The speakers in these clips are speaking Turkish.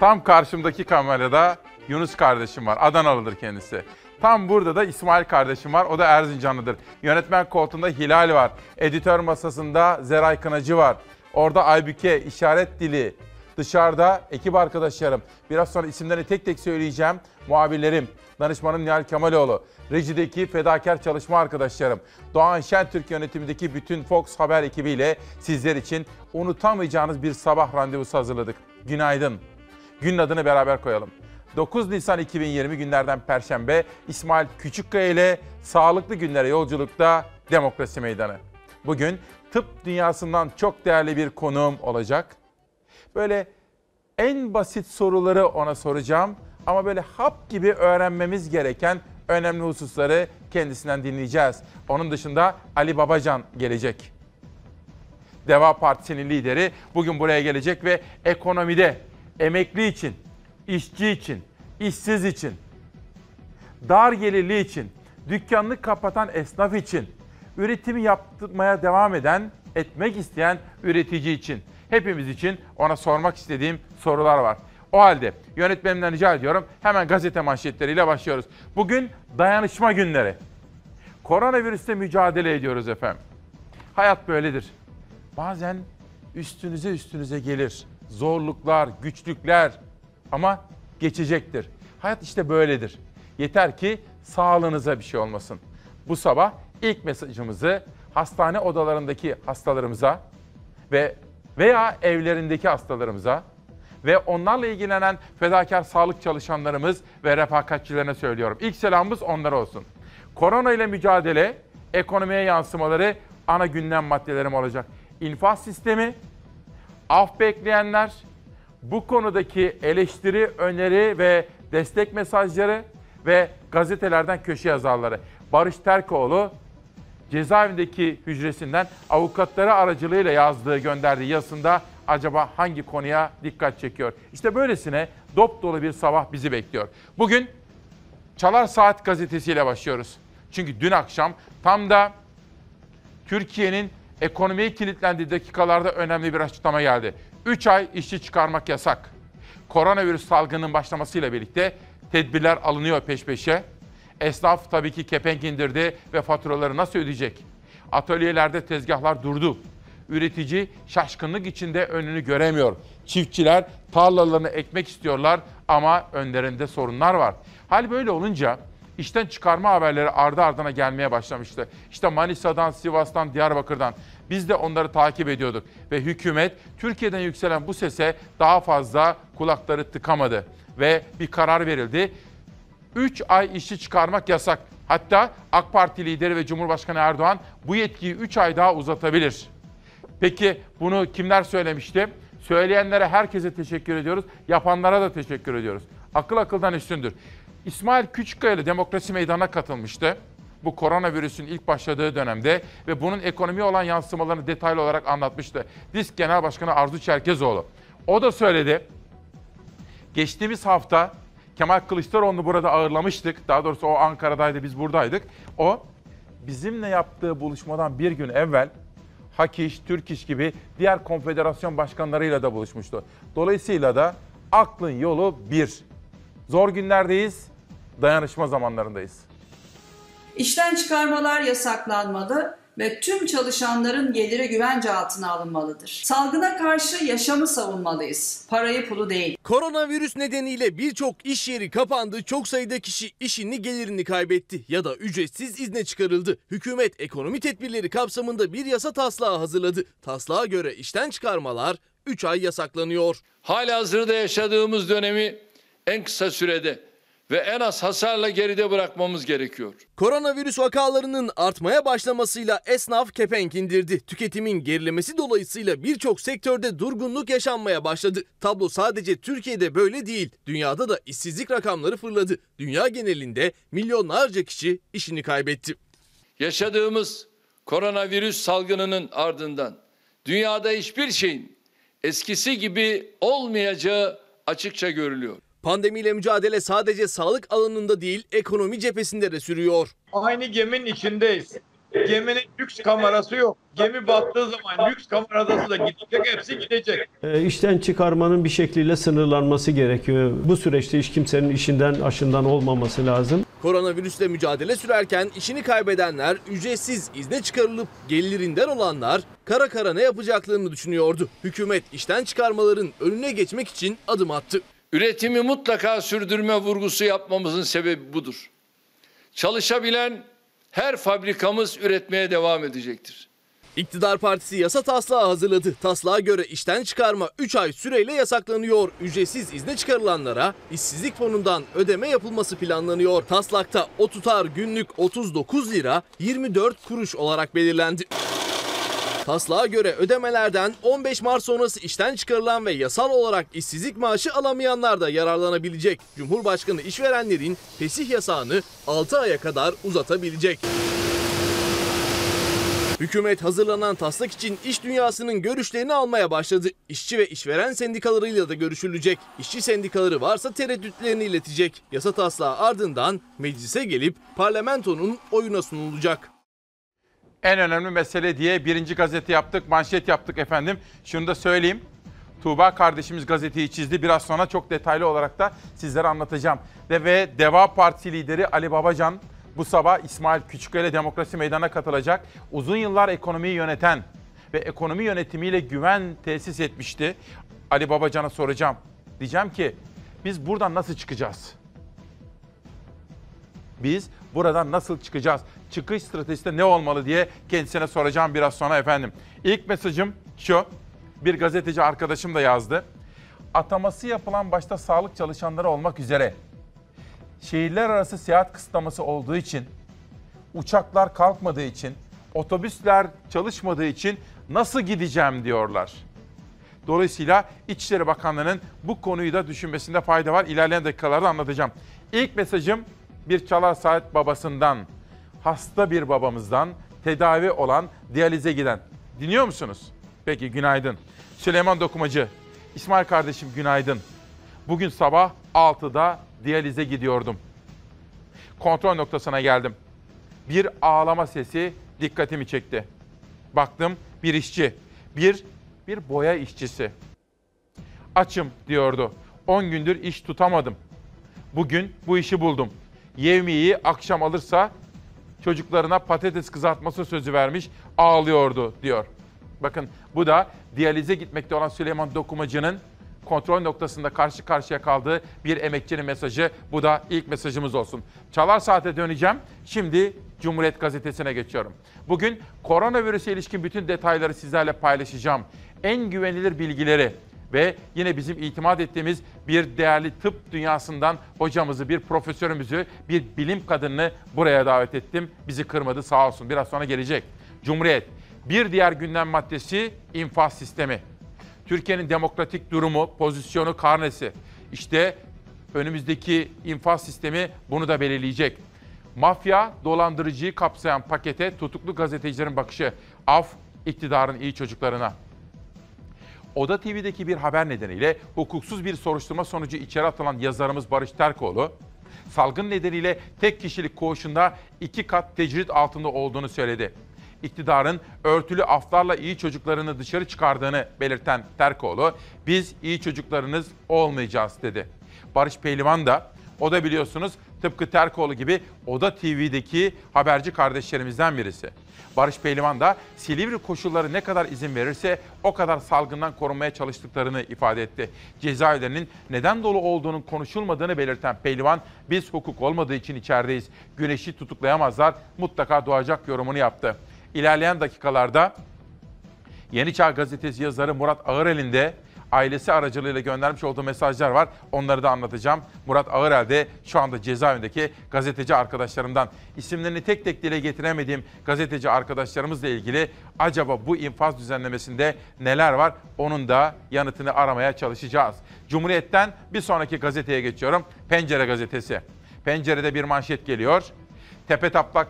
Tam karşımdaki kamerada Yunus kardeşim var. Adanalıdır kendisi. Tam burada da İsmail kardeşim var. O da Erzincanlıdır. Yönetmen koltuğunda Hilal var. Editör masasında Zeray Kınacı var. Orada Aybüke, işaret dili. Dışarıda ekip arkadaşlarım. Biraz sonra isimlerini tek tek söyleyeceğim. Muhabirlerim, danışmanım Nihal Kemaloğlu. Rejideki fedakar çalışma arkadaşlarım. Doğan Şentürk yönetimindeki bütün Fox Haber ekibiyle sizler için unutamayacağınız bir sabah randevusu hazırladık. Günaydın. Günün adını beraber koyalım. 9 Nisan 2020 günlerden Perşembe İsmail Küçükkaya ile sağlıklı günlere yolculukta Demokrasi Meydanı. Bugün tıp dünyasından çok değerli bir konuğum olacak. Böyle en basit soruları ona soracağım ama böyle hap gibi öğrenmemiz gereken önemli hususları kendisinden dinleyeceğiz. Onun dışında Ali Babacan gelecek. Deva Partisi'nin lideri bugün buraya gelecek ve ekonomide emekli için, işçi için, işsiz için, dar gelirli için, dükkanını kapatan esnaf için, üretimi yaptırmaya devam eden, etmek isteyen üretici için, hepimiz için ona sormak istediğim sorular var. O halde yönetmenimden rica ediyorum hemen gazete manşetleriyle başlıyoruz. Bugün dayanışma günleri. Koronavirüste mücadele ediyoruz efendim. Hayat böyledir. Bazen üstünüze üstünüze gelir. Zorluklar, güçlükler ama geçecektir. Hayat işte böyledir. Yeter ki sağlığınıza bir şey olmasın. Bu sabah ilk mesajımızı hastane odalarındaki hastalarımıza ve veya evlerindeki hastalarımıza ve onlarla ilgilenen fedakar sağlık çalışanlarımız ve refakatçilerine söylüyorum. İlk selamımız onlara olsun. Korona ile mücadele, ekonomiye yansımaları ana gündem maddelerim olacak. İnfaz sistemi, af bekleyenler, bu konudaki eleştiri, öneri ve destek mesajları ve gazetelerden köşe yazarları. Barış Terkoğlu cezaevindeki hücresinden avukatları aracılığıyla yazdığı gönderdiği yazısında acaba hangi konuya dikkat çekiyor? İşte böylesine dop dolu bir sabah bizi bekliyor. Bugün Çalar Saat gazetesiyle başlıyoruz. Çünkü dün akşam tam da Türkiye'nin ekonomiye kilitlendiği dakikalarda önemli bir açıklama geldi. 3 ay işçi çıkarmak yasak. Koronavirüs salgının başlamasıyla birlikte tedbirler alınıyor peş peşe. Esnaf tabii ki kepenk indirdi ve faturaları nasıl ödeyecek? Atölyelerde tezgahlar durdu. Üretici şaşkınlık içinde önünü göremiyor. Çiftçiler tarlalarını ekmek istiyorlar ama önlerinde sorunlar var. Hal böyle olunca işten çıkarma haberleri ardı ardına gelmeye başlamıştı. İşte Manisa'dan, Sivas'tan, Diyarbakır'dan biz de onları takip ediyorduk ve hükümet Türkiye'den yükselen bu sese daha fazla kulakları tıkamadı ve bir karar verildi. 3 ay işçi çıkarmak yasak. Hatta AK Parti lideri ve Cumhurbaşkanı Erdoğan bu yetkiyi 3 ay daha uzatabilir. Peki bunu kimler söylemişti? Söyleyenlere herkese teşekkür ediyoruz. Yapanlara da teşekkür ediyoruz. Akıl akıldan üstündür. İsmail Küçükkaya ile Demokrasi Meydanı'na katılmıştı. Bu koronavirüsün ilk başladığı dönemde ve bunun ekonomi olan yansımalarını detaylı olarak anlatmıştı. Disk Genel Başkanı Arzu Çerkezoğlu. O da söyledi. Geçtiğimiz hafta Kemal Kılıçdaroğlu'nu burada ağırlamıştık. Daha doğrusu o Ankara'daydı, biz buradaydık. O bizimle yaptığı buluşmadan bir gün evvel Hak İş, Türk İş gibi diğer konfederasyon başkanlarıyla da buluşmuştu. Dolayısıyla da aklın yolu bir. Zor günlerdeyiz, dayanışma zamanlarındayız. İşten çıkarmalar yasaklanmalı ve tüm çalışanların geliri güvence altına alınmalıdır. Salgına karşı yaşamı savunmalıyız. Parayı pulu değil. Koronavirüs nedeniyle birçok iş yeri kapandı, çok sayıda kişi işini gelirini kaybetti ya da ücretsiz izne çıkarıldı. Hükümet ekonomi tedbirleri kapsamında bir yasa taslağı hazırladı. Taslağa göre işten çıkarmalar 3 ay yasaklanıyor. Halihazırda yaşadığımız dönemi en kısa sürede ve en az hasarla geride bırakmamız gerekiyor. Koronavirüs vakalarının artmaya başlamasıyla esnaf kepenk indirdi. Tüketimin gerilemesi dolayısıyla birçok sektörde durgunluk yaşanmaya başladı. Tablo sadece Türkiye'de böyle değil. Dünyada da işsizlik rakamları fırladı. Dünya genelinde milyonlarca kişi işini kaybetti. Yaşadığımız koronavirüs salgınının ardından dünyada hiçbir şeyin eskisi gibi olmayacağı açıkça görülüyor. Pandemiyle mücadele sadece sağlık alanında değil ekonomi cephesinde de sürüyor. Aynı geminin içindeyiz. Geminin lüks kamerası yok. Gemi battığı zaman lüks kamerası da gidecek, hepsi gidecek. E, işten çıkarmanın bir şekliyle sınırlanması gerekiyor. Bu süreçte hiç kimsenin işinden aşından olmaması lazım. Koronavirüsle mücadele sürerken işini kaybedenler, ücretsiz izne çıkarılıp gelirinden olanlar kara kara ne yapacaklarını düşünüyordu. Hükümet işten çıkarmaların önüne geçmek için adım attı. Üretimi mutlaka sürdürme vurgusu yapmamızın sebebi budur. Çalışabilen her fabrikamız üretmeye devam edecektir. İktidar Partisi yasa taslağı hazırladı. Taslağa göre işten çıkarma 3 ay süreyle yasaklanıyor. Ücretsiz izne çıkarılanlara işsizlik fonundan ödeme yapılması planlanıyor. Taslakta o tutar günlük 39 lira 24 kuruş olarak belirlendi. Taslağa göre ödemelerden 15 Mart sonrası işten çıkarılan ve yasal olarak işsizlik maaşı alamayanlar da yararlanabilecek. Cumhurbaşkanı işverenlerin fesih yasağını 6 aya kadar uzatabilecek. Hükümet hazırlanan taslak için iş dünyasının görüşlerini almaya başladı. İşçi ve işveren sendikalarıyla da görüşülecek. İşçi sendikaları varsa tereddütlerini iletecek. Yasa taslağı ardından meclise gelip parlamentonun oyuna sunulacak. En önemli mesele diye birinci gazete yaptık, manşet yaptık efendim. Şunu da söyleyeyim. Tuğba kardeşimiz gazeteyi çizdi. Biraz sonra çok detaylı olarak da sizlere anlatacağım. Ve, ve Deva Partisi lideri Ali Babacan bu sabah İsmail Küçüköy'le Demokrasi Meydanı'na katılacak. Uzun yıllar ekonomiyi yöneten ve ekonomi yönetimiyle güven tesis etmişti. Ali Babacan'a soracağım. Diyeceğim ki biz buradan nasıl çıkacağız? Biz buradan nasıl çıkacağız? Çıkış stratejisi ne olmalı diye kendisine soracağım biraz sonra efendim. İlk mesajım şu. Bir gazeteci arkadaşım da yazdı. Ataması yapılan başta sağlık çalışanları olmak üzere şehirler arası seyahat kısıtlaması olduğu için, uçaklar kalkmadığı için, otobüsler çalışmadığı için nasıl gideceğim diyorlar. Dolayısıyla İçişleri Bakanlığı'nın bu konuyu da düşünmesinde fayda var. İlerleyen dakikalarda anlatacağım. İlk mesajım bir çalar saat babasından, hasta bir babamızdan, tedavi olan, diyalize giden. Dinliyor musunuz? Peki günaydın. Süleyman Dokumacı, İsmail kardeşim günaydın. Bugün sabah 6'da diyalize gidiyordum. Kontrol noktasına geldim. Bir ağlama sesi dikkatimi çekti. Baktım bir işçi, bir bir boya işçisi. Açım diyordu. 10 gündür iş tutamadım. Bugün bu işi buldum. Yevmiyeyi akşam alırsa çocuklarına patates kızartması sözü vermiş ağlıyordu diyor. Bakın bu da diyalize gitmekte olan Süleyman Dokumacı'nın kontrol noktasında karşı karşıya kaldığı bir emekçinin mesajı. Bu da ilk mesajımız olsun. Çalar Saat'e döneceğim. Şimdi Cumhuriyet Gazetesi'ne geçiyorum. Bugün koronavirüse ilişkin bütün detayları sizlerle paylaşacağım. En güvenilir bilgileri ve yine bizim itimat ettiğimiz bir değerli tıp dünyasından hocamızı, bir profesörümüzü, bir bilim kadınını buraya davet ettim. Bizi kırmadı sağ olsun. Biraz sonra gelecek. Cumhuriyet. Bir diğer gündem maddesi infaz sistemi. Türkiye'nin demokratik durumu, pozisyonu, karnesi. İşte önümüzdeki infaz sistemi bunu da belirleyecek. Mafya, dolandırıcıyı kapsayan pakete tutuklu gazetecilerin bakışı. Af, iktidarın iyi çocuklarına. Oda TV'deki bir haber nedeniyle hukuksuz bir soruşturma sonucu içeri atılan yazarımız Barış Terkoğlu, salgın nedeniyle tek kişilik koğuşunda iki kat tecrit altında olduğunu söyledi. İktidarın örtülü aflarla iyi çocuklarını dışarı çıkardığını belirten Terkoğlu, biz iyi çocuklarınız olmayacağız dedi. Barış Pehlivan da, o da biliyorsunuz tıpkı Terkoğlu gibi Oda TV'deki haberci kardeşlerimizden birisi. Barış Pehlivan da Silivri koşulları ne kadar izin verirse o kadar salgından korunmaya çalıştıklarını ifade etti. Cezaevlerinin neden dolu olduğunun konuşulmadığını belirten Pehlivan, biz hukuk olmadığı için içerideyiz. Güneşi tutuklayamazlar, mutlaka doğacak yorumunu yaptı. İlerleyen dakikalarda Yeni Çağ Gazetesi yazarı Murat Ağırel'in de ailesi aracılığıyla göndermiş olduğu mesajlar var. Onları da anlatacağım. Murat Ağırel de şu anda cezaevindeki gazeteci arkadaşlarımdan. İsimlerini tek tek dile getiremediğim gazeteci arkadaşlarımızla ilgili acaba bu infaz düzenlemesinde neler var? Onun da yanıtını aramaya çalışacağız. Cumhuriyet'ten bir sonraki gazeteye geçiyorum. Pencere gazetesi. Pencerede bir manşet geliyor. Tepe taplak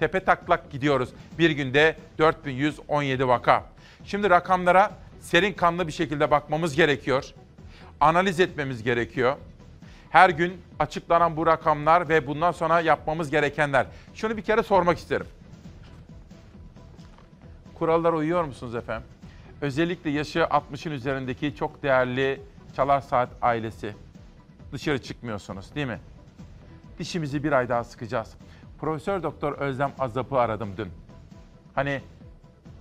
tepe taklak gidiyoruz. Bir günde 4117 vaka. Şimdi rakamlara serin kanlı bir şekilde bakmamız gerekiyor. Analiz etmemiz gerekiyor. Her gün açıklanan bu rakamlar ve bundan sonra yapmamız gerekenler. Şunu bir kere sormak isterim. kurallara uyuyor musunuz efendim? Özellikle yaşı 60'ın üzerindeki çok değerli Çalar Saat ailesi. Dışarı çıkmıyorsunuz değil mi? Dişimizi bir ay daha sıkacağız. Profesör Doktor Özlem Azap'ı aradım dün. Hani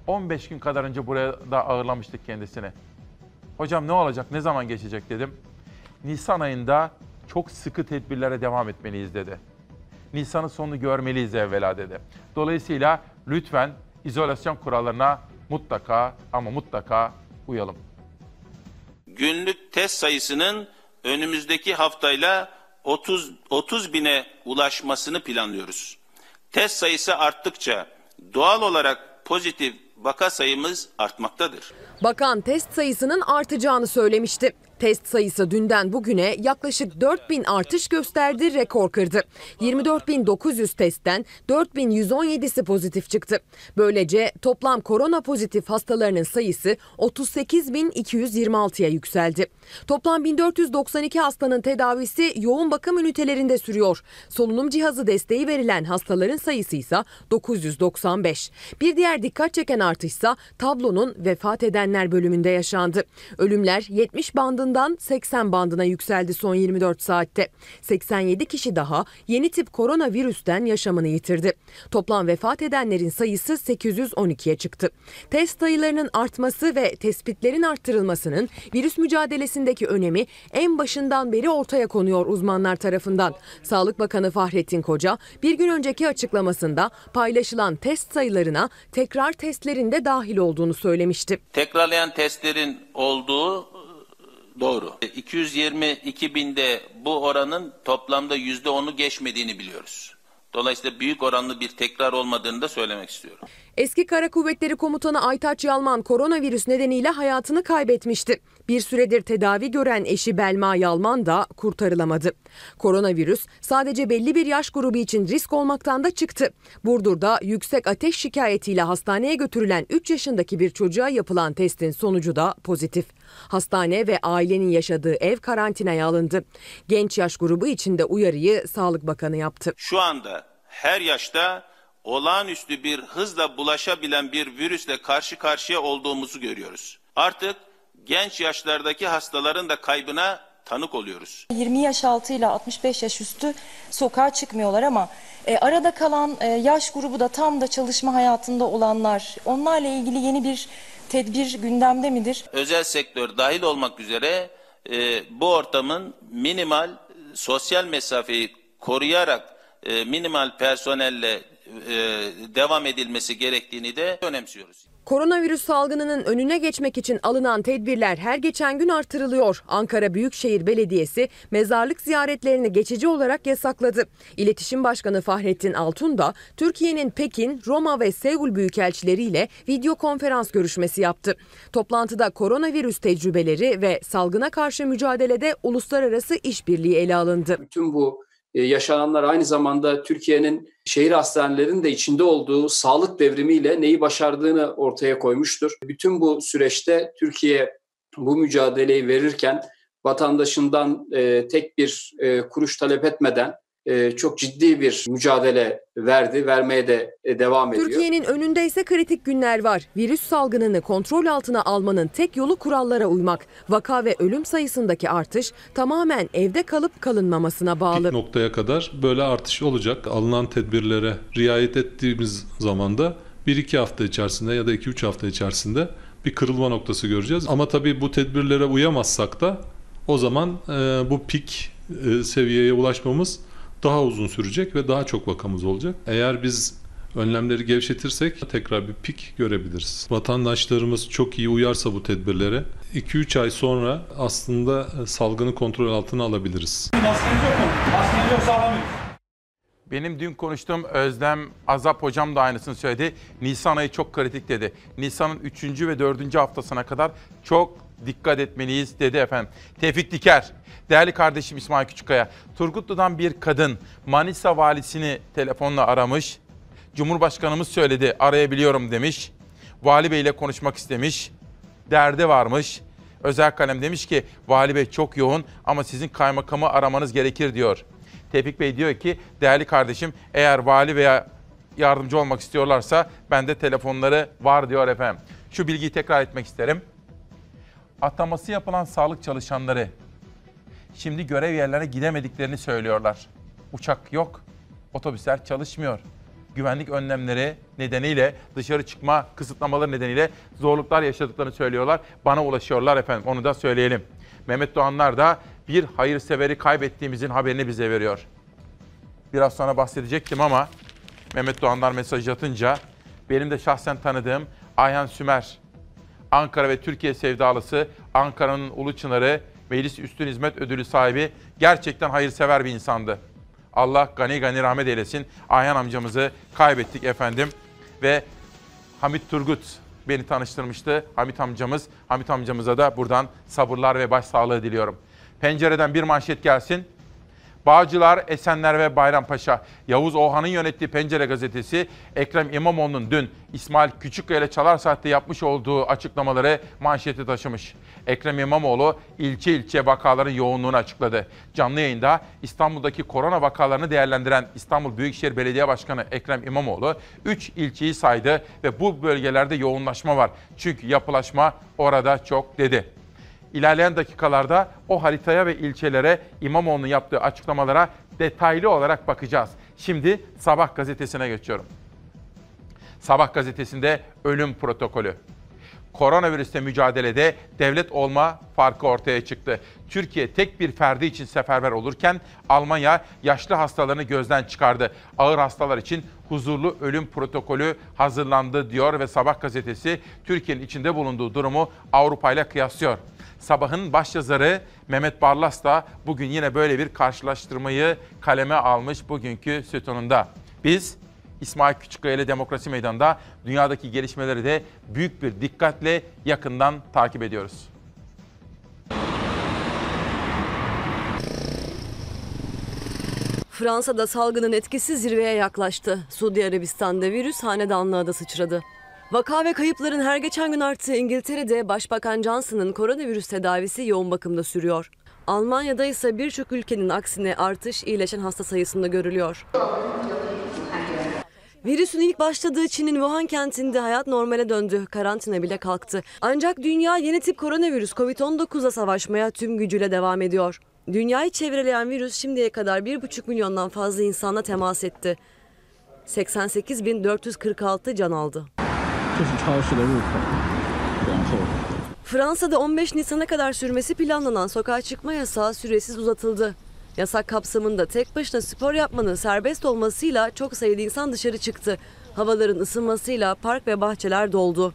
15 gün kadar önce buraya da ağırlamıştık kendisini. Hocam ne olacak, ne zaman geçecek dedim. Nisan ayında çok sıkı tedbirlere devam etmeliyiz dedi. Nisan'ın sonunu görmeliyiz evvela dedi. Dolayısıyla lütfen izolasyon kurallarına mutlaka ama mutlaka uyalım. Günlük test sayısının önümüzdeki haftayla 30 30 bine ulaşmasını planlıyoruz. Test sayısı arttıkça doğal olarak pozitif vaka sayımız artmaktadır. Bakan test sayısının artacağını söylemişti. Test sayısı dünden bugüne yaklaşık 4000 artış gösterdi, rekor kırdı. 24.900 testten 4117'si pozitif çıktı. Böylece toplam korona pozitif hastalarının sayısı 38.226'ya yükseldi. Toplam 1492 hastanın tedavisi yoğun bakım ünitelerinde sürüyor. Solunum cihazı desteği verilen hastaların sayısı ise 995. Bir diğer dikkat çeken artışsa tablonun vefat edenler bölümünde yaşandı. Ölümler 70 bandından 80 bandına yükseldi son 24 saatte. 87 kişi daha yeni tip koronavirüsten yaşamını yitirdi. Toplam vefat edenlerin sayısı 812'ye çıktı. Test sayılarının artması ve tespitlerin arttırılmasının virüs mücadelesindeki önemi en başından beri ortaya konuyor uzmanlar tarafından. Sağlık Bakanı Fahrettin Koca bir gün önceki açıklamasında paylaşılan test sayılarına tekrar testlerin de dahil olduğunu söylemişti. Tekrarlayan testlerin olduğu doğru. 222 binde bu oranın toplamda yüzde onu geçmediğini biliyoruz. Dolayısıyla büyük oranlı bir tekrar olmadığını da söylemek istiyorum. Eski Kara Kuvvetleri Komutanı Aytaç Yalman koronavirüs nedeniyle hayatını kaybetmişti. Bir süredir tedavi gören eşi Belma Yalman da kurtarılamadı. Koronavirüs sadece belli bir yaş grubu için risk olmaktan da çıktı. Burdur'da yüksek ateş şikayetiyle hastaneye götürülen 3 yaşındaki bir çocuğa yapılan testin sonucu da pozitif. Hastane ve ailenin yaşadığı ev karantinaya alındı. Genç yaş grubu için de uyarıyı Sağlık Bakanı yaptı. Şu anda her yaşta olağanüstü bir hızla bulaşabilen bir virüsle karşı karşıya olduğumuzu görüyoruz. Artık genç yaşlardaki hastaların da kaybına tanık oluyoruz. 20 yaş altı ile 65 yaş üstü sokağa çıkmıyorlar ama e, arada kalan e, yaş grubu da tam da çalışma hayatında olanlar onlarla ilgili yeni bir tedbir gündemde midir? Özel sektör dahil olmak üzere e, bu ortamın minimal e, sosyal mesafeyi koruyarak e, minimal personelle e, devam edilmesi gerektiğini de önemsiyoruz. Koronavirüs salgınının önüne geçmek için alınan tedbirler her geçen gün artırılıyor. Ankara Büyükşehir Belediyesi mezarlık ziyaretlerini geçici olarak yasakladı. İletişim Başkanı Fahrettin Altun da Türkiye'nin Pekin, Roma ve Seul büyükelçileriyle video konferans görüşmesi yaptı. Toplantıda koronavirüs tecrübeleri ve salgına karşı mücadelede uluslararası işbirliği ele alındı. Bütün bu yaşananlar aynı zamanda Türkiye'nin şehir hastanelerinin de içinde olduğu sağlık devrimiyle neyi başardığını ortaya koymuştur. Bütün bu süreçte Türkiye bu mücadeleyi verirken vatandaşından e, tek bir e, kuruş talep etmeden e, çok ciddi bir mücadele verdi, vermeye de e, devam ediyor. Türkiye'nin önünde ise kritik günler var. Virüs salgınını kontrol altına almanın tek yolu kurallara uymak. Vaka ve ölüm sayısındaki artış tamamen evde kalıp kalınmamasına bağlı. Pik noktaya kadar böyle artış olacak. Alınan tedbirlere riayet ettiğimiz zaman da 1-2 hafta içerisinde ya da 2-3 hafta içerisinde bir kırılma noktası göreceğiz. Ama tabii bu tedbirlere uyamazsak da o zaman e, bu pik e, seviyeye ulaşmamız daha uzun sürecek ve daha çok vakamız olacak. Eğer biz önlemleri gevşetirsek tekrar bir pik görebiliriz. Vatandaşlarımız çok iyi uyarsa bu tedbirlere 2-3 ay sonra aslında salgını kontrol altına alabiliriz. Benim dün konuştuğum Özlem Azap hocam da aynısını söyledi. Nisan ayı çok kritik dedi. Nisan'ın 3. ve 4. haftasına kadar çok dikkat etmeliyiz dedi efendim. Tevfik Diker, değerli kardeşim İsmail Küçükkaya, Turgutlu'dan bir kadın Manisa valisini telefonla aramış. Cumhurbaşkanımız söyledi arayabiliyorum demiş. Vali Bey ile konuşmak istemiş. Derdi varmış. Özel kalem demiş ki Vali Bey çok yoğun ama sizin kaymakamı aramanız gerekir diyor. Tevfik Bey diyor ki değerli kardeşim eğer vali veya yardımcı olmak istiyorlarsa bende telefonları var diyor efendim. Şu bilgiyi tekrar etmek isterim. Ataması yapılan sağlık çalışanları şimdi görev yerlerine gidemediklerini söylüyorlar. Uçak yok, otobüsler çalışmıyor. Güvenlik önlemleri nedeniyle dışarı çıkma kısıtlamaları nedeniyle zorluklar yaşadıklarını söylüyorlar. Bana ulaşıyorlar efendim onu da söyleyelim. Mehmet Doğanlar da bir hayırseveri kaybettiğimizin haberini bize veriyor. Biraz sonra bahsedecektim ama Mehmet Doğanlar mesaj atınca benim de şahsen tanıdığım Ayhan Sümer, Ankara ve Türkiye sevdalısı, Ankara'nın Ulu Çınarı, Meclis Üstün Hizmet Ödülü sahibi gerçekten hayırsever bir insandı. Allah gani gani rahmet eylesin. Ayhan amcamızı kaybettik efendim. Ve Hamit Turgut beni tanıştırmıştı. Hamit amcamız. Hamit amcamıza da buradan sabırlar ve başsağlığı diliyorum. Pencereden bir manşet gelsin. Bağcılar, Esenler ve Bayrampaşa. Yavuz Oğan'ın yönettiği Pencere gazetesi Ekrem İmamoğlu'nun dün İsmail Küçükkaya ile Çalar Saat'te yapmış olduğu açıklamaları manşeti taşımış. Ekrem İmamoğlu ilçe ilçe vakaların yoğunluğunu açıkladı. Canlı yayında İstanbul'daki korona vakalarını değerlendiren İstanbul Büyükşehir Belediye Başkanı Ekrem İmamoğlu 3 ilçeyi saydı ve bu bölgelerde yoğunlaşma var. Çünkü yapılaşma orada çok dedi. İlerleyen dakikalarda o haritaya ve ilçelere İmamoğlu'nun yaptığı açıklamalara detaylı olarak bakacağız. Şimdi Sabah gazetesine geçiyorum. Sabah gazetesinde ölüm protokolü. Koronavirüste mücadelede devlet olma farkı ortaya çıktı. Türkiye tek bir ferdi için seferber olurken Almanya yaşlı hastalarını gözden çıkardı. Ağır hastalar için huzurlu ölüm protokolü hazırlandı diyor ve Sabah gazetesi Türkiye'nin içinde bulunduğu durumu Avrupa ile kıyaslıyor. Sabahın başyazarı Mehmet Barlas da bugün yine böyle bir karşılaştırmayı kaleme almış bugünkü sütununda. Biz İsmail Küçükkaya ile Demokrasi Meydanı'nda dünyadaki gelişmeleri de büyük bir dikkatle yakından takip ediyoruz. Fransa'da salgının etkisi zirveye yaklaştı. Suudi Arabistan'da virüs hanedanlığa da sıçradı. Vaka ve kayıpların her geçen gün arttığı İngiltere'de Başbakan Johnson'ın koronavirüs tedavisi yoğun bakımda sürüyor. Almanya'da ise birçok ülkenin aksine artış iyileşen hasta sayısında görülüyor. Virüsün ilk başladığı Çin'in Wuhan kentinde hayat normale döndü. Karantina bile kalktı. Ancak dünya yeni tip koronavirüs COVID-19'a savaşmaya tüm gücüyle devam ediyor. Dünyayı çevreleyen virüs şimdiye kadar 1,5 milyondan fazla insanla temas etti. 88.446 can aldı. Fransa'da 15 Nisan'a kadar sürmesi planlanan sokağa çıkma yasağı süresiz uzatıldı. Yasak kapsamında tek başına spor yapmanın serbest olmasıyla çok sayıda insan dışarı çıktı. Havaların ısınmasıyla park ve bahçeler doldu.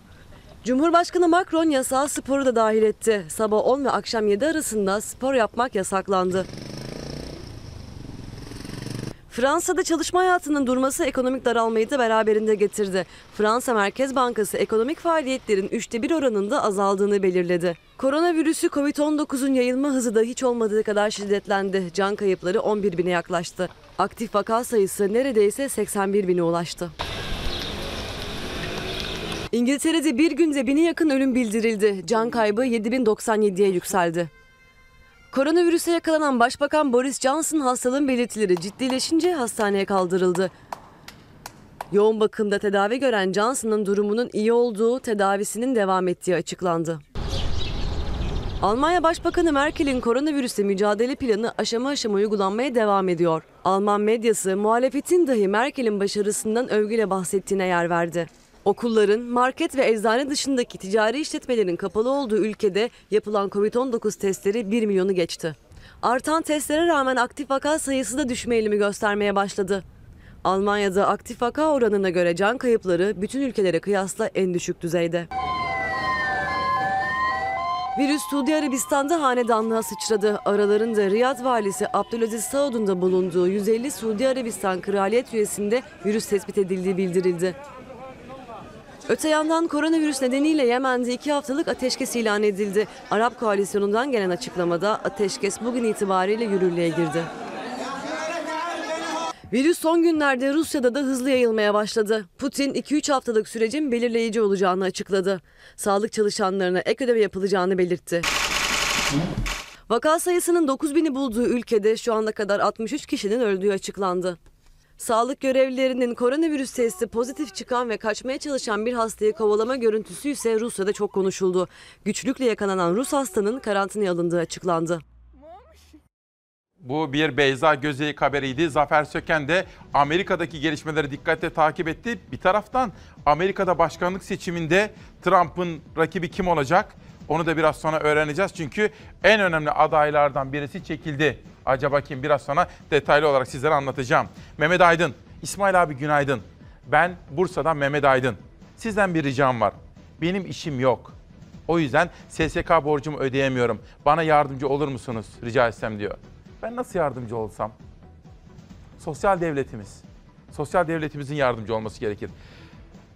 Cumhurbaşkanı Macron yasağı sporu da dahil etti. Sabah 10 ve akşam 7 arasında spor yapmak yasaklandı. Fransa'da çalışma hayatının durması ekonomik daralmayı da beraberinde getirdi. Fransa Merkez Bankası ekonomik faaliyetlerin üçte bir oranında azaldığını belirledi. Koronavirüsü Covid-19'un yayılma hızı da hiç olmadığı kadar şiddetlendi. Can kayıpları 11 bine yaklaştı. Aktif vaka sayısı neredeyse 81 bine ulaştı. İngiltere'de bir günde bine yakın ölüm bildirildi. Can kaybı 7097'ye yükseldi. Koronavirüse yakalanan Başbakan Boris Johnson hastalığın belirtileri ciddileşince hastaneye kaldırıldı. Yoğun bakımda tedavi gören Johnson'ın durumunun iyi olduğu, tedavisinin devam ettiği açıklandı. Almanya Başbakanı Merkel'in koronavirüsle mücadele planı aşama aşama uygulanmaya devam ediyor. Alman medyası muhalefetin dahi Merkel'in başarısından övgüyle bahsettiğine yer verdi. Okulların, market ve eczane dışındaki ticari işletmelerin kapalı olduğu ülkede yapılan Covid-19 testleri 1 milyonu geçti. Artan testlere rağmen aktif vaka sayısı da düşme eğilimi göstermeye başladı. Almanya'da aktif vaka oranına göre can kayıpları bütün ülkelere kıyasla en düşük düzeyde. Virüs Suudi Arabistan'da hanedanlığa sıçradı. Aralarında Riyad valisi Abdülaziz Saud'un da bulunduğu 150 Suudi Arabistan kraliyet üyesinde virüs tespit edildiği bildirildi. Öte yandan koronavirüs nedeniyle Yemen'de iki haftalık ateşkes ilan edildi. Arap koalisyonundan gelen açıklamada ateşkes bugün itibariyle yürürlüğe girdi. Virüs son günlerde Rusya'da da hızlı yayılmaya başladı. Putin 2-3 haftalık sürecin belirleyici olacağını açıkladı. Sağlık çalışanlarına ek ödeme yapılacağını belirtti. Vaka sayısının 9000'i bulduğu ülkede şu ana kadar 63 kişinin öldüğü açıklandı. Sağlık görevlilerinin koronavirüs testi pozitif çıkan ve kaçmaya çalışan bir hastayı kovalama görüntüsü ise Rusya'da çok konuşuldu. Güçlükle yakalanan Rus hastanın karantinaya alındığı açıklandı. Bu bir Beyza Gözeyik haberiydi. Zafer Söken de Amerika'daki gelişmeleri dikkatle takip etti. Bir taraftan Amerika'da başkanlık seçiminde Trump'ın rakibi kim olacak? Onu da biraz sonra öğreneceğiz. Çünkü en önemli adaylardan birisi çekildi. Acaba kim? Biraz sonra detaylı olarak sizlere anlatacağım. Mehmet Aydın, İsmail abi günaydın. Ben Bursa'dan Mehmet Aydın. Sizden bir ricam var. Benim işim yok. O yüzden SSK borcumu ödeyemiyorum. Bana yardımcı olur musunuz rica etsem diyor. Ben nasıl yardımcı olsam? Sosyal devletimiz. Sosyal devletimizin yardımcı olması gerekir.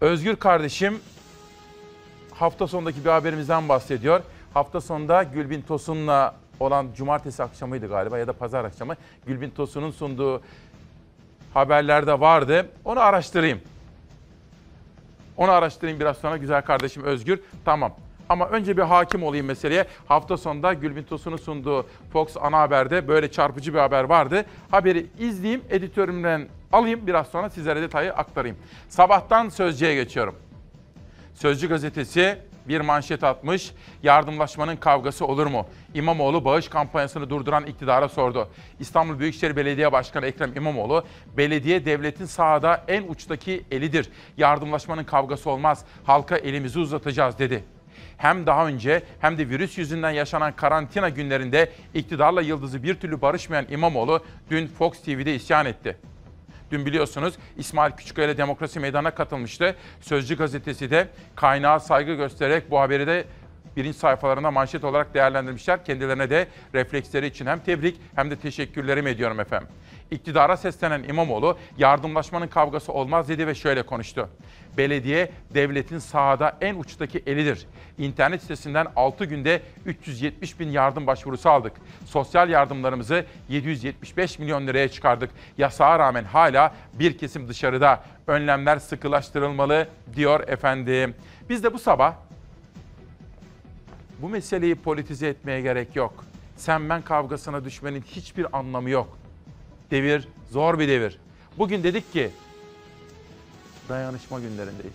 Özgür kardeşim hafta sonundaki bir haberimizden bahsediyor. Hafta sonunda Gülbin Tosun'la olan cumartesi akşamıydı galiba ya da pazar akşamı Gülbin Tosun'un sunduğu haberlerde vardı. Onu araştırayım. Onu araştırayım biraz sonra güzel kardeşim Özgür. Tamam. Ama önce bir hakim olayım meseleye. Hafta sonunda Gülbin Tosun'un sunduğu Fox ana haberde böyle çarpıcı bir haber vardı. Haberi izleyeyim, editörümden alayım. Biraz sonra sizlere detayı aktarayım. Sabahtan Sözcü'ye geçiyorum. Sözcü gazetesi bir manşet atmış. Yardımlaşmanın kavgası olur mu? İmamoğlu bağış kampanyasını durduran iktidara sordu. İstanbul Büyükşehir Belediye Başkanı Ekrem İmamoğlu, belediye devletin sahada en uçtaki elidir. Yardımlaşmanın kavgası olmaz. Halka elimizi uzatacağız dedi. Hem daha önce hem de virüs yüzünden yaşanan karantina günlerinde iktidarla yıldızı bir türlü barışmayan İmamoğlu dün Fox TV'de isyan etti. Dün biliyorsunuz İsmail Küçükkaya ile Demokrasi Meydanı'na katılmıştı. Sözcü gazetesi de kaynağa saygı göstererek bu haberi de birinci sayfalarında manşet olarak değerlendirmişler. Kendilerine de refleksleri için hem tebrik hem de teşekkürlerimi ediyorum efendim. İktidara seslenen İmamoğlu yardımlaşmanın kavgası olmaz dedi ve şöyle konuştu. Belediye devletin sahada en uçtaki elidir. İnternet sitesinden 6 günde 370 bin yardım başvurusu aldık. Sosyal yardımlarımızı 775 milyon liraya çıkardık. Yasağa rağmen hala bir kesim dışarıda. Önlemler sıkılaştırılmalı diyor efendim. Biz de bu sabah bu meseleyi politize etmeye gerek yok. Sen ben kavgasına düşmenin hiçbir anlamı yok. Devir zor bir devir. Bugün dedik ki dayanışma günlerindeyiz.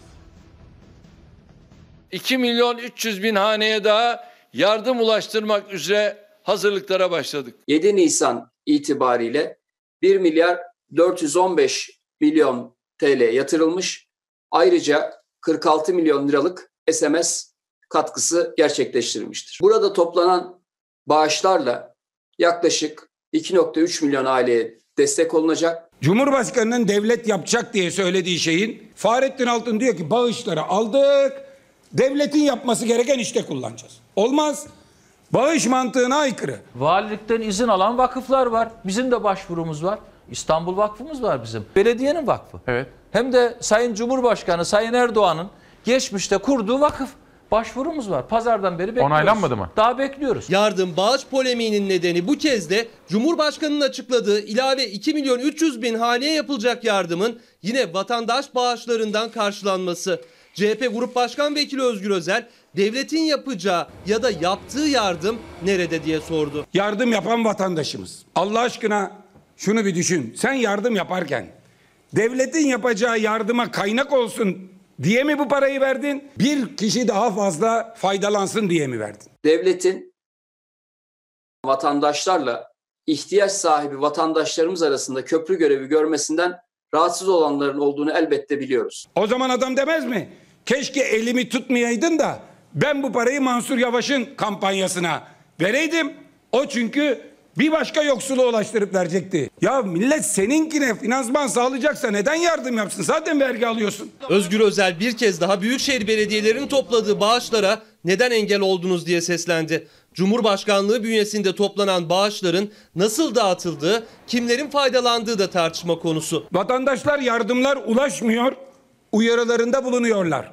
2 milyon 300 bin haneye daha yardım ulaştırmak üzere hazırlıklara başladık. 7 Nisan itibariyle 1 milyar 415 milyon TL yatırılmış. Ayrıca 46 milyon liralık SMS katkısı gerçekleştirilmiştir. Burada toplanan bağışlarla yaklaşık 2.3 milyon aileye destek olunacak. Cumhurbaşkanının devlet yapacak diye söylediği şeyin Fahrettin Altun diyor ki bağışları aldık. Devletin yapması gereken işte kullanacağız. Olmaz. Bağış mantığına aykırı. Valilikten izin alan vakıflar var. Bizim de başvurumuz var. İstanbul Vakfımız var bizim. Belediyenin vakfı. Evet. Hem de Sayın Cumhurbaşkanı Sayın Erdoğan'ın geçmişte kurduğu vakıf. Başvurumuz var. Pazardan beri bekliyoruz. Onaylanmadı mı? Daha bekliyoruz. Yardım bağış polemiğinin nedeni bu kez de Cumhurbaşkanı'nın açıkladığı ilave 2 milyon 300 bin haneye yapılacak yardımın yine vatandaş bağışlarından karşılanması. CHP Grup Başkan Vekili Özgür Özel, devletin yapacağı ya da yaptığı yardım nerede diye sordu. Yardım yapan vatandaşımız. Allah aşkına şunu bir düşün. Sen yardım yaparken devletin yapacağı yardıma kaynak olsun diye mi bu parayı verdin? Bir kişi daha fazla faydalansın diye mi verdin? Devletin vatandaşlarla ihtiyaç sahibi vatandaşlarımız arasında köprü görevi görmesinden rahatsız olanların olduğunu elbette biliyoruz. O zaman adam demez mi? Keşke elimi tutmayaydın da ben bu parayı Mansur Yavaş'ın kampanyasına vereydim. O çünkü bir başka yoksula ulaştırıp verecekti. Ya millet seninkine finansman sağlayacaksa neden yardım yapsın? Zaten vergi alıyorsun. Özgür Özel bir kez daha Büyükşehir Belediyelerinin topladığı bağışlara neden engel oldunuz diye seslendi. Cumhurbaşkanlığı bünyesinde toplanan bağışların nasıl dağıtıldığı, kimlerin faydalandığı da tartışma konusu. Vatandaşlar yardımlar ulaşmıyor, uyarılarında bulunuyorlar.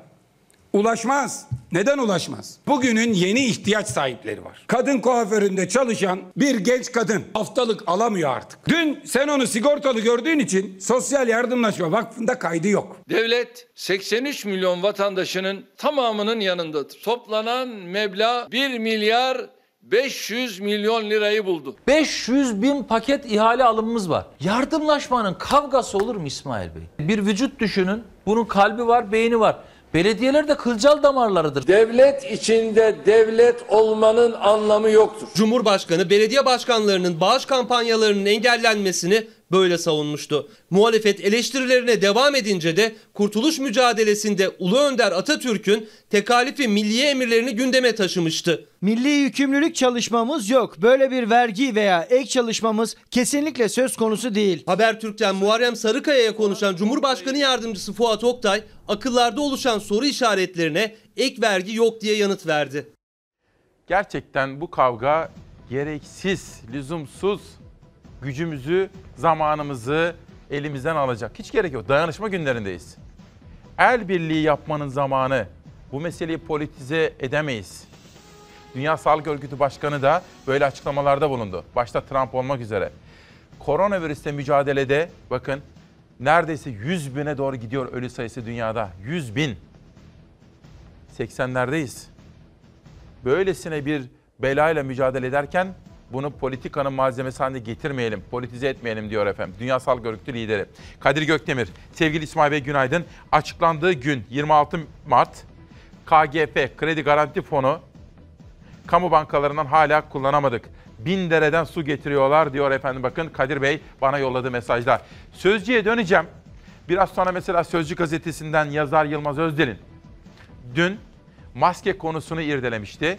Ulaşmaz. Neden ulaşmaz? Bugünün yeni ihtiyaç sahipleri var. Kadın kuaföründe çalışan bir genç kadın haftalık alamıyor artık. Dün sen onu sigortalı gördüğün için Sosyal Yardımlaşma Vakfı'nda kaydı yok. Devlet 83 milyon vatandaşının tamamının yanındadır. Toplanan meblağ 1 milyar 500 milyon lirayı buldu. 500 bin paket ihale alımımız var. Yardımlaşmanın kavgası olur mu İsmail Bey? Bir vücut düşünün. Bunun kalbi var, beyni var. Belediyeler de kılcal damarlarıdır. Devlet içinde devlet olmanın anlamı yoktur. Cumhurbaşkanı belediye başkanlarının bağış kampanyalarının engellenmesini böyle savunmuştu. Muhalefet eleştirilerine devam edince de kurtuluş mücadelesinde Ulu Önder Atatürk'ün tekalifi milliye emirlerini gündeme taşımıştı. Milli yükümlülük çalışmamız yok. Böyle bir vergi veya ek çalışmamız kesinlikle söz konusu değil. Habertürk'ten Muharrem Sarıkaya'ya konuşan Cumhurbaşkanı Yardımcısı Fuat Oktay, akıllarda oluşan soru işaretlerine ek vergi yok diye yanıt verdi. Gerçekten bu kavga gereksiz, lüzumsuz gücümüzü, zamanımızı elimizden alacak. Hiç gerek yok. Dayanışma günlerindeyiz. El birliği yapmanın zamanı. Bu meseleyi politize edemeyiz. Dünya Sağlık Örgütü Başkanı da böyle açıklamalarda bulundu. Başta Trump olmak üzere. Koronavirüsle mücadelede bakın neredeyse 100 bine doğru gidiyor ölü sayısı dünyada. 100 bin. 80'lerdeyiz. Böylesine bir belayla mücadele ederken bunu politikanın malzemesi haline getirmeyelim, politize etmeyelim diyor efendim. Dünya Sağlık Örgütü lideri. Kadir Gökdemir, sevgili İsmail Bey günaydın. Açıklandığı gün 26 Mart KGF Kredi Garanti Fonu kamu bankalarından hala kullanamadık. Bin dereden su getiriyorlar diyor efendim bakın Kadir Bey bana yolladığı mesajlar. Sözcüye döneceğim. Biraz sonra mesela Sözcü gazetesinden yazar Yılmaz Özdil'in dün maske konusunu irdelemişti.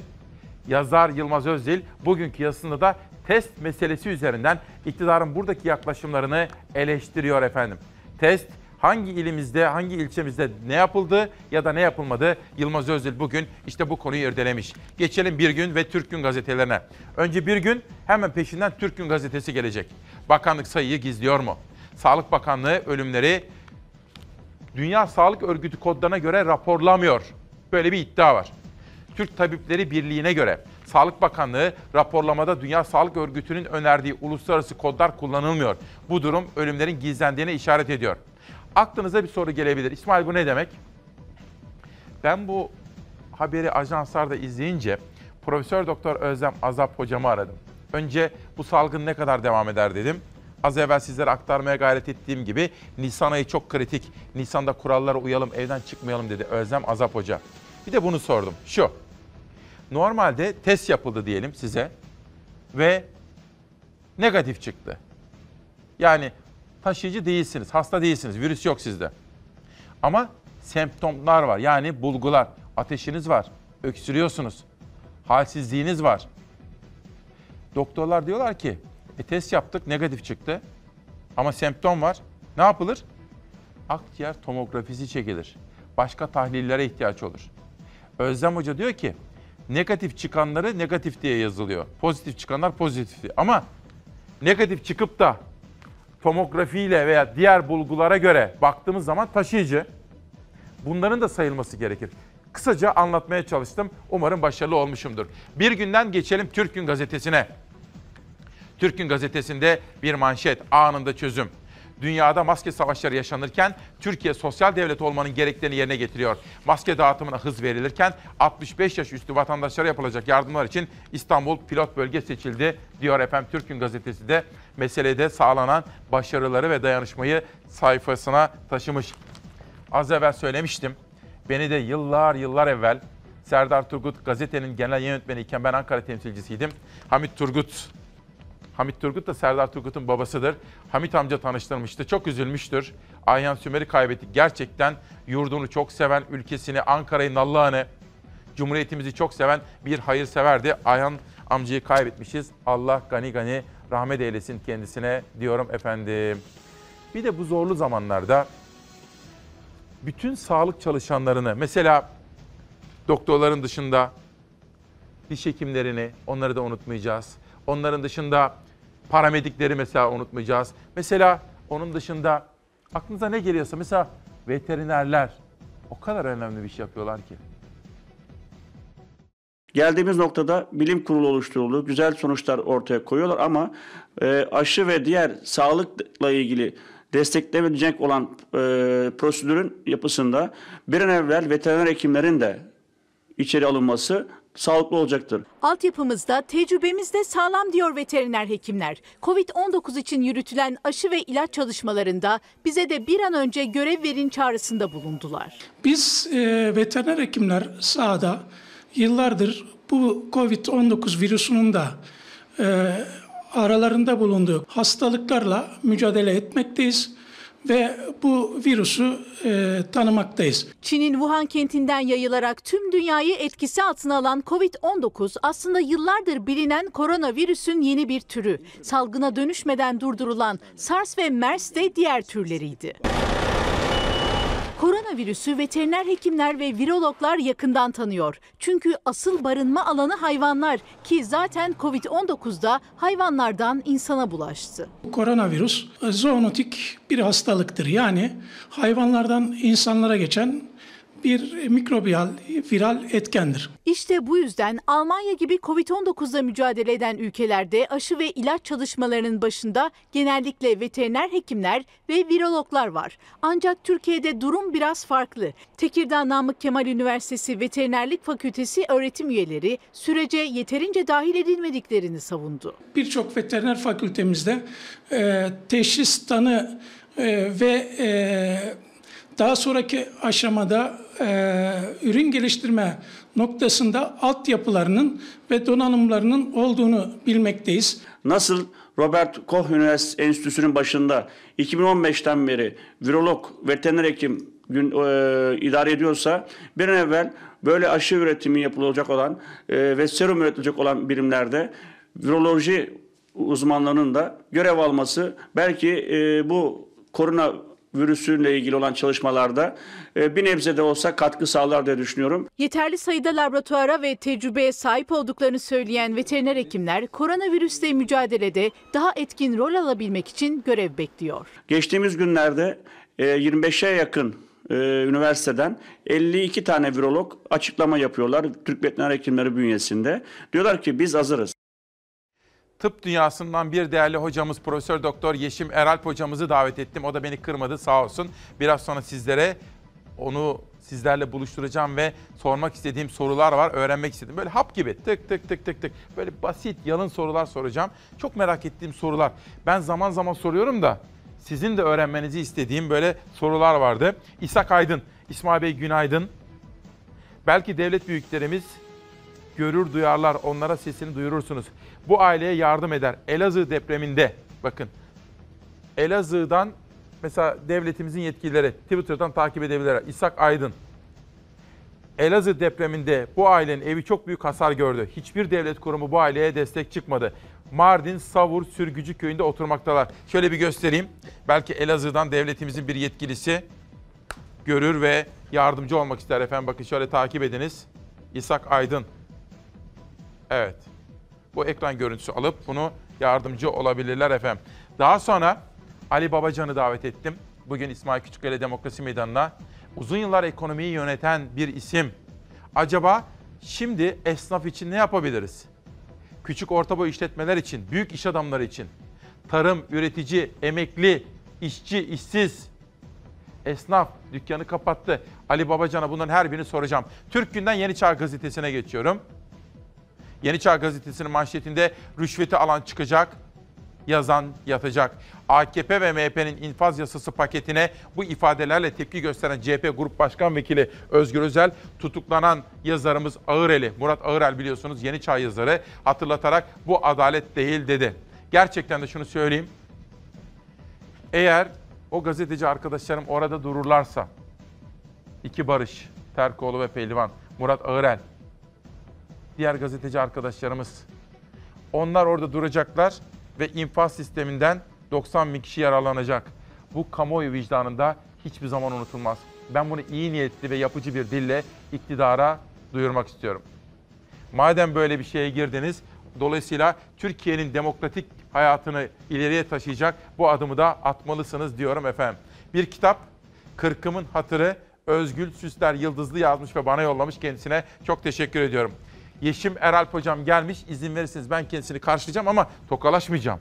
Yazar Yılmaz Özdil bugünkü yazısında da test meselesi üzerinden iktidarın buradaki yaklaşımlarını eleştiriyor efendim. Test hangi ilimizde, hangi ilçemizde ne yapıldı ya da ne yapılmadı Yılmaz Özdil bugün işte bu konuyu irdelemiş. Geçelim Bir Gün ve Türk Gün gazetelerine. Önce Bir Gün hemen peşinden Türk Gün gazetesi gelecek. Bakanlık sayıyı gizliyor mu? Sağlık Bakanlığı ölümleri Dünya Sağlık Örgütü kodlarına göre raporlamıyor. Böyle bir iddia var. Türk Tabipleri Birliği'ne göre Sağlık Bakanlığı raporlamada Dünya Sağlık Örgütü'nün önerdiği uluslararası kodlar kullanılmıyor. Bu durum ölümlerin gizlendiğine işaret ediyor. Aklınıza bir soru gelebilir. İsmail bu ne demek? Ben bu haberi ajanslarda izleyince Profesör Doktor Özlem Azap hocamı aradım. Önce bu salgın ne kadar devam eder dedim. Az evvel sizlere aktarmaya gayret ettiğim gibi Nisan ayı çok kritik. Nisan'da kurallara uyalım, evden çıkmayalım dedi Özlem Azap Hoca. Bir de bunu sordum. Şu. Normalde test yapıldı diyelim size ve negatif çıktı. Yani taşıyıcı değilsiniz, hasta değilsiniz, virüs yok sizde. Ama semptomlar var. Yani bulgular, ateşiniz var, öksürüyorsunuz, halsizliğiniz var. Doktorlar diyorlar ki, e, test yaptık, negatif çıktı. Ama semptom var. Ne yapılır? Akciğer tomografisi çekilir. Başka tahlillere ihtiyaç olur. Özlem Hoca diyor ki, negatif çıkanları negatif diye yazılıyor. Pozitif çıkanlar pozitif diye. Ama negatif çıkıp da tomografiyle veya diğer bulgulara göre baktığımız zaman taşıyıcı. Bunların da sayılması gerekir. Kısaca anlatmaya çalıştım. Umarım başarılı olmuşumdur. Bir günden geçelim Türk Gün Gazetesi'ne. Türk Gün Gazetesi'nde bir manşet anında çözüm. Dünyada maske savaşları yaşanırken Türkiye sosyal devlet olmanın gereklerini yerine getiriyor. Maske dağıtımına hız verilirken 65 yaş üstü vatandaşlara yapılacak yardımlar için İstanbul pilot bölge seçildi diyor efendim Türk Gün Gazetesi de meselede sağlanan başarıları ve dayanışmayı sayfasına taşımış. Az evvel söylemiştim. Beni de yıllar yıllar evvel Serdar Turgut gazetenin genel yönetmeni iken ben Ankara temsilcisiydim. Hamit Turgut Hamit Turgut da Serdar Turgut'un babasıdır. Hamit amca tanıştırmıştı. Çok üzülmüştür. Ayhan Sümer'i kaybettik. Gerçekten yurdunu çok seven, ülkesini, Ankara'yı, Nallıhan'ı, Cumhuriyetimizi çok seven bir hayırseverdi. Ayhan amcayı kaybetmişiz. Allah gani gani rahmet eylesin kendisine diyorum efendim. Bir de bu zorlu zamanlarda bütün sağlık çalışanlarını mesela doktorların dışında diş hekimlerini onları da unutmayacağız. Onların dışında paramedikleri mesela unutmayacağız. Mesela onun dışında aklınıza ne geliyorsa mesela veterinerler o kadar önemli bir şey yapıyorlar ki. Geldiğimiz noktada bilim kurulu oluşturuldu. Güzel sonuçlar ortaya koyuyorlar ama e, aşı ve diğer sağlıkla ilgili desteklenecek olan e, prosedürün yapısında bir an evvel veteriner hekimlerin de içeri alınması sağlıklı olacaktır. Altyapımızda, tecrübemizde sağlam diyor veteriner hekimler. Covid-19 için yürütülen aşı ve ilaç çalışmalarında bize de bir an önce görev verin çağrısında bulundular. Biz e, veteriner hekimler sahada yıllardır bu Covid-19 virüsünün de e, aralarında bulunduğu hastalıklarla mücadele etmekteyiz ve bu virüsü e, tanımaktayız. Çin'in Wuhan kentinden yayılarak tüm dünyayı etkisi altına alan Covid-19 aslında yıllardır bilinen koronavirüsün yeni bir türü. Salgına dönüşmeden durdurulan SARS ve MERS de diğer türleriydi. Koronavirüsü veteriner hekimler ve virologlar yakından tanıyor. Çünkü asıl barınma alanı hayvanlar ki zaten Covid-19'da hayvanlardan insana bulaştı. Koronavirüs zoonotik bir hastalıktır. Yani hayvanlardan insanlara geçen bir mikrobiyal, viral etkendir. İşte bu yüzden Almanya gibi Covid-19'la mücadele eden ülkelerde aşı ve ilaç çalışmalarının başında genellikle veteriner hekimler ve virologlar var. Ancak Türkiye'de durum biraz farklı. Tekirdağ Namık Kemal Üniversitesi Veterinerlik Fakültesi öğretim üyeleri sürece yeterince dahil edilmediklerini savundu. Birçok veteriner fakültemizde e, teşhis, tanı e, ve e, daha sonraki aşamada e, ürün geliştirme noktasında altyapılarının ve donanımlarının olduğunu bilmekteyiz. Nasıl Robert Koch Üniversitesi Enstitüsü'nün başında 2015'ten beri virolog, veteriner hekim gün, e, idare ediyorsa bir an evvel böyle aşı üretimi yapılacak olan e, ve serum üretilecek olan birimlerde viroloji uzmanlarının da görev alması belki e, bu korona virüsüyle ilgili olan çalışmalarda e, bir nebze de olsa katkı sağlar diye düşünüyorum. Yeterli sayıda laboratuvara ve tecrübeye sahip olduklarını söyleyen veteriner hekimler koronavirüsle mücadelede daha etkin rol alabilmek için görev bekliyor. Geçtiğimiz günlerde e, 25'e yakın e, üniversiteden 52 tane virolog açıklama yapıyorlar Türk Veteriner Hekimleri bünyesinde. Diyorlar ki biz hazırız. Tıp dünyasından bir değerli hocamız Profesör Doktor Yeşim Eralp hocamızı davet ettim. O da beni kırmadı sağ olsun. Biraz sonra sizlere onu sizlerle buluşturacağım ve sormak istediğim sorular var, öğrenmek istedim. Böyle hap gibi tık tık tık tık tık böyle basit yalın sorular soracağım. Çok merak ettiğim sorular. Ben zaman zaman soruyorum da sizin de öğrenmenizi istediğim böyle sorular vardı. İshak Aydın, İsmail Bey günaydın. Belki devlet büyüklerimiz görür duyarlar, onlara sesini duyurursunuz. Bu aileye yardım eder. Elazığ depreminde bakın Elazığ'dan mesela devletimizin yetkilileri Twitter'dan takip edebilirler. İshak Aydın. Elazığ depreminde bu ailenin evi çok büyük hasar gördü. Hiçbir devlet kurumu bu aileye destek çıkmadı. Mardin, Savur, Sürgücü köyünde oturmaktalar. Şöyle bir göstereyim. Belki Elazığ'dan devletimizin bir yetkilisi görür ve yardımcı olmak ister efendim. Bakın şöyle takip ediniz. İshak Aydın. Evet. Bu ekran görüntüsü alıp bunu yardımcı olabilirler efendim. Daha sonra Ali Babacan'ı davet ettim. Bugün İsmail Küçükkale Demokrasi Meydanı'na. Uzun yıllar ekonomiyi yöneten bir isim. Acaba şimdi esnaf için ne yapabiliriz? Küçük orta boy işletmeler için, büyük iş adamları için, tarım, üretici, emekli, işçi, işsiz, esnaf dükkanı kapattı. Ali Babacan'a bunların her birini soracağım. Türk Günden Yeni Çağ Gazetesi'ne geçiyorum. Yeni Çağ Gazetesi'nin manşetinde rüşveti alan çıkacak, yazan yatacak. AKP ve MHP'nin infaz yasası paketine bu ifadelerle tepki gösteren CHP Grup Başkan Vekili Özgür Özel tutuklanan yazarımız Ağıreli, Murat Ağırel biliyorsunuz Yeni Çağ yazarı hatırlatarak bu adalet değil dedi. Gerçekten de şunu söyleyeyim. Eğer o gazeteci arkadaşlarım orada dururlarsa iki Barış, Terkoğlu ve Pehlivan, Murat Ağırel, diğer gazeteci arkadaşlarımız. Onlar orada duracaklar ve infaz sisteminden 90 bin kişi yararlanacak. Bu kamuoyu vicdanında hiçbir zaman unutulmaz. Ben bunu iyi niyetli ve yapıcı bir dille iktidara duyurmak istiyorum. Madem böyle bir şeye girdiniz, dolayısıyla Türkiye'nin demokratik hayatını ileriye taşıyacak bu adımı da atmalısınız diyorum efendim. Bir kitap, Kırkımın Hatırı, Özgül Süsler Yıldızlı yazmış ve bana yollamış kendisine çok teşekkür ediyorum. Yeşim Eralp hocam gelmiş. İzin verirseniz ben kendisini karşılayacağım ama tokalaşmayacağım.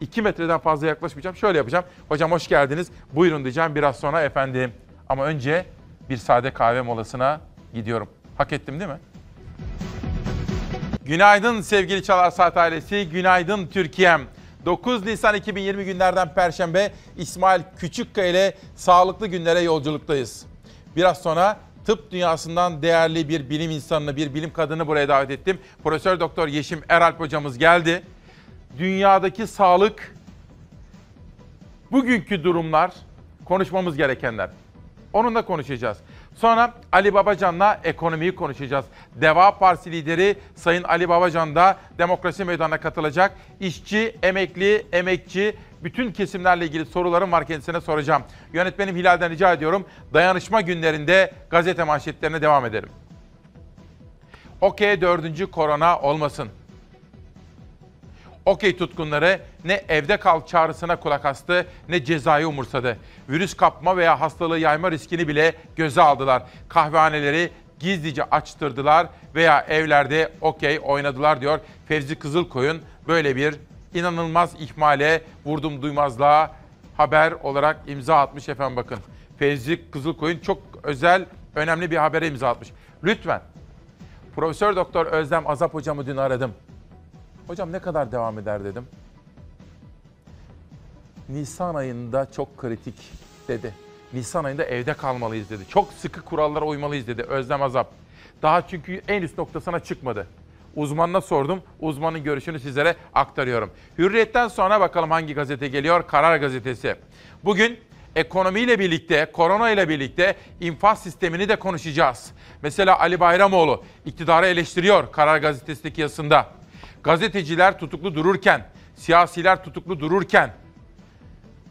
2 metreden fazla yaklaşmayacağım. Şöyle yapacağım. Hocam hoş geldiniz. Buyurun diyeceğim biraz sonra efendim. Ama önce bir sade kahve molasına gidiyorum. Hak ettim değil mi? Günaydın sevgili Çalar Saat ailesi, günaydın Türkiye'm. 9 Nisan 2020 günlerden Perşembe İsmail Küçükkaya ile sağlıklı günlere yolculuktayız. Biraz sonra tıp dünyasından değerli bir bilim insanını, bir bilim kadını buraya davet ettim. Profesör Doktor Yeşim Eralp hocamız geldi. Dünyadaki sağlık, bugünkü durumlar, konuşmamız gerekenler. Onunla konuşacağız. Sonra Ali Babacan'la ekonomiyi konuşacağız. Deva Partisi lideri Sayın Ali Babacan da demokrasi meydanına katılacak. İşçi, emekli, emekçi bütün kesimlerle ilgili sorularım var kendisine soracağım. Yönetmenim Hilal'den rica ediyorum. Dayanışma günlerinde gazete manşetlerine devam edelim. Okey dördüncü korona olmasın. Okey tutkunları ne evde kal çağrısına kulak astı ne cezayı umursadı. Virüs kapma veya hastalığı yayma riskini bile göze aldılar. Kahvehaneleri gizlice açtırdılar veya evlerde okey oynadılar diyor Fevzi Kızılkoyun. Böyle bir inanılmaz ihmale, vurdum duymazlığa haber olarak imza atmış efendim bakın. Fevzi Kızılkoyun çok özel, önemli bir habere imza atmış. Lütfen Profesör Doktor Özlem Azap hocamı dün aradım. Hocam ne kadar devam eder dedim. Nisan ayında çok kritik dedi. Nisan ayında evde kalmalıyız dedi. Çok sıkı kurallara uymalıyız dedi Özlem Azap. Daha çünkü en üst noktasına çıkmadı. Uzmanına sordum. Uzmanın görüşünü sizlere aktarıyorum. Hürriyetten sonra bakalım hangi gazete geliyor? Karar Gazetesi. Bugün ekonomiyle birlikte, korona ile birlikte infaz sistemini de konuşacağız. Mesela Ali Bayramoğlu iktidarı eleştiriyor Karar Gazetesi'ndeki yazısında. Gazeteciler tutuklu dururken, siyasiler tutuklu dururken,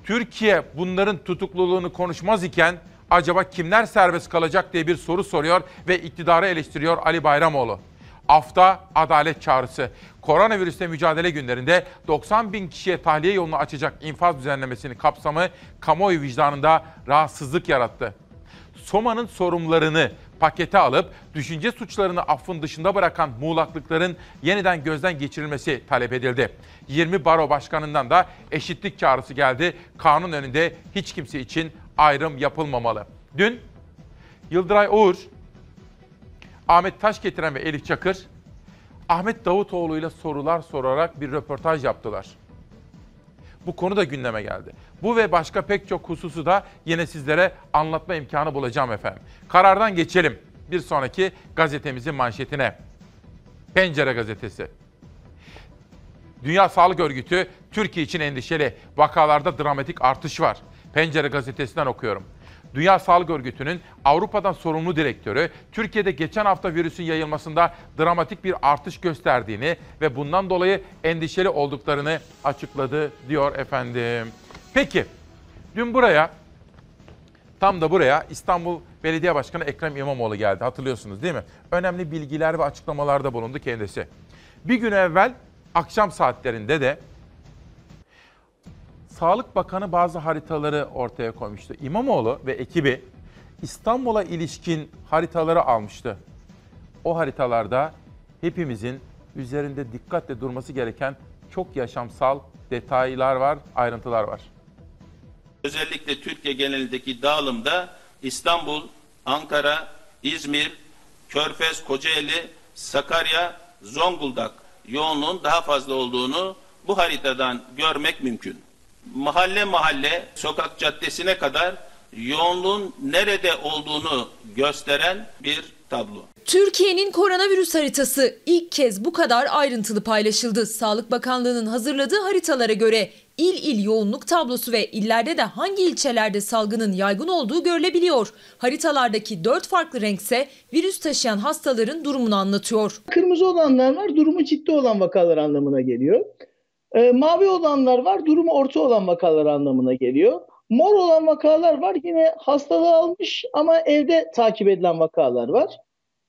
Türkiye bunların tutukluluğunu konuşmaz iken acaba kimler serbest kalacak diye bir soru soruyor ve iktidarı eleştiriyor Ali Bayramoğlu. Afta adalet çağrısı. Koronavirüsle mücadele günlerinde 90 bin kişiye tahliye yolunu açacak infaz düzenlemesinin kapsamı kamuoyu vicdanında rahatsızlık yarattı. Soma'nın sorumlularını pakete alıp düşünce suçlarını affın dışında bırakan muğlaklıkların yeniden gözden geçirilmesi talep edildi. 20 baro başkanından da eşitlik çağrısı geldi. Kanun önünde hiç kimse için ayrım yapılmamalı. Dün Yıldıray Uğur, Ahmet Taş getiren ve Elif Çakır, Ahmet Davutoğlu ile sorular sorarak bir röportaj yaptılar. Bu konu da gündeme geldi. Bu ve başka pek çok hususu da yine sizlere anlatma imkanı bulacağım efendim. Karardan geçelim bir sonraki gazetemizin manşetine. Pencere gazetesi. Dünya Sağlık Örgütü Türkiye için endişeli. Vakalarda dramatik artış var. Pencere gazetesinden okuyorum. Dünya Sağlık Örgütü'nün Avrupa'dan sorumlu direktörü Türkiye'de geçen hafta virüsün yayılmasında dramatik bir artış gösterdiğini ve bundan dolayı endişeli olduklarını açıkladı diyor efendim. Peki dün buraya tam da buraya İstanbul Belediye Başkanı Ekrem İmamoğlu geldi hatırlıyorsunuz değil mi? Önemli bilgiler ve açıklamalarda bulundu kendisi. Bir gün evvel akşam saatlerinde de Sağlık Bakanı bazı haritaları ortaya koymuştu. İmamoğlu ve ekibi İstanbul'a ilişkin haritaları almıştı. O haritalarda hepimizin üzerinde dikkatle durması gereken çok yaşamsal detaylar var, ayrıntılar var. Özellikle Türkiye genelindeki dağılımda İstanbul, Ankara, İzmir, Körfez, Kocaeli, Sakarya, Zonguldak yoğunluğun daha fazla olduğunu bu haritadan görmek mümkün mahalle mahalle sokak caddesine kadar yoğunluğun nerede olduğunu gösteren bir tablo. Türkiye'nin koronavirüs haritası ilk kez bu kadar ayrıntılı paylaşıldı. Sağlık Bakanlığı'nın hazırladığı haritalara göre il il yoğunluk tablosu ve illerde de hangi ilçelerde salgının yaygın olduğu görülebiliyor. Haritalardaki dört farklı renkse virüs taşıyan hastaların durumunu anlatıyor. Kırmızı olanlar var durumu ciddi olan vakalar anlamına geliyor. E, mavi olanlar var, durumu orta olan vakalar anlamına geliyor. Mor olan vakalar var, yine hastalığı almış ama evde takip edilen vakalar var.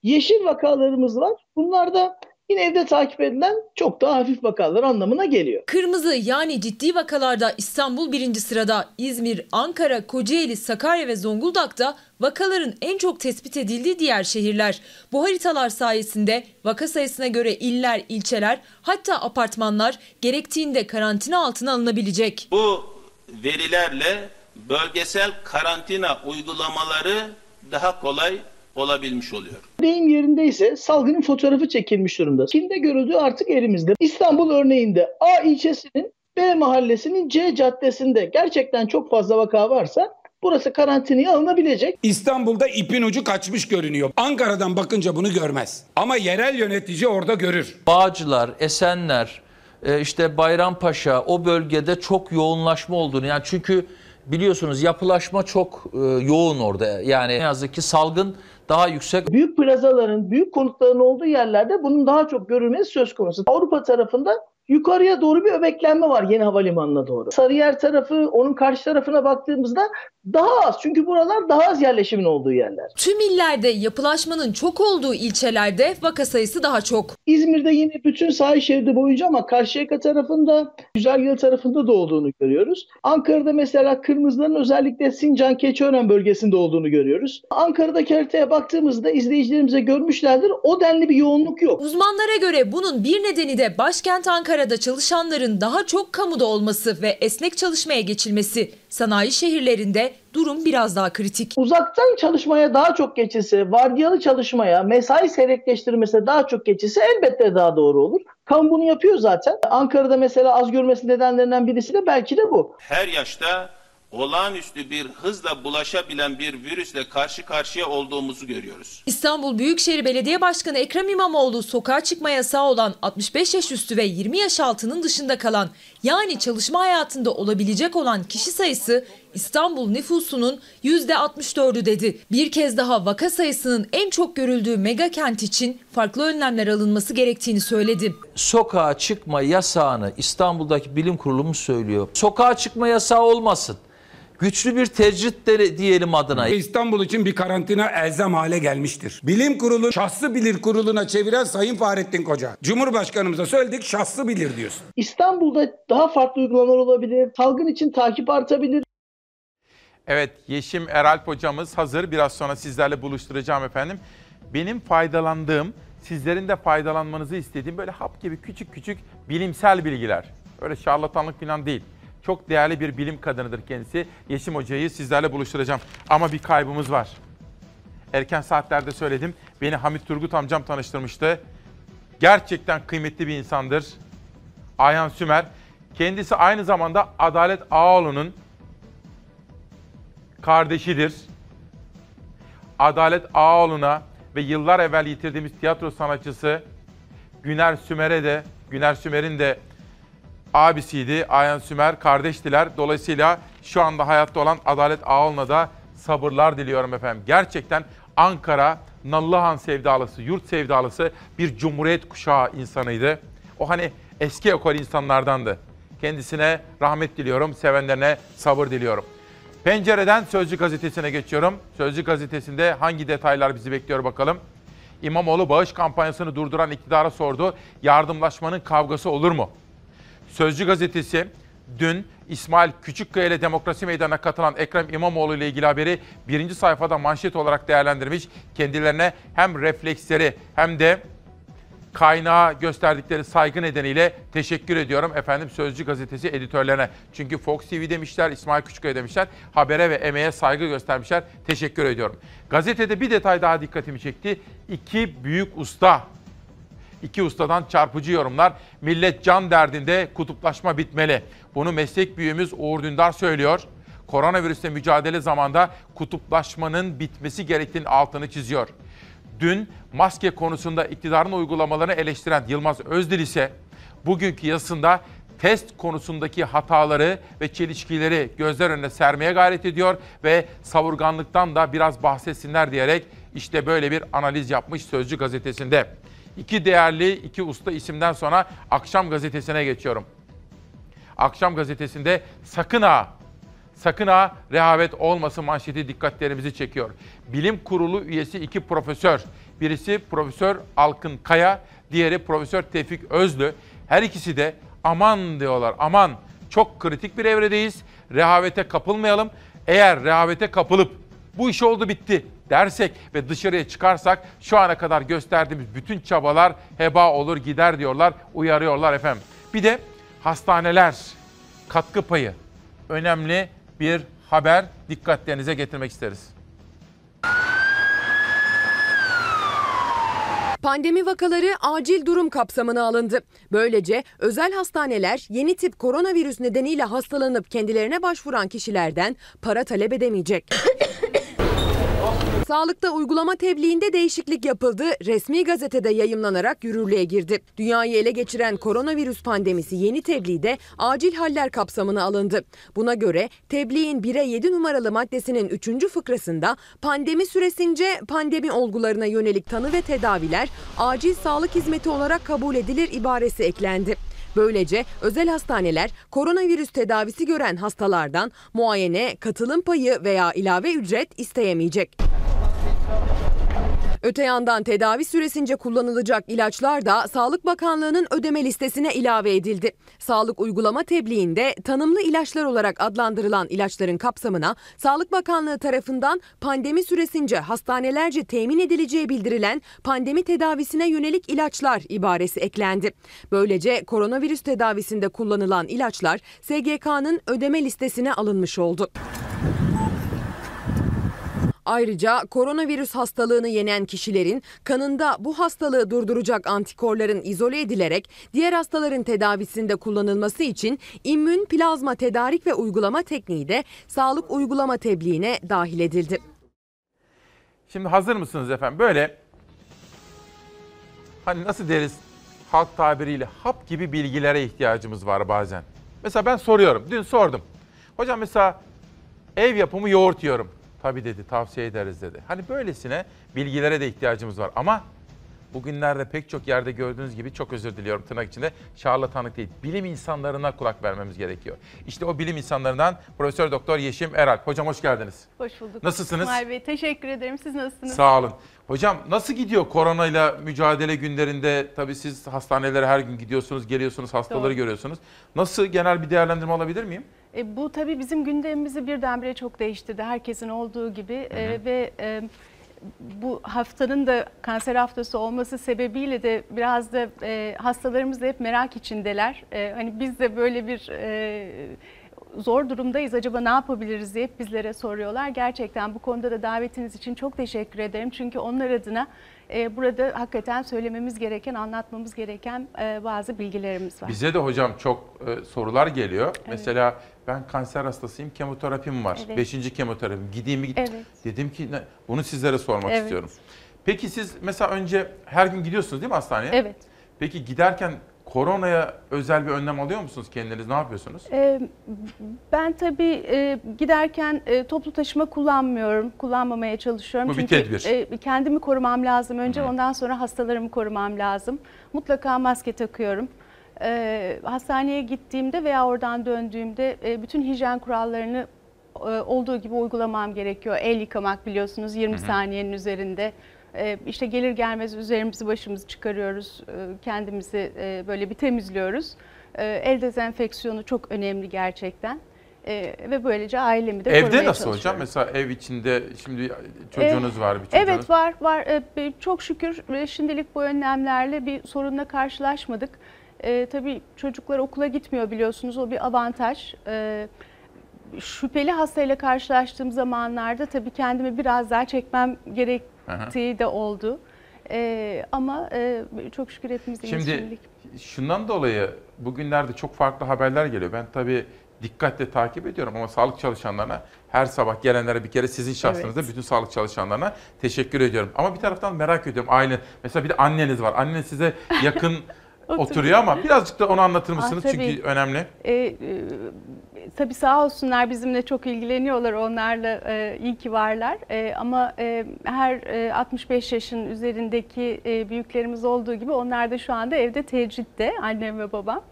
Yeşil vakalarımız var. Bunlar da yine evde takip edilen çok daha hafif vakalar anlamına geliyor. Kırmızı yani ciddi vakalarda İstanbul birinci sırada, İzmir, Ankara, Kocaeli, Sakarya ve Zonguldak'ta vakaların en çok tespit edildiği diğer şehirler. Bu haritalar sayesinde vaka sayısına göre iller, ilçeler hatta apartmanlar gerektiğinde karantina altına alınabilecek. Bu verilerle bölgesel karantina uygulamaları daha kolay olabilmiş oluyor. Deyim yerindeyse salgının fotoğrafı çekilmiş durumda. Çin'de görüldüğü artık elimizde. İstanbul örneğinde A ilçesinin B mahallesinin C caddesinde gerçekten çok fazla vaka varsa burası karantinaya alınabilecek. İstanbul'da ipin ucu kaçmış görünüyor. Ankara'dan bakınca bunu görmez. Ama yerel yönetici orada görür. Bağcılar, Esenler, e, işte Bayrampaşa o bölgede çok yoğunlaşma olduğunu yani çünkü biliyorsunuz yapılaşma çok e, yoğun orada. Yani ne yazık ki salgın daha yüksek. Büyük plazaların, büyük konutların olduğu yerlerde bunun daha çok görülmesi söz konusu. Avrupa tarafında yukarıya doğru bir öbeklenme var yeni havalimanına doğru. Sarıyer tarafı, onun karşı tarafına baktığımızda daha az. Çünkü buralar daha az yerleşimin olduğu yerler. Tüm illerde yapılaşmanın çok olduğu ilçelerde vaka sayısı daha çok. İzmir'de yine bütün sahil şeridi boyunca ama Karşıyaka tarafında, Güzelgöl tarafında da olduğunu görüyoruz. Ankara'da mesela kırmızıların özellikle Sincan, Keçiören bölgesinde olduğunu görüyoruz. Ankara'daki haritaya baktığımızda izleyicilerimize görmüşlerdir o denli bir yoğunluk yok. Uzmanlara göre bunun bir nedeni de başkent Ankara'da çalışanların daha çok kamuda olması ve esnek çalışmaya geçilmesi. Sanayi şehirlerinde durum biraz daha kritik. Uzaktan çalışmaya daha çok geçilse, vardiyalı çalışmaya, mesai seyrekleştirmesine daha çok geçilse elbette daha doğru olur. Kamu bunu yapıyor zaten. Ankara'da mesela az görmesi nedenlerinden birisi de belki de bu. Her yaşta olağanüstü bir hızla bulaşabilen bir virüsle karşı karşıya olduğumuzu görüyoruz. İstanbul Büyükşehir Belediye Başkanı Ekrem İmamoğlu sokağa çıkma yasağı olan 65 yaş üstü ve 20 yaş altının dışında kalan yani çalışma hayatında olabilecek olan kişi sayısı İstanbul nüfusunun %64'ü dedi. Bir kez daha vaka sayısının en çok görüldüğü mega kent için farklı önlemler alınması gerektiğini söyledi. Sokağa çıkma yasağını İstanbul'daki bilim kurulumuz söylüyor. Sokağa çıkma yasağı olmasın. Güçlü bir tecrit de diyelim adına. İstanbul için bir karantina elzem hale gelmiştir. Bilim kurulu şahsı bilir kuruluna çeviren Sayın Fahrettin Koca. Cumhurbaşkanımıza söyledik şahsı bilir diyorsun. İstanbul'da daha farklı uygulamalar olabilir. Salgın için takip artabilir. Evet Yeşim Eralp hocamız hazır. Biraz sonra sizlerle buluşturacağım efendim. Benim faydalandığım, sizlerin de faydalanmanızı istediğim böyle hap gibi küçük küçük bilimsel bilgiler. Öyle şarlatanlık falan değil. Çok değerli bir bilim kadınıdır kendisi. Yeşim Hoca'yı sizlerle buluşturacağım. Ama bir kaybımız var. Erken saatlerde söyledim. Beni Hamit Turgut amcam tanıştırmıştı. Gerçekten kıymetli bir insandır. Ayhan Sümer. Kendisi aynı zamanda Adalet Ağaoğlu'nun kardeşidir. Adalet Ağaoğlu'na ve yıllar evvel yitirdiğimiz tiyatro sanatçısı Güner Sümer'e de, Güner Sümer'in de abisiydi. Ayhan Sümer kardeştiler. Dolayısıyla şu anda hayatta olan Adalet Ağaoğlu'na da sabırlar diliyorum efendim. Gerçekten Ankara, Nallıhan sevdalısı, yurt sevdalısı bir cumhuriyet kuşağı insanıydı. O hani eski ekol insanlardandı. Kendisine rahmet diliyorum, sevenlerine sabır diliyorum. Pencereden Sözcü gazetesine geçiyorum. Sözcü gazetesinde hangi detaylar bizi bekliyor bakalım. İmamoğlu bağış kampanyasını durduran iktidara sordu. Yardımlaşmanın kavgası olur mu? Sözcü gazetesi dün İsmail Küçükkaya ile Demokrasi Meydanı'na katılan Ekrem İmamoğlu ile ilgili haberi birinci sayfada manşet olarak değerlendirmiş. Kendilerine hem refleksleri hem de kaynağa gösterdikleri saygı nedeniyle teşekkür ediyorum efendim Sözcü gazetesi editörlerine. Çünkü Fox TV demişler, İsmail Küçükkaya demişler. Habere ve emeğe saygı göstermişler. Teşekkür ediyorum. Gazetede bir detay daha dikkatimi çekti. İki büyük usta İki ustadan çarpıcı yorumlar. Millet can derdinde kutuplaşma bitmeli. Bunu meslek büyüğümüz Uğur Dündar söylüyor. Koronavirüsle mücadele zamanda kutuplaşmanın bitmesi gerektiğinin altını çiziyor. Dün maske konusunda iktidarın uygulamalarını eleştiren Yılmaz Özdil ise bugünkü yazısında test konusundaki hataları ve çelişkileri gözler önüne sermeye gayret ediyor ve savurganlıktan da biraz bahsetsinler diyerek işte böyle bir analiz yapmış Sözcü gazetesinde. İki değerli, iki usta isimden sonra Akşam Gazetesi'ne geçiyorum. Akşam Gazetesi'nde sakın ha, sakın ha rehavet olmasın manşeti dikkatlerimizi çekiyor. Bilim Kurulu üyesi iki profesör. Birisi Profesör Alkın Kaya, diğeri Profesör Tevfik Özlü. Her ikisi de aman diyorlar, aman çok kritik bir evredeyiz. Rehavete kapılmayalım. Eğer rehavete kapılıp bu iş oldu bitti dersek ve dışarıya çıkarsak şu ana kadar gösterdiğimiz bütün çabalar heba olur gider diyorlar, uyarıyorlar efendim. Bir de hastaneler katkı payı önemli bir haber dikkatlerinize getirmek isteriz. Pandemi vakaları acil durum kapsamına alındı. Böylece özel hastaneler yeni tip koronavirüs nedeniyle hastalanıp kendilerine başvuran kişilerden para talep edemeyecek. Sağlıkta uygulama tebliğinde değişiklik yapıldı. Resmi gazetede yayımlanarak yürürlüğe girdi. Dünyayı ele geçiren koronavirüs pandemisi yeni tebliğde acil haller kapsamına alındı. Buna göre tebliğin 1'e 7 numaralı maddesinin 3. fıkrasında pandemi süresince pandemi olgularına yönelik tanı ve tedaviler acil sağlık hizmeti olarak kabul edilir ibaresi eklendi. Böylece özel hastaneler koronavirüs tedavisi gören hastalardan muayene, katılım payı veya ilave ücret isteyemeyecek. Öte yandan tedavi süresince kullanılacak ilaçlar da Sağlık Bakanlığı'nın ödeme listesine ilave edildi. Sağlık uygulama tebliğinde tanımlı ilaçlar olarak adlandırılan ilaçların kapsamına Sağlık Bakanlığı tarafından pandemi süresince hastanelerce temin edileceği bildirilen pandemi tedavisine yönelik ilaçlar ibaresi eklendi. Böylece koronavirüs tedavisinde kullanılan ilaçlar SGK'nın ödeme listesine alınmış oldu. Ayrıca koronavirüs hastalığını yenen kişilerin kanında bu hastalığı durduracak antikorların izole edilerek diğer hastaların tedavisinde kullanılması için immün plazma tedarik ve uygulama tekniği de sağlık uygulama tebliğine dahil edildi. Şimdi hazır mısınız efendim? Böyle hani nasıl deriz halk tabiriyle hap gibi bilgilere ihtiyacımız var bazen. Mesela ben soruyorum. Dün sordum. Hocam mesela ev yapımı yoğurt yiyorum. Tabii dedi tavsiye ederiz dedi. Hani böylesine bilgilere de ihtiyacımız var ama bugünlerde pek çok yerde gördüğünüz gibi çok özür diliyorum tırnak içinde şarlatanlık değil. Bilim insanlarına kulak vermemiz gerekiyor. İşte o bilim insanlarından Profesör Doktor Yeşim Eral. Hocam hoş geldiniz. Hoş bulduk. Nasılsınız? İsmail Bey teşekkür ederim. Siz nasılsınız? Sağ olun. Hocam nasıl gidiyor koronayla mücadele günlerinde? Tabii siz hastanelere her gün gidiyorsunuz, geliyorsunuz, hastaları Doğru. görüyorsunuz. Nasıl genel bir değerlendirme alabilir miyim? E, bu tabii bizim gündemimizi birdenbire çok değiştirdi. Herkesin olduğu gibi E, ve e, bu haftanın da kanser haftası olması sebebiyle de biraz da e, hastalarımız da hep merak içindeler. E, hani biz de böyle bir e, zor durumdayız. Acaba ne yapabiliriz diye hep bizlere soruyorlar. Gerçekten bu konuda da davetiniz için çok teşekkür ederim. Çünkü onlar adına e, burada hakikaten söylememiz gereken, anlatmamız gereken e, bazı bilgilerimiz var. Bize de hocam çok e, sorular geliyor. Mesela ben kanser hastasıyım, kemoterapim var. Evet. Beşinci kemoterapim. Gideyim mi? Evet. Dedim ki bunu sizlere sormak Evet. istiyorum. Peki siz mesela önce her gün gidiyorsunuz değil mi hastaneye? Evet. Peki giderken koronaya özel bir önlem alıyor musunuz kendiniz? Ne yapıyorsunuz? Ee, Ben tabii e, giderken e, toplu taşıma kullanmıyorum, kullanmamaya çalışıyorum. Bu bir Çünkü tedbir. e, kendimi korumam lazım önce, ondan sonra hastalarımı korumam lazım. Mutlaka maske takıyorum. Ee, Hastaneye gittiğimde veya oradan döndüğümde e, bütün hijyen kurallarını olduğu gibi uygulamam gerekiyor. El yıkamak biliyorsunuz 20 Hı hı. saniyenin üzerinde. Ee, İşte gelir gelmez üzerimizi başımızı çıkarıyoruz, e, kendimizi e, böyle bir temizliyoruz. Ee, El dezenfeksiyonu çok önemli gerçekten. Ee, Ve böylece ailemi de Evde nasıl hocam? Mesela ev içinde şimdi çocuğunuz Ee, var, bir çocuğunuz. Evet var var. Ee, Çok şükür e, şimdilik bu önlemlerle bir sorunla karşılaşmadık. Ee, tabii çocuklar okula gitmiyor biliyorsunuz o bir avantaj. Ee, şüpheli hastayla karşılaştığım zamanlarda tabii kendimi biraz daha çekmem gerektiği de oldu. Ee, ama e, çok şükür hepimiz iyiyiz Şimdi şimdilik. şundan dolayı bugünlerde çok farklı haberler geliyor. Ben tabii dikkatle takip ediyorum ama sağlık çalışanlarına her sabah gelenlere bir kere sizin şahsınızda Evet. bütün sağlık çalışanlarına teşekkür ediyorum. Ama bir taraftan merak ediyorum aile. Mesela bir de anneniz var. Anneniz size yakın oturuyor ama birazcık da onu anlatır mısınız? Ah, tabii. Çünkü önemli. E, e, tabii sağ olsunlar bizimle çok ilgileniyorlar. Onlarla e, iyi ki varlar. E, ama e, her e, 65 yaşın üzerindeki e, büyüklerimiz olduğu gibi onlar da şu anda evde tecritte annem ve babam.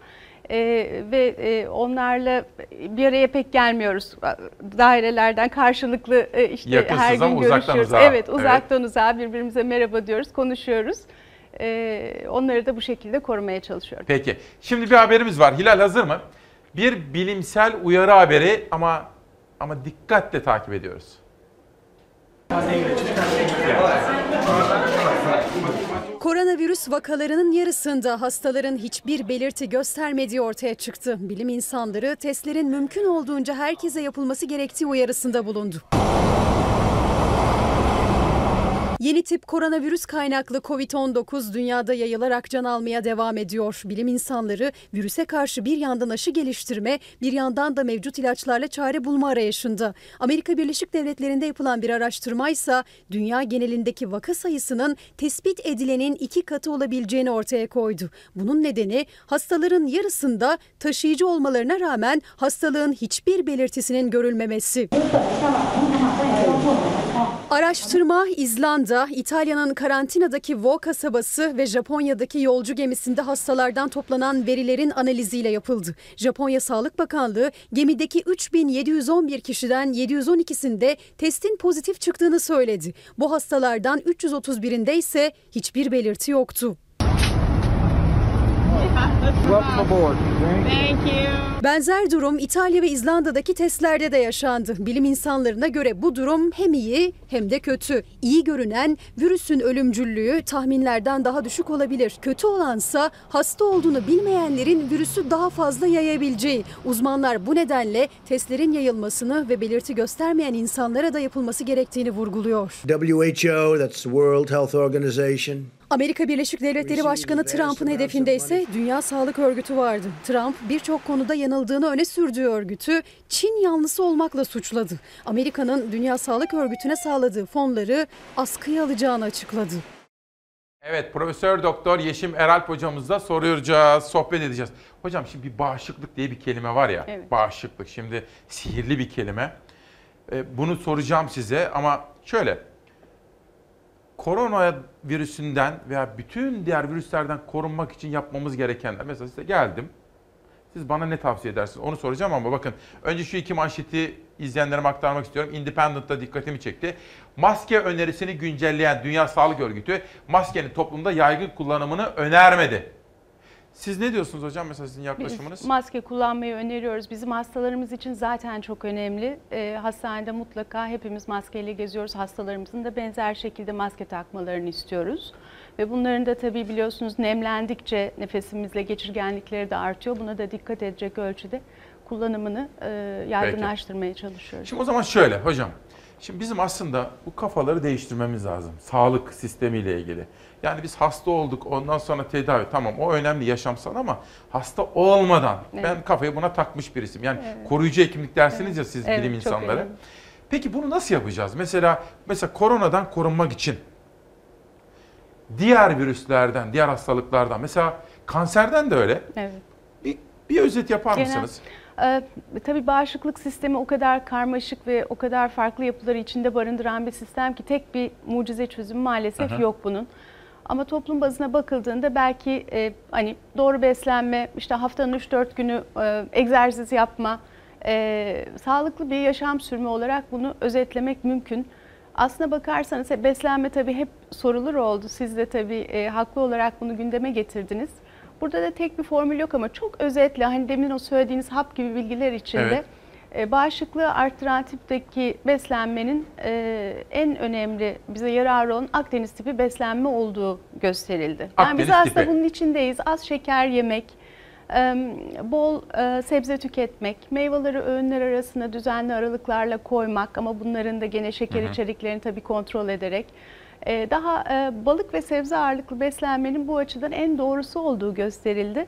E, ve e, onlarla bir araya pek gelmiyoruz. Dairelerden karşılıklı e, işte Yakınsınız her gün ama uzaktan görüşüyoruz. uzağa. Evet, uzaktan uzağa birbirimize merhaba diyoruz, konuşuyoruz. E, onları da bu şekilde korumaya çalışıyorum. Peki. Şimdi bir haberimiz var. Hilal hazır mı? Bir bilimsel uyarı haberi ama ama dikkatle takip ediyoruz. Koronavirüs vakalarının yarısında hastaların hiçbir belirti göstermediği ortaya çıktı. Bilim insanları testlerin mümkün olduğunca herkese yapılması gerektiği uyarısında bulundu. Yeni tip koronavirüs kaynaklı Covid-19 dünyada yayılarak can almaya devam ediyor. Bilim insanları virüse karşı bir yandan aşı geliştirme, bir yandan da mevcut ilaçlarla çare bulma arayışında. Amerika Birleşik Devletleri'nde yapılan bir araştırma ise dünya genelindeki vaka sayısının tespit edilenin iki katı olabileceğini ortaya koydu. Bunun nedeni hastaların yarısında taşıyıcı olmalarına rağmen hastalığın hiçbir belirtisinin görülmemesi. Araştırma İzlanda, İtalya'nın karantinadaki Vo kasabası ve Japonya'daki yolcu gemisinde hastalardan toplanan verilerin analiziyle yapıldı. Japonya Sağlık Bakanlığı gemideki 3711 kişiden 712'sinde testin pozitif çıktığını söyledi. Bu hastalardan 331'inde ise hiçbir belirti yoktu. Benzer durum İtalya ve İzlanda'daki testlerde de yaşandı. Bilim insanlarına göre bu durum hem iyi hem de kötü. İyi görünen virüsün ölümcüllüğü tahminlerden daha düşük olabilir. Kötü olansa hasta olduğunu bilmeyenlerin virüsü daha fazla yayabileceği. Uzmanlar bu nedenle testlerin yayılmasını ve belirti göstermeyen insanlara da yapılması gerektiğini vurguluyor. WHO, that's the World Health Organization. Amerika Birleşik Devletleri Başkanı Trump'ın hedefinde ise Dünya Sağlık Örgütü vardı. Trump birçok konuda yanıldığını öne sürdüğü örgütü Çin yanlısı olmakla suçladı. Amerika'nın Dünya Sağlık Örgütü'ne sağladığı fonları askıya alacağını açıkladı. Evet Profesör Doktor Yeşim Eralp hocamızla soruyoruz, sohbet edeceğiz. Hocam şimdi bir bağışıklık diye bir kelime var ya. Evet. Bağışıklık şimdi sihirli bir kelime. Ee, Bunu soracağım size ama şöyle. Korona virüsünden veya bütün diğer virüslerden korunmak için yapmamız gerekenler. Mesela size geldim. Siz bana ne tavsiye edersiniz? Onu soracağım ama bakın önce şu iki manşeti izleyenlerime aktarmak istiyorum. Independent'ta dikkatimi çekti. Maske önerisini güncelleyen Dünya Sağlık Örgütü maskenin toplumda yaygın kullanımını önermedi. Siz ne diyorsunuz hocam mesela sizin yaklaşımınız? Biz maske kullanmayı öneriyoruz. Bizim hastalarımız için zaten çok önemli. Ee, hastanede mutlaka hepimiz maskeyle geziyoruz. Hastalarımızın da benzer şekilde maske takmalarını istiyoruz. Ve bunların da tabii biliyorsunuz nemlendikçe nefesimizle geçirgenlikleri de artıyor. Buna da dikkat edecek ölçüde kullanımını e, yaygınlaştırmaya çalışıyoruz. Şimdi o zaman şöyle hocam. Şimdi bizim aslında bu kafaları değiştirmemiz lazım. Sağlık sistemiyle ilgili. Yani biz hasta olduk ondan sonra tedavi tamam o önemli yaşamsal ama hasta olmadan Evet. ben kafayı buna takmış birisiyim. Yani Evet. koruyucu hekimlik dersiniz ya siz Evet, bilim insanları. önemli. Peki bunu nasıl yapacağız? Mesela mesela koronadan korunmak için diğer virüslerden, diğer hastalıklardan mesela kanserden de öyle. Evet. Bir, bir özet yapar Genel- mısınız? Ee, tabii bağışıklık sistemi o kadar karmaşık ve o kadar farklı yapıları içinde barındıran bir sistem ki tek bir mucize çözümü maalesef Aha. yok bunun. Ama toplum bazına bakıldığında belki e, hani doğru beslenme, işte haftanın 3-4 günü e, egzersiz yapma, e, sağlıklı bir yaşam sürme olarak bunu özetlemek mümkün. Aslına bakarsanız beslenme tabii hep sorulur oldu. Siz de tabii e, haklı olarak bunu gündeme getirdiniz. Burada da tek bir formül yok ama çok özetle hani demin o söylediğiniz hap gibi bilgiler içinde Evet. E, bağışıklığı arttıran tipteki beslenmenin e, en önemli bize yararı olan Akdeniz tipi beslenme olduğu gösterildi. Yani biz Akdeniz aslında tipi. bunun içindeyiz. Az şeker yemek, e, bol sebze tüketmek, meyveleri öğünler arasında düzenli aralıklarla koymak ama bunların da gene şeker Hı hı. içeriklerini tabii kontrol ederek daha balık ve sebze ağırlıklı beslenmenin bu açıdan en doğrusu olduğu gösterildi.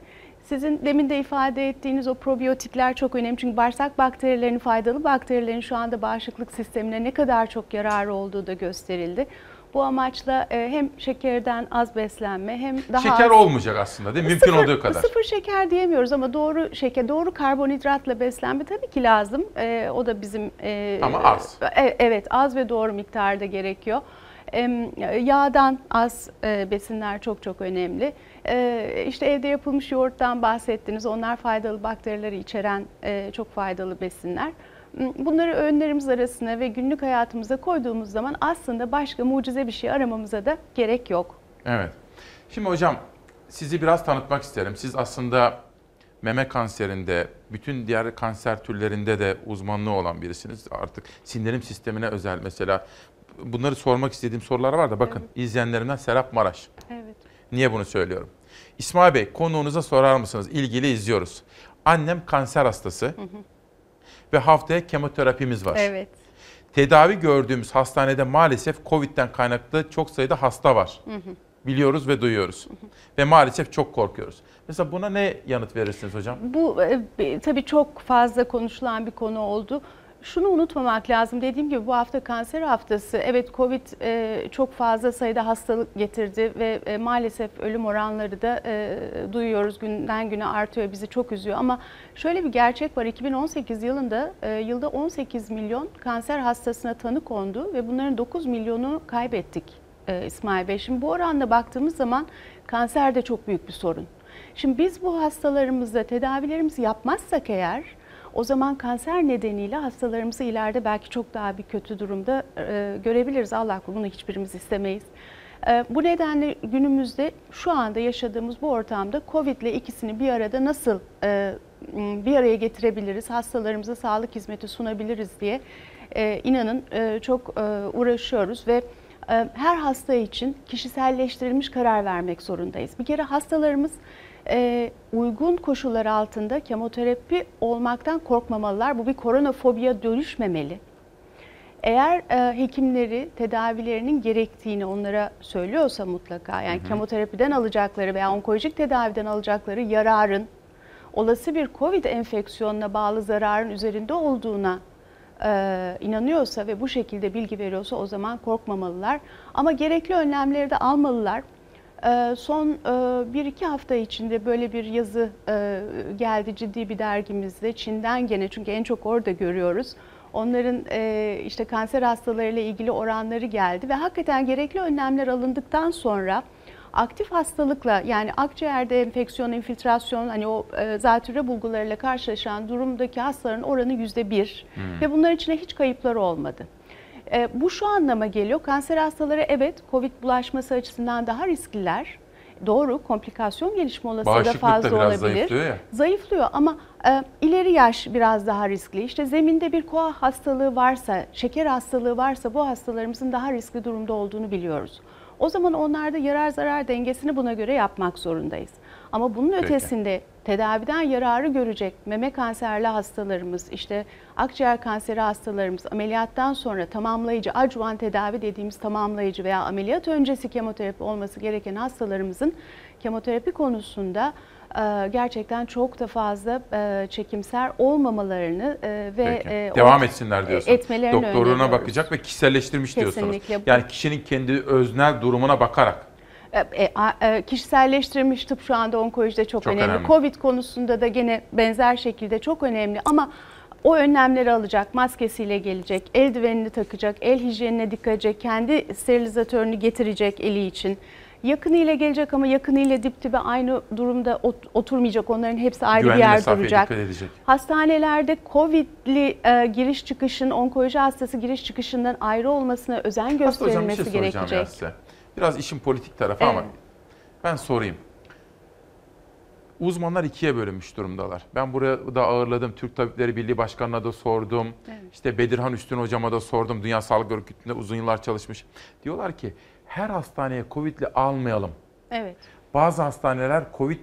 Sizin demin de ifade ettiğiniz o probiyotikler çok önemli. Çünkü bağırsak bakterilerinin, faydalı bakterilerin şu anda bağışıklık sistemine ne kadar çok yararı olduğu da gösterildi. Bu amaçla e, hem şekerden az beslenme hem daha Şeker az... olmayacak aslında değil mi? Mümkün Sıfır- olduğu kadar. Sıfır şeker diyemiyoruz ama doğru şeker, doğru karbonhidratla beslenme tabii ki lazım. Ee, o da bizim... e, Ama az. e- evet az ve doğru miktarda gerekiyor. Em, Yağdan az e, besinler çok çok önemli. E, işte evde yapılmış yoğurttan bahsettiniz. Onlar faydalı bakterileri içeren e, çok faydalı besinler. Bunları öğünlerimiz arasına ve günlük hayatımıza koyduğumuz zaman aslında başka mucize bir şey aramamıza da gerek yok. Evet. Şimdi hocam sizi biraz tanıtmak isterim. Siz aslında meme kanserinde, bütün diğer kanser türlerinde de uzmanlığı olan birisiniz. Artık sindirim sistemine özel mesela bunları sormak istediğim sorular var da bakın izleyenlerimden Serap Maraş. Evet. Niye bunu söylüyorum? İsmail Bey konuğunuza sorar mısınız? İlgili izliyoruz. Annem kanser hastası ve haftaya kemoterapimiz var. Evet. tedavi gördüğümüz hastanede maalesef Covid'den kaynaklı çok sayıda hasta var. Hı hı. Biliyoruz ve duyuyoruz. Ve maalesef çok korkuyoruz. Mesela buna ne yanıt verirsiniz hocam? Bu e, tabii çok fazla konuşulan bir konu oldu. Şunu unutmamak lazım. Dediğim gibi bu hafta kanser haftası. Evet Covid e, çok fazla sayıda hastalık getirdi ve e, maalesef ölüm oranları da e, duyuyoruz günden güne artıyor. Bizi çok üzüyor ama şöyle bir gerçek var. 2018 yılında e, yılda 18 milyon kanser hastasına tanı kondu ve bunların 9 milyonu kaybettik e, İsmail Bey. Şimdi bu oranla baktığımız zaman kanser de çok büyük bir sorun. Şimdi biz bu hastalarımızda tedavilerimizi yapmazsak eğer o zaman kanser nedeniyle hastalarımızı ileride belki çok daha bir kötü durumda e, görebiliriz. Allah bunu hiçbirimiz istemeyiz. E, bu nedenle günümüzde şu anda yaşadığımız bu ortamda Covid ile ikisini bir arada nasıl e, bir araya getirebiliriz, hastalarımıza sağlık hizmeti sunabiliriz diye e, inanın e, çok e, uğraşıyoruz ve e, her hasta için kişiselleştirilmiş karar vermek zorundayız. Bir kere hastalarımız e, uygun koşullar altında kemoterapi olmaktan korkmamalılar. Bu bir koronafobiye dönüşmemeli. Eğer e, hekimleri tedavilerinin gerektiğini onlara söylüyorsa mutlaka yani hı hı. kemoterapiden alacakları veya onkolojik tedaviden alacakları yararın olası bir COVID enfeksiyonuna bağlı zararın üzerinde olduğuna e, inanıyorsa ve bu şekilde bilgi veriyorsa o zaman korkmamalılar. Ama gerekli önlemleri de almalılar. E, son e, bir iki hafta içinde böyle bir yazı e, geldi ciddi bir dergimizde. Çin'den gene çünkü en çok orada görüyoruz. Onların e, işte kanser hastalarıyla ilgili oranları geldi ve hakikaten gerekli önlemler alındıktan sonra aktif hastalıkla yani akciğerde enfeksiyon, infiltrasyon hani o e, zatürre bulgularıyla karşılaşan durumdaki hastaların oranı yüzde bir hmm. ve bunların içinde hiç kayıpları olmadı. E, bu şu anlama geliyor. Kanser hastaları evet COVID bulaşması açısından daha riskliler. Doğru, komplikasyon gelişme olasılığı da fazla da olabilir. Zayıflıyor, ya. zayıflıyor ama e, ileri yaş biraz daha riskli. İşte zeminde bir koa hastalığı varsa, şeker hastalığı varsa bu hastalarımızın daha riskli durumda olduğunu biliyoruz. O zaman onlarda yarar zarar dengesini buna göre yapmak zorundayız. Ama bunun Peki. ötesinde tedaviden yararı görecek meme kanserli hastalarımız, işte akciğer kanseri hastalarımız ameliyattan sonra tamamlayıcı, adjuvan tedavi dediğimiz tamamlayıcı veya ameliyat öncesi kemoterapi olması gereken hastalarımızın kemoterapi konusunda e, gerçekten çok da fazla e, çekimser olmamalarını e, ve Peki. devam etsinler diyorsun. Etmelerini Doktoruna bakacak ve kişiselleştirmiş Kesinlikle. diyorsunuz. Yani kişinin kendi öznel durumuna bakarak. E, e, kişiselleştirilmiş tıp şu anda onkolojide çok, çok önemli. önemli. Covid konusunda da gene benzer şekilde çok önemli ama o önlemleri alacak, maskesiyle gelecek, eldivenini takacak, el hijyenine dikkat edecek, kendi sterilizatörünü getirecek eli için. Yakınıyla gelecek ama yakınıyla dip dibe aynı durumda oturmayacak. Onların hepsi ayrı Güvenli bir yer duracak. Hastanelerde Covid'li e, giriş çıkışın, onkoloji hastası giriş çıkışından ayrı olmasına özen gösterilmesi hocam, bir şey gerekecek. size. Biraz işin politik tarafı evet. ama ben sorayım. Uzmanlar ikiye bölünmüş durumdalar. Ben buraya da ağırladım. Türk Tabipleri Birliği Başkanı'na da sordum. Evet. İşte Bedirhan Üstün hocama da sordum. Dünya Sağlık Örgütü'nde uzun yıllar çalışmış. Diyorlar ki her hastaneye Covid'li almayalım. Evet. Bazı hastaneler Covid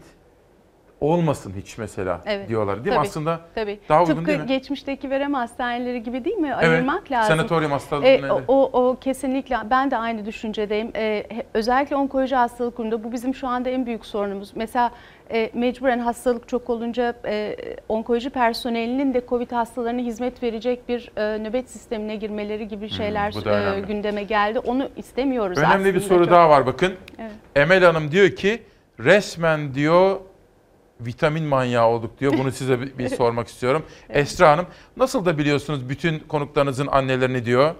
olmasın hiç mesela evet. diyorlar değil tabii, mi? Aslında tabii. daha uygun Tıpkı değil mi? geçmişteki verem hastaneleri gibi değil mi? Evet. Ayırmak lazım. Sanatoryum hastalığı. E, o, o, kesinlikle ben de aynı düşüncedeyim. E, özellikle onkoloji hastalıklarında bu bizim şu anda en büyük sorunumuz. Mesela e, mecburen hastalık çok olunca e, onkoloji personelinin de COVID hastalarına hizmet verecek bir e, nöbet sistemine girmeleri gibi şeyler hmm, e, gündeme geldi. Onu istemiyoruz Önemli aslında. bir soru çok. daha var bakın. Evet. Emel Hanım diyor ki resmen diyor vitamin manyağı olduk diyor. Bunu size bir, bir sormak istiyorum. Evet. Esra Hanım nasıl da biliyorsunuz bütün konuklarınızın annelerini diyor.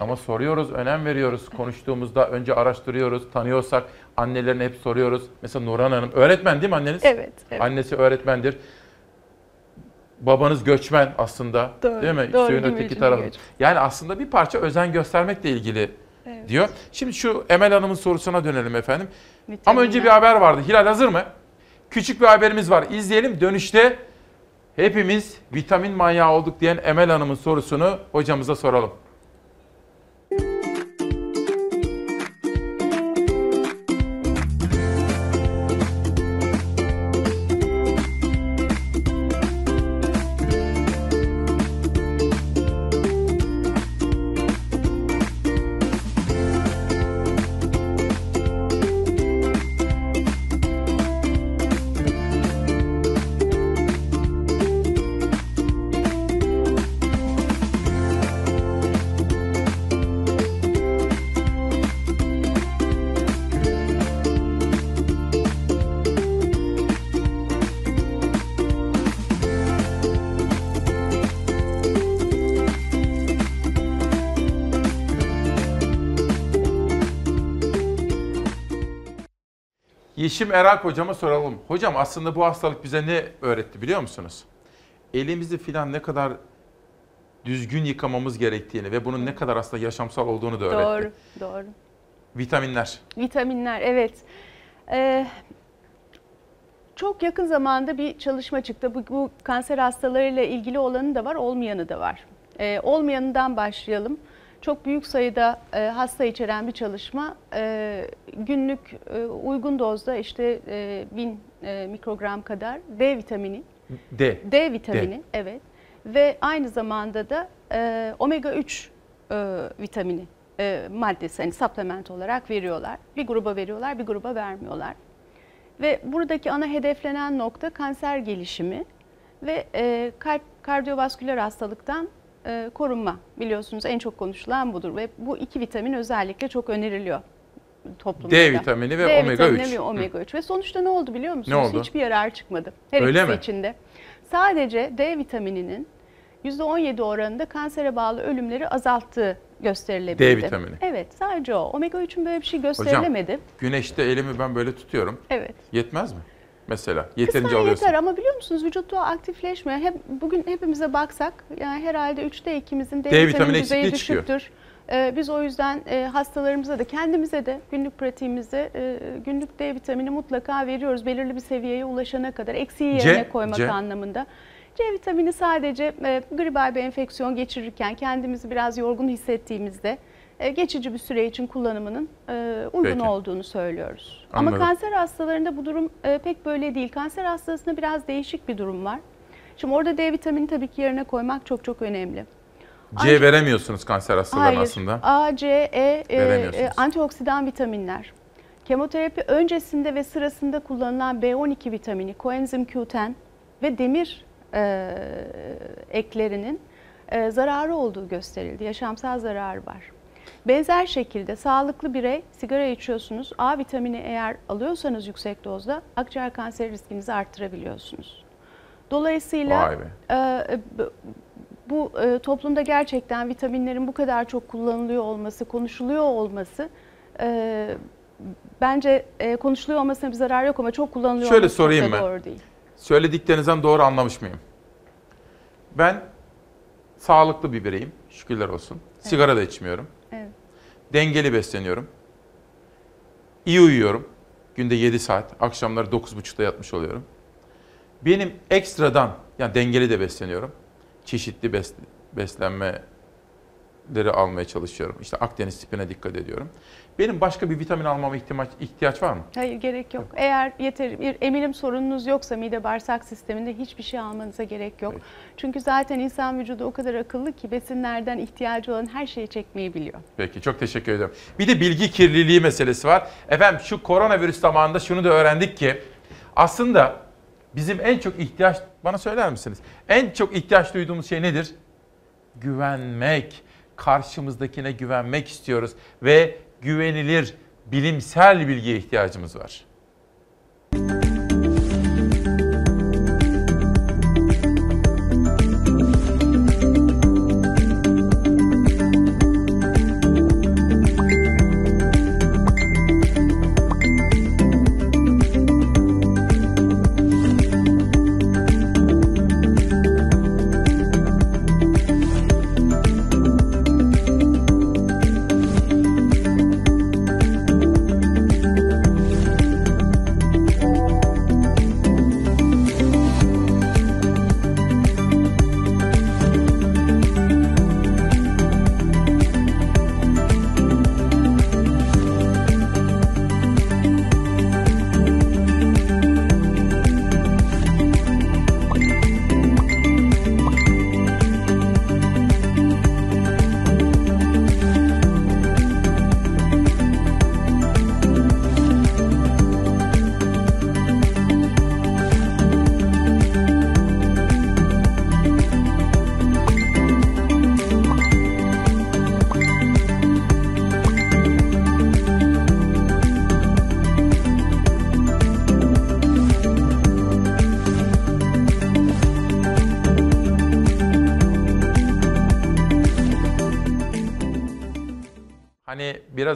Ama soruyoruz, önem veriyoruz. Konuştuğumuzda önce araştırıyoruz, tanıyorsak annelerini hep soruyoruz. Mesela Nurhan Hanım, öğretmen değil mi anneniz? Evet. evet. Annesi öğretmendir. Babanız göçmen aslında doğru, değil mi? Doğru, Suyun öteki tarafı. Yani aslında bir parça özen göstermekle ilgili evet. diyor. Şimdi şu Emel Hanım'ın sorusuna dönelim efendim. Vitaminler. Ama önce bir haber vardı. Hilal hazır mı? Küçük bir haberimiz var. İzleyelim. Dönüşte hepimiz vitamin manyağı olduk diyen Emel Hanım'ın sorusunu hocamıza soralım. Yeşim Erak hocama soralım. Hocam aslında bu hastalık bize ne öğretti biliyor musunuz? Elimizi filan ne kadar düzgün yıkamamız gerektiğini ve bunun ne kadar aslında yaşamsal olduğunu da öğretti. Doğru, doğru. Vitaminler. Vitaminler, evet. Ee, çok yakın zamanda bir çalışma çıktı. Bu, bu kanser hastalarıyla ilgili olanı da var, olmayanı da var. Ee, olmayanından başlayalım. Çok büyük sayıda e, hasta içeren bir çalışma. E, günlük e, uygun dozda işte e, 1000 e, mikrogram kadar D vitamini. D. D vitamini, evet. Ve aynı zamanda da e, omega 3 e, vitamini e, maddesi, hani supplement olarak veriyorlar. Bir gruba veriyorlar, bir gruba vermiyorlar. Ve buradaki ana hedeflenen nokta kanser gelişimi ve e, kalp kardiyovasküler hastalıktan e, korunma. Biliyorsunuz en çok konuşulan budur ve bu iki vitamin özellikle çok öneriliyor toplumda. D vitamini ve D omega vitamini 3. ve omega 3 ve sonuçta ne oldu biliyor musunuz? Ne oldu? Hiçbir yarar çıkmadı. Her Öyle ikisi mi? içinde. Sadece D vitamininin %17 oranında kansere bağlı ölümleri azalttığı gösterilebildi. D vitamini. Evet sadece o. Omega 3'ün böyle bir şey gösterilemedi. Hocam güneşte elimi ben böyle tutuyorum. Evet. Yetmez mi? Mesela yeterince Kısmen alıyorsun. yeter ama biliyor musunuz vücutta aktifleşmiyor. Hep, bugün hepimize baksak yani herhalde 3'te 2'imizin D, D vitamini düzeyi çıkıyor. düşüktür. Ee, biz o yüzden e, hastalarımıza da kendimize de günlük pratiğimizde e, günlük D vitamini mutlaka veriyoruz. Belirli bir seviyeye ulaşana kadar eksiği C, yerine koymak C. anlamında. C vitamini sadece e, gribal bir enfeksiyon geçirirken kendimizi biraz yorgun hissettiğimizde geçici bir süre için kullanımının e, uygun Peki. olduğunu söylüyoruz. Anladım. Ama kanser hastalarında bu durum e, pek böyle değil. Kanser hastasında biraz değişik bir durum var. Şimdi orada D vitamini tabii ki yerine koymak çok çok önemli. C veremiyorsunuz kanser hastalarına Hayır. aslında. A, C, E, e, e, antioksidan vitaminler. Kemoterapi öncesinde ve sırasında kullanılan B12 vitamini, koenzim Q10 ve demir e, eklerinin e, zararı olduğu gösterildi. Yaşamsal zararı var. Benzer şekilde sağlıklı birey sigara içiyorsunuz. A vitamini eğer alıyorsanız yüksek dozda akciğer kanseri riskinizi arttırabiliyorsunuz. Dolayısıyla e, b- bu e, toplumda gerçekten vitaminlerin bu kadar çok kullanılıyor olması, konuşuluyor olması e, bence e, konuşuluyor olmasına bir zarar yok ama çok kullanılıyor Şöyle olması sorayım ben. doğru değil. Söylediklerinizden doğru anlamış mıyım? Ben sağlıklı bir bireyim. Şükürler olsun. Sigara da içmiyorum. Dengeli besleniyorum. İyi uyuyorum. Günde 7 saat. Akşamları 9.30'da yatmış oluyorum. Benim ekstradan yani dengeli de besleniyorum. Çeşitli bes, beslenmeleri almaya çalışıyorum. İşte Akdeniz tipine dikkat ediyorum. Benim başka bir vitamin almama ihtiyaç, ihtiyaç var mı? Hayır gerek yok. Eğer yeter bir emilim sorununuz yoksa mide bağırsak sisteminde hiçbir şey almanıza gerek yok. Çünkü zaten insan vücudu o kadar akıllı ki besinlerden ihtiyacı olan her şeyi çekmeyi biliyor. Peki çok teşekkür ediyorum. Bir de bilgi kirliliği meselesi var. Efendim şu koronavirüs zamanında şunu da öğrendik ki aslında bizim en çok ihtiyaç bana söyler misiniz? En çok ihtiyaç duyduğumuz şey nedir? Güvenmek. Karşımızdakine güvenmek istiyoruz ve güvenilir bilimsel bilgiye ihtiyacımız var. Hani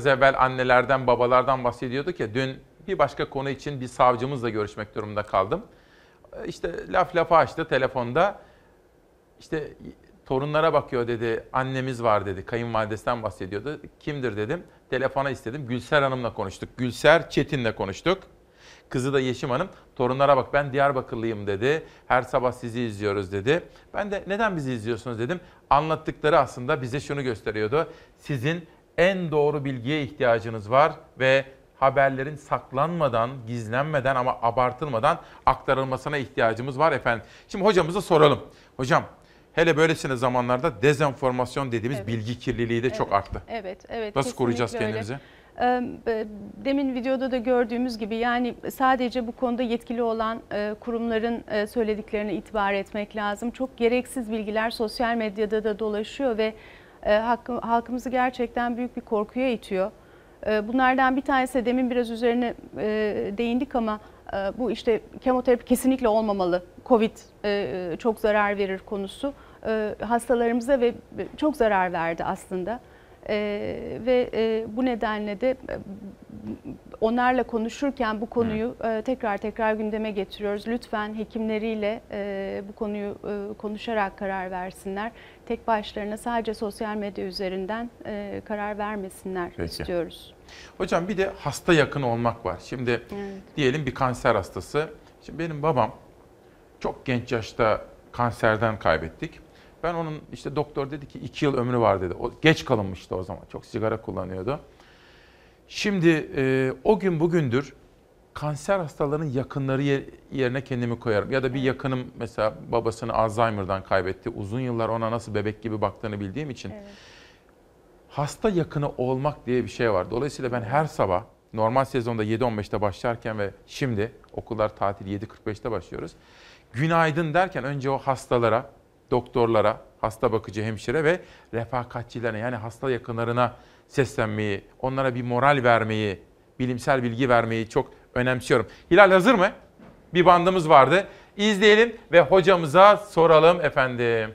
evvel annelerden babalardan bahsediyorduk ya dün Bir başka konu için bir savcımızla görüşmek durumunda kaldım. E, İşte laf lafa açtı telefonda. İşte torunlara bakıyor dedi. Annemiz var dedi. Kayınvalidesinden bahsediyordu. Kimdir dedim. Telefona istedim. Gülser Hanım'la konuştuk. Gülser Çetin'le konuştuk. Kızı da Yeşim Hanım. Torunlara bak ben Diyarbakırlıyım dedi. Her sabah sizi izliyoruz dedi. Ben de neden bizi izliyorsunuz dedim. Anlattıkları aslında bize şunu gösteriyordu. Sizin en doğru bilgiye ihtiyacınız var ve haberlerin saklanmadan, gizlenmeden ama abartılmadan aktarılmasına ihtiyacımız var efendim. Şimdi hocamıza soralım. Hocam hele böylesine zamanlarda dezenformasyon dediğimiz bilgi kirliliği de çok Evet, arttı. Evet, evet. Nasıl koruyacağız öyle. kendimizi? Ee, Demin videoda da gördüğümüz gibi yani sadece bu konuda yetkili olan kurumların söylediklerine itibar etmek lazım. Çok gereksiz bilgiler sosyal medyada da dolaşıyor ve halkımızı gerçekten büyük bir korkuya itiyor. E, Bunlardan bir tanesi demin biraz üzerine e, değindik ama e, bu işte kemoterapi kesinlikle olmamalı. Covid e, çok zarar verir konusu e, hastalarımıza ve çok zarar verdi aslında. Ee, ve e, bu nedenle de e, onlarla konuşurken bu konuyu e, tekrar tekrar gündeme getiriyoruz. Lütfen hekimleriyle e, bu konuyu e, konuşarak karar versinler. Tek başlarına sadece sosyal medya üzerinden e, karar vermesinler Peki. istiyoruz. Hocam bir de hasta yakın olmak var. Şimdi Evet. diyelim bir kanser hastası. Şimdi benim babam çok genç yaşta kanserden kaybettik. Ben onun işte doktor dedi ki iki yıl ömrü var dedi. O geç kalınmıştı o zaman. Çok sigara kullanıyordu. Şimdi e, o gün bugündür kanser hastalarının yakınları yer- yerine kendimi koyarım. Ya da bir yakınım mesela babasını Alzheimer'dan kaybetti. Uzun yıllar ona nasıl bebek gibi baktığını bildiğim için hasta yakını olmak diye bir şey var. Dolayısıyla ben her sabah normal sezonda 7.15'te başlarken ve şimdi okullar tatil 7.45'te başlıyoruz. Günaydın derken önce o hastalara, doktorlara, hasta bakıcı hemşire ve refakatçilerine yani hasta yakınlarına seslenmeyi, onlara bir moral vermeyi, bilimsel bilgi vermeyi çok önemsiyorum. Hilal hazır mı? Bir bandımız vardı. İzleyelim ve hocamıza soralım efendim.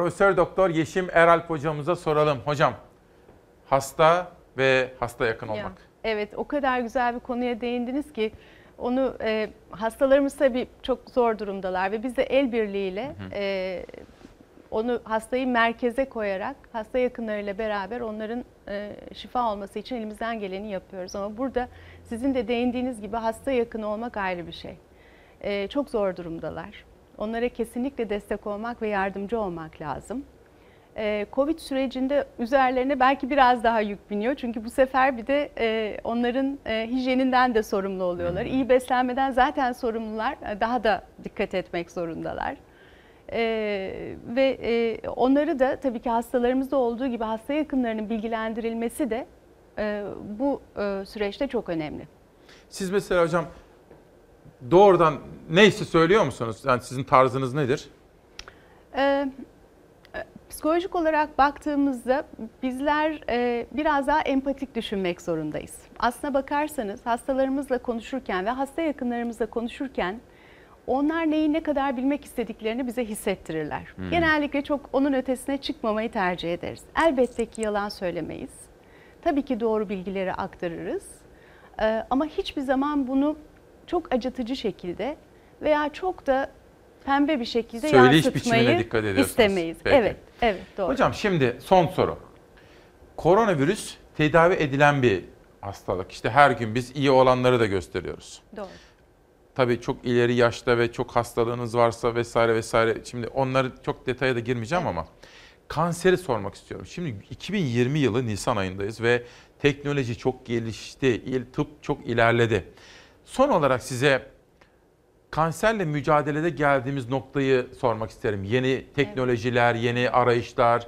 Profesör Doktor Yeşim Eralp hocamıza soralım. Hocam, hasta ve hasta yakın Ya, olmak. Evet, o kadar güzel bir konuya değindiniz ki onu e, hastalarımız tabii çok zor durumdalar ve biz de el birliğiyle e, onu hastayı merkeze koyarak hasta yakınlarıyla beraber onların e, şifa olması için elimizden geleni yapıyoruz. Ama burada sizin de değindiğiniz gibi hasta yakını olmak ayrı bir şey. E, çok zor durumdalar. Onlara kesinlikle destek olmak ve yardımcı olmak lazım. Ee, Covid sürecinde üzerlerine belki biraz daha yük biniyor. Çünkü bu sefer bir de e, onların e, hijyeninden de sorumlu oluyorlar. İyi beslenmeden zaten sorumlular. e, Daha da dikkat etmek zorundalar. Ee, ve e, onları da tabii ki hastalarımızda olduğu gibi hasta yakınlarının bilgilendirilmesi de e, bu e, süreçte çok önemli. Siz mesela hocam doğrudan neyse söylüyor musunuz? Yani sizin tarzınız nedir? Ee, Psikolojik olarak baktığımızda bizler e, biraz daha empatik düşünmek zorundayız. Aslına bakarsanız hastalarımızla konuşurken ve hasta yakınlarımızla konuşurken onlar neyi ne kadar bilmek istediklerini bize hissettirirler. Hmm. Genellikle çok onun ötesine çıkmamayı tercih ederiz. Elbette ki yalan söylemeyiz. Tabii ki doğru bilgileri aktarırız. Ee, ama hiçbir zaman bunu çok acıtıcı şekilde veya çok da pembe bir şekilde Söyleyiş yansıtmayı dikkat istemeyiz. Peki. Evet, evet doğru. Hocam şimdi son soru. Koronavirüs tedavi edilen bir hastalık. İşte her gün biz iyi olanları da gösteriyoruz. Doğru. Tabii çok ileri yaşta ve çok hastalığınız varsa vesaire vesaire. Şimdi onları çok detaya da girmeyeceğim ama kanseri sormak istiyorum. Şimdi 2020 yılı Nisan ayındayız ve teknoloji çok gelişti, tıp çok ilerledi. Son olarak size kanserle mücadelede geldiğimiz noktayı sormak isterim. Yeni teknolojiler, yeni arayışlar,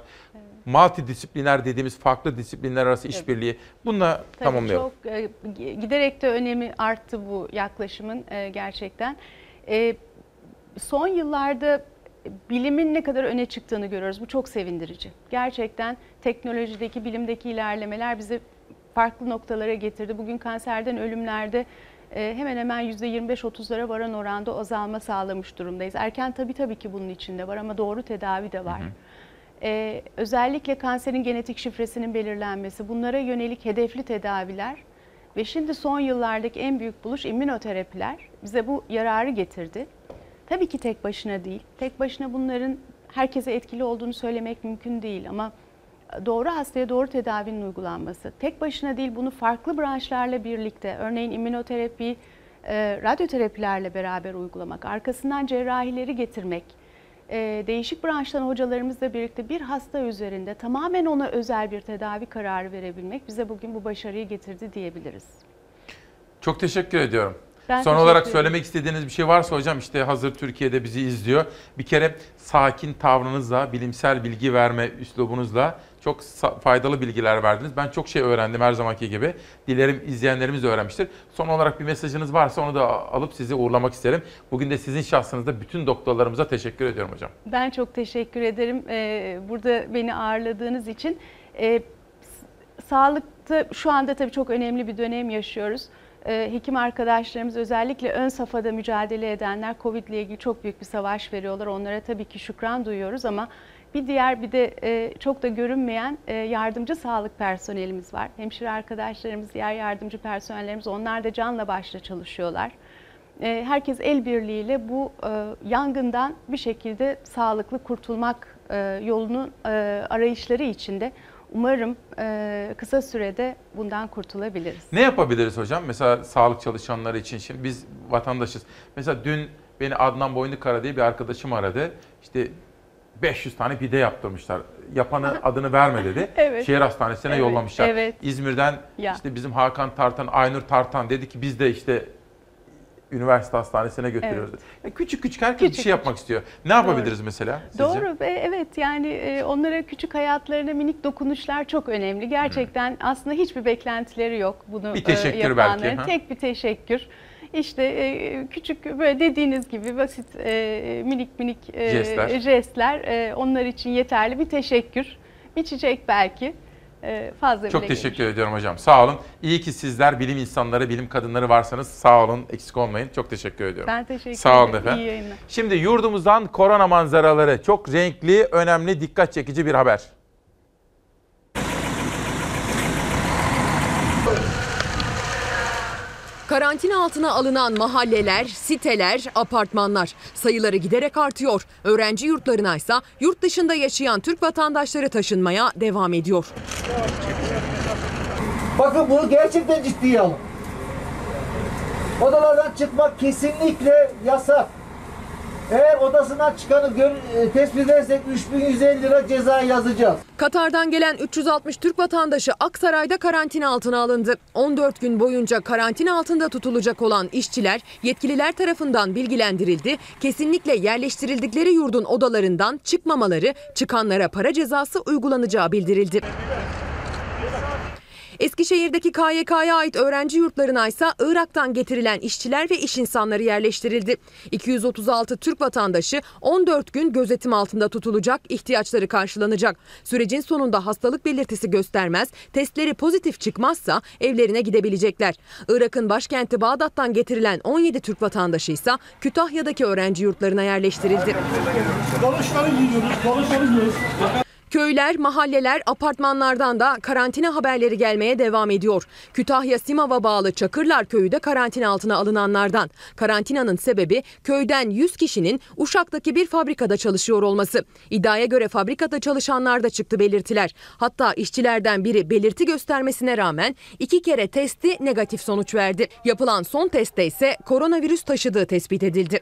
multidisipliner dediğimiz farklı disiplinler arası işbirliği. Bununla Tabii tamamlayalım. Çok e, giderek de önemi arttı bu yaklaşımın e, gerçekten. E, son yıllarda bilimin ne kadar öne çıktığını görüyoruz. Bu çok sevindirici. Gerçekten teknolojideki, bilimdeki ilerlemeler bizi farklı noktalara getirdi. Bugün kanserden ölümlerde hemen hemen %25-30'lara varan oranda azalma sağlamış durumdayız. Erken tabii tabii ki bunun içinde var ama doğru tedavi de var. Hı hı. Ee, özellikle kanserin genetik şifresinin belirlenmesi, bunlara yönelik hedefli tedaviler ve şimdi son yıllardaki en büyük buluş immünoterapiler bize bu yararı getirdi. Tabii ki tek başına değil. Tek başına bunların herkese etkili olduğunu söylemek mümkün değil ama doğru hastaya doğru tedavinin uygulanması, tek başına değil bunu farklı branşlarla birlikte, örneğin immünoterapi, e, radyoterapilerle beraber uygulamak, arkasından cerrahileri getirmek, e, değişik branştan hocalarımızla birlikte bir hasta üzerinde tamamen ona özel bir tedavi kararı verebilmek bize bugün bu başarıyı getirdi diyebiliriz. Çok teşekkür ediyorum. Ben Son olarak söylemek istediğiniz bir şey varsa hocam işte hazır Türkiye'de bizi izliyor. Bir kere sakin tavrınızla, bilimsel bilgi verme üslubunuzla çok faydalı bilgiler verdiniz. Ben çok şey öğrendim her zamanki gibi. Dilerim izleyenlerimiz de öğrenmiştir. Son olarak bir mesajınız varsa onu da alıp sizi uğurlamak isterim. Bugün de sizin şahsınızda bütün doktorlarımıza teşekkür ediyorum hocam. Ben çok teşekkür ederim burada beni ağırladığınız için. Sağlıkta şu anda tabii çok önemli bir dönem yaşıyoruz. Hekim arkadaşlarımız özellikle ön safhada mücadele edenler Covid ile ilgili çok büyük bir savaş veriyorlar. Onlara tabii ki şükran duyuyoruz ama bir diğer bir de e, çok da görünmeyen e, yardımcı sağlık personelimiz var. Hemşire arkadaşlarımız, diğer yardımcı personellerimiz onlar da canla başla çalışıyorlar. E, herkes el birliğiyle bu e, yangından bir şekilde sağlıklı kurtulmak e, yolunun e, arayışları içinde. Umarım e, kısa sürede bundan kurtulabiliriz. Ne yapabiliriz hocam? Mesela sağlık çalışanları için şimdi biz vatandaşız. Mesela dün beni Adnan Boynukara diye bir arkadaşım aradı. İşte 500 tane pide yaptırmışlar. Yapanı adını verme dedi. Evet. Şehir hastanesine Evet, yollamışlar. evet. İzmir'den Ya. işte bizim Hakan Tartan, Aynur Tartan dedi ki biz de işte üniversite hastanesine götürüyoruz. Ya küçük küçük herkes bir Küçük şey yapmak istiyor. Ne yapabiliriz mesela? Sizce? Doğru ve evet yani e, onlara küçük hayatlarına minik dokunuşlar çok önemli. Gerçekten aslında hiçbir beklentileri yok bunu Bir teşekkür e, yapanların. belki, ha? Tek bir teşekkür. İşte e, küçük böyle dediğiniz gibi basit e, minik minik e, Jestler. jestler, e, onlar için yeterli bir teşekkür. Bir çiçek belki fazla Çok teşekkür ediyorum hocam. Sağ olun. İyi ki sizler bilim insanları, bilim kadınları varsanız sağ olun, eksik olmayın. Çok teşekkür ediyorum. Ben teşekkür Sağ olun ederim. efendim. İyi yayınlar. Şimdi yurdumuzdan korona manzaraları çok renkli, önemli, dikkat çekici bir haber. Karantina altına alınan mahalleler, siteler, apartmanlar sayıları giderek artıyor. Öğrenci yurtlarına ise yurt dışında yaşayan Türk vatandaşları taşınmaya devam ediyor. Bakın bunu gerçekten ciddiye alın. Odalardan çıkmak kesinlikle yasak. Eğer odasından çıkanı gör, e, tespit edersek 3150 lira ceza yazacağız. Katar'dan gelen 360 Türk vatandaşı Aksaray'da karantina altına alındı. 14 gün boyunca karantina altında tutulacak olan işçiler yetkililer tarafından bilgilendirildi. Kesinlikle yerleştirildikleri yurdun odalarından çıkmamaları, çıkanlara para cezası uygulanacağı bildirildi. Eskişehir'deki KYK'ya ait öğrenci yurtlarına ise Irak'tan getirilen işçiler ve iş insanları yerleştirildi. 236 Türk vatandaşı 14 gün gözetim altında tutulacak, ihtiyaçları karşılanacak. Sürecin sonunda hastalık belirtisi göstermez, testleri pozitif çıkmazsa evlerine gidebilecekler. Irak'ın başkenti Bağdat'tan getirilen 17 Türk vatandaşı ise Kütahya'daki öğrenci yurtlarına yerleştirildi. Konuşları giyiyoruz, konuşları giyiyoruz. Köyler, mahalleler, apartmanlardan da karantina haberleri gelmeye devam ediyor. Kütahya Simav'a bağlı Çakırlar köyü de karantina altına alınanlardan. Karantinanın sebebi köyden 100 kişinin Uşak'taki bir fabrikada çalışıyor olması. İddiaya göre fabrikada çalışanlar da çıktı belirtiler. Hatta işçilerden biri belirti göstermesine rağmen iki kere testi negatif sonuç verdi. Yapılan son testte ise koronavirüs taşıdığı tespit edildi.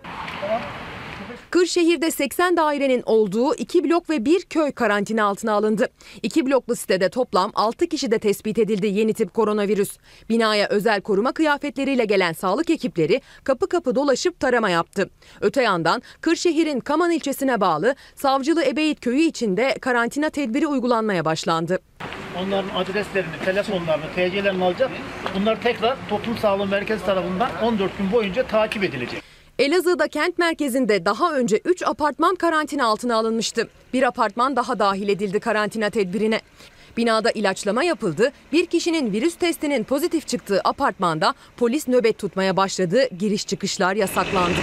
Kırşehir'de 80 dairenin olduğu 2 blok ve 1 köy karantina altına alındı. 2 bloklu sitede toplam 6 kişi de tespit edildi yeni tip koronavirüs. Binaya özel koruma kıyafetleriyle gelen sağlık ekipleri kapı kapı dolaşıp tarama yaptı. Öte yandan Kırşehir'in Kaman ilçesine bağlı Savcılı Ebeyit köyü içinde karantina tedbiri uygulanmaya başlandı. Onların adreslerini, telefonlarını, TC'lerini alacak. Bunlar tekrar toplum sağlığı merkezi tarafından 14 gün boyunca takip edilecek. Elazığ'da kent merkezinde daha önce 3 apartman karantina altına alınmıştı. Bir apartman daha dahil edildi karantina tedbirine. Binada ilaçlama yapıldı. Bir kişinin virüs testinin pozitif çıktığı apartmanda polis nöbet tutmaya başladı. Giriş çıkışlar yasaklandı.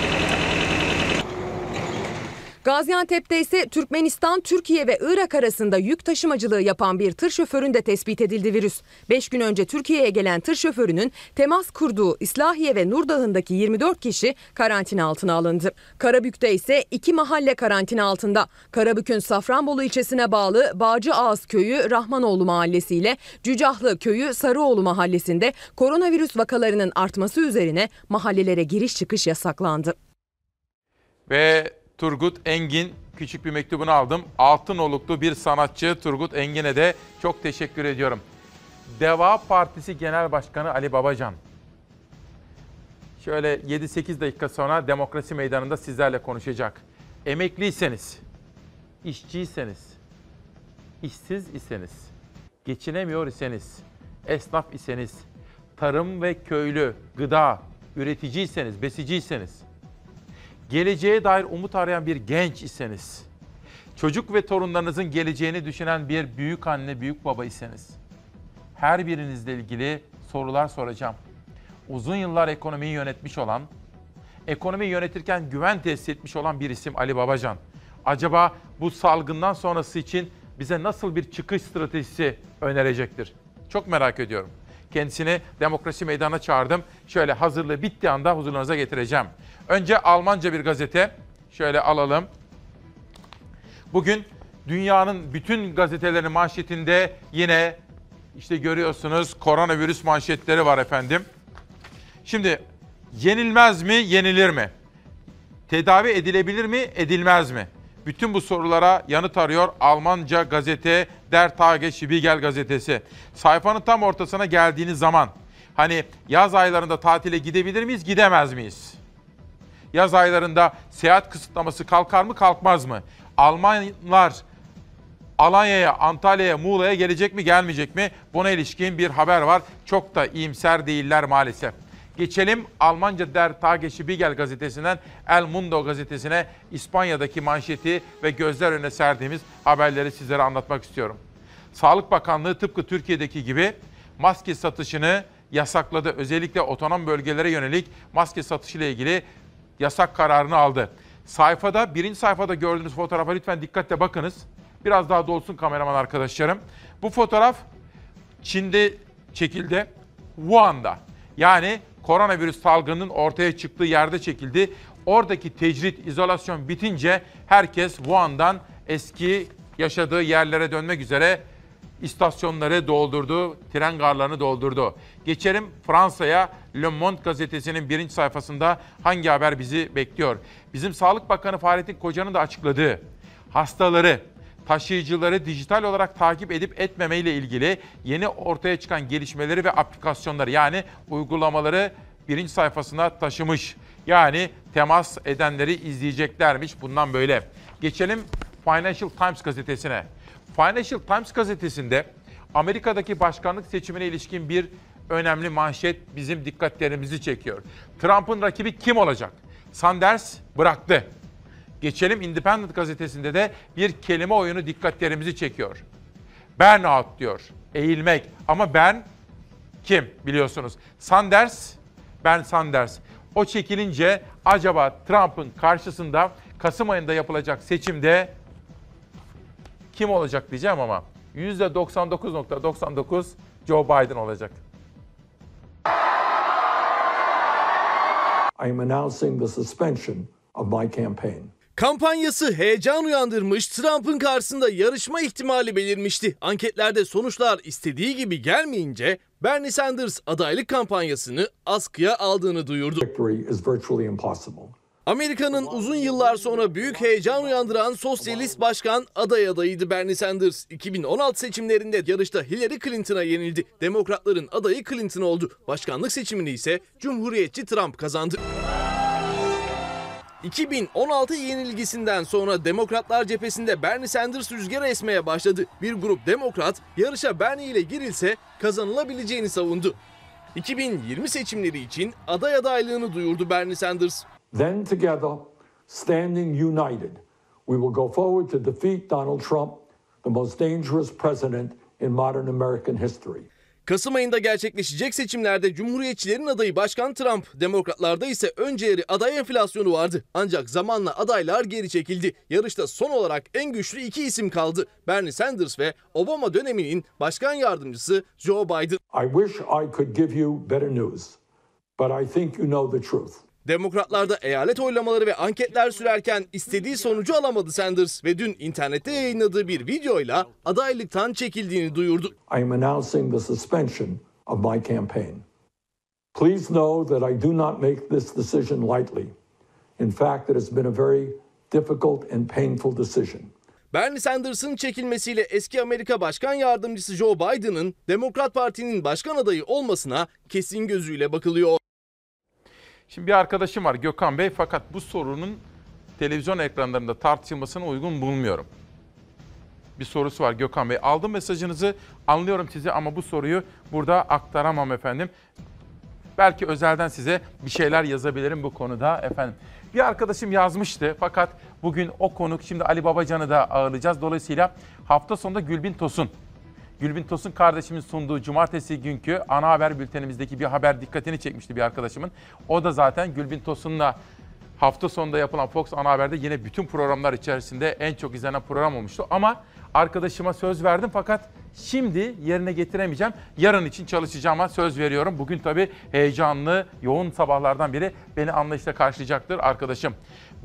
Gaziantep'te ise Türkmenistan, Türkiye ve Irak arasında yük taşımacılığı yapan bir tır şoföründe tespit edildi virüs. 5 gün önce Türkiye'ye gelen tır şoförünün temas kurduğu İslahiye ve Nurdağ'ındaki 24 kişi karantina altına alındı. Karabük'te ise iki mahalle karantina altında. Karabük'ün Safranbolu ilçesine bağlı Bağcı Ağız köyü Rahmanoğlu mahallesi ile Cücahlı köyü Sarıoğlu mahallesinde koronavirüs vakalarının artması üzerine mahallelere giriş çıkış yasaklandı. Ve Turgut Engin küçük bir mektubunu aldım. Altınoluklu bir sanatçı Turgut Engin'e de çok teşekkür ediyorum. Deva Partisi Genel Başkanı Ali Babacan. Şöyle 7-8 dakika sonra demokrasi meydanında sizlerle konuşacak. Emekliyseniz, işçiyseniz, işsiz iseniz, geçinemiyor iseniz, esnaf iseniz, tarım ve köylü, gıda, üreticiyseniz, besiciyseniz, geleceğe dair umut arayan bir genç iseniz, çocuk ve torunlarınızın geleceğini düşünen bir büyük anne, büyük baba iseniz, her birinizle ilgili sorular soracağım. Uzun yıllar ekonomiyi yönetmiş olan, ekonomiyi yönetirken güven tesis etmiş olan bir isim Ali Babacan. Acaba bu salgından sonrası için bize nasıl bir çıkış stratejisi önerecektir? Çok merak ediyorum. Kendisini demokrasi meydanına çağırdım. Şöyle hazırlığı bittiği anda huzurlarınıza getireceğim. Önce Almanca bir gazete. Şöyle alalım. Bugün dünyanın bütün gazetelerinin manşetinde yine işte görüyorsunuz koronavirüs manşetleri var efendim. Şimdi yenilmez mi, yenilir mi? Tedavi edilebilir mi, edilmez mi? Bütün bu sorulara yanıt arıyor Almanca gazete Der Tagesspiegel gazetesi. Sayfanın tam ortasına geldiğiniz zaman hani yaz aylarında tatile gidebilir miyiz, gidemez miyiz? Yaz aylarında seyahat kısıtlaması kalkar mı, kalkmaz mı? Almanlar Alanya'ya, Antalya'ya, Muğla'ya gelecek mi, gelmeyecek mi? Buna ilişkin bir haber var. Çok da iyimser değiller maalesef. Geçelim Almanca Der Tagesspiegel gazetesinden El Mundo gazetesine İspanya'daki manşeti ve gözler önüne serdiğimiz haberleri sizlere anlatmak istiyorum. Sağlık Bakanlığı tıpkı Türkiye'deki gibi maske satışını yasakladı. Özellikle otonom bölgelere yönelik maske satışı ile ilgili yasak kararını aldı. Sayfada, birinci sayfada gördüğünüz fotoğrafa lütfen dikkatle bakınız. Biraz daha dolsun kameraman arkadaşlarım. Bu fotoğraf Çin'de çekildi. Wuhan'da. Yani koronavirüs salgının ortaya çıktığı yerde çekildi. Oradaki tecrit, izolasyon bitince herkes Wuhan'dan eski yaşadığı yerlere dönmek üzere istasyonları doldurdu, tren garlarını doldurdu. Geçelim Fransa'ya. Le Monde gazetesinin birinci sayfasında hangi haber bizi bekliyor? Bizim Sağlık Bakanı Fahrettin Koca'nın da açıkladığı hastaları, taşıyıcıları dijital olarak takip edip etmeme ile ilgili yeni ortaya çıkan gelişmeleri ve aplikasyonları yani uygulamaları birinci sayfasına taşımış. Yani temas edenleri izleyeceklermiş bundan böyle. Geçelim Financial Times gazetesine. Financial Times gazetesinde Amerika'daki başkanlık seçimine ilişkin bir önemli manşet bizim dikkatlerimizi çekiyor. Trump'ın rakibi kim olacak? Sanders bıraktı. Geçelim Independent gazetesinde de bir kelime oyunu dikkatlerimizi çekiyor. Burnout diyor. Eğilmek. Ama ben kim biliyorsunuz? Sanders, Ben Sanders. O çekilince acaba Trump'ın karşısında Kasım ayında yapılacak seçimde kim olacak diyeceğim ama %99.99 Joe Biden olacak. I am announcing the suspension of my campaign. Kampanyası heyecan uyandırmış, Trump'ın karşısında yarışma ihtimali belirmişti. Anketlerde sonuçlar istediği gibi gelmeyince Bernie Sanders adaylık kampanyasını askıya aldığını duyurdu. Victory is virtually impossible. Amerika'nın uzun yıllar sonra büyük heyecan uyandıran sosyalist başkan aday adayıydı Bernie Sanders. 2016 seçimlerinde yarışta Hillary Clinton'a yenildi. Demokratların adayı Clinton oldu. Başkanlık seçimini ise Cumhuriyetçi Trump kazandı. 2016 yenilgisinden sonra Demokratlar cephesinde Bernie Sanders rüzgarı esmeye başladı. Bir grup demokrat yarışa Bernie ile girilse kazanılabileceğini savundu. 2020 seçimleri için aday adaylığını duyurdu Bernie Sanders. Then together, standing united, we will go forward to defeat Donald Trump, the most dangerous president in modern American history. Kasım ayında gerçekleşecek seçimlerde Cumhuriyetçilerin adayı Başkan Trump, Demokratlarda ise önceleri aday enflasyonu vardı. Ancak zamanla adaylar geri çekildi. Yarışta son olarak en güçlü iki isim kaldı. Bernie Sanders ve Obama döneminin başkan yardımcısı Joe Biden. I wish I could give you better news, but I think you know the truth. Demokratlarda eyalet oylamaları ve anketler sürerken istediği sonucu alamadı Sanders ve dün internette yayınladığı bir videoyla adaylıktan çekildiğini duyurdu. I am announcing the suspension of my campaign. Please know that I do not make this decision lightly. In fact, it has been a very difficult and painful decision. Bernie Sanders'ın çekilmesiyle eski Amerika Başkan Yardımcısı Joe Biden'ın Demokrat Parti'nin başkan adayı olmasına kesin gözüyle bakılıyor. Şimdi bir arkadaşım var Gökhan Bey fakat bu sorunun televizyon ekranlarında tartışılmasını uygun bulmuyorum. Bir sorusu var Gökhan Bey. Aldım mesajınızı anlıyorum sizi ama bu soruyu burada aktaramam efendim. Belki özelden size bir şeyler yazabilirim bu konuda efendim. Bir arkadaşım yazmıştı fakat bugün o konuk şimdi Ali Babacan'ı da ağırlayacağız. Dolayısıyla hafta sonunda Gülbin Tosun Gülbin Tosun kardeşimin sunduğu cumartesi günkü ana haber bültenimizdeki bir haber dikkatini çekmişti bir arkadaşımın. O da zaten Gülbin Tosun'la hafta sonunda yapılan Fox ana haberde yine bütün programlar içerisinde en çok izlenen program olmuştu. Ama arkadaşıma söz verdim fakat şimdi yerine getiremeyeceğim. Yarın için çalışacağıma söz veriyorum. Bugün tabii heyecanlı, yoğun sabahlardan biri beni anlayışla karşılayacaktır arkadaşım.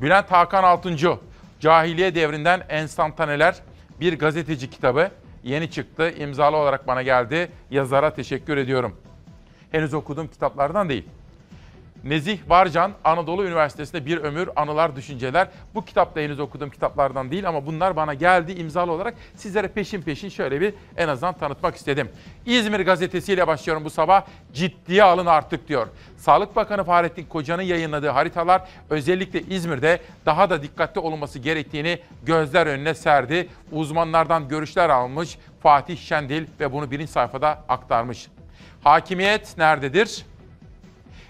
Bülent Hakan Altuncu, Cahiliye Devrinden Enstantaneler, bir gazeteci kitabı yeni çıktı. İmzalı olarak bana geldi. Yazara teşekkür ediyorum. Henüz okuduğum kitaplardan değil. Nezih Varcan, Anadolu Üniversitesi'nde Bir Ömür Anılar Düşünceler. Bu kitap da henüz okuduğum kitaplardan değil ama bunlar bana geldi imzalı olarak. Sizlere peşin peşin şöyle bir en azından tanıtmak istedim. İzmir gazetesiyle başlıyorum bu sabah. Ciddiye alın artık diyor. Sağlık Bakanı Fahrettin Koca'nın yayınladığı haritalar özellikle İzmir'de daha da dikkatli olunması gerektiğini gözler önüne serdi. Uzmanlardan görüşler almış Fatih Şendil ve bunu birinci sayfada aktarmış. Hakimiyet nerededir?